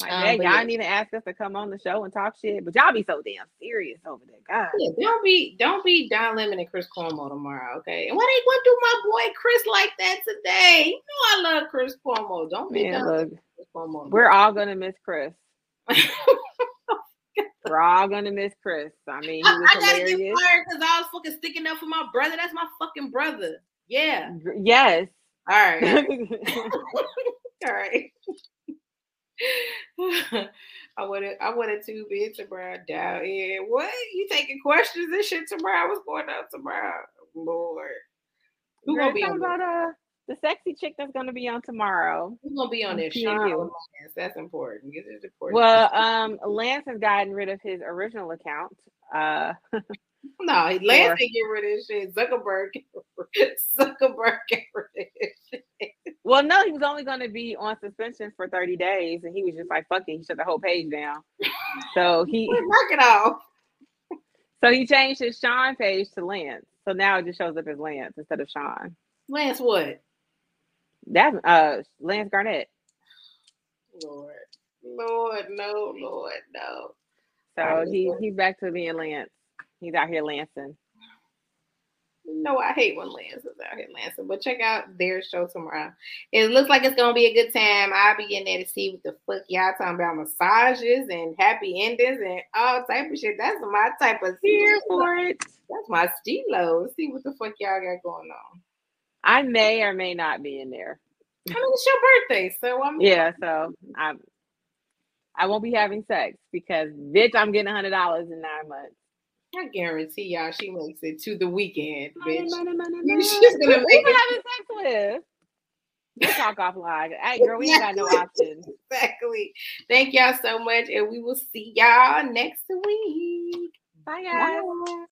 Like, um, hey, y'all yeah. need to ask us to come on the show and talk shit, but y'all be so damn serious over there, God. Yeah, don't be, don't be Don Lemon and Chris Cuomo tomorrow, okay? And why they what do my boy Chris like that today? You know I love Chris Cuomo. Don't be Man, look, Chris Cuomo. We're all gonna miss Chris. We're all gonna miss Chris. I mean, he was I, I gotta get fired because I was fucking sticking up for my brother. That's my fucking brother. Yeah. Yes. All right. all right. I wanted I wanted to be tomorrow down here. What you taking questions and shit tomorrow? What's going on tomorrow? Lord. Who gonna be on about uh the sexy chick that's gonna be on tomorrow? Who's gonna be on this show? That's important. important. Well, um, Lance has gotten rid of his original account. Uh No, Lance or, didn't get rid of shit. Zuckerberg, Zuckerberg get rid of shit. Well, no, he was only going to be on suspension for 30 days, and he was just like, fuck it. He shut the whole page down. So he knock it off. So he changed his Sean page to Lance. So now it just shows up as Lance instead of Sean. Lance what? That's uh Lance Garnett. Lord. Lord, no, Lord, no. So he he's back to being Lance. He's out here lancing. No, I hate when Lance is out here lancing. But check out their show tomorrow. It looks like it's gonna be a good time. I'll be in there to see what the fuck y'all talking about massages and happy endings and all type of shit. That's my type of here for it. That's my stilo. See what the fuck y'all got going on. I may or may not be in there. I mean, it's your birthday, so I'm yeah. So I'm. I won't be having sex because bitch, I'm getting a hundred dollars in nine months. I guarantee y'all she makes it to the weekend, bitch. Money, money, money, She's gonna Who make it. having sex with? We'll talk offline. Hey, girl, we ain't got no options. Exactly. Thank y'all so much, and we will see y'all next week. Bye, guys. Bye.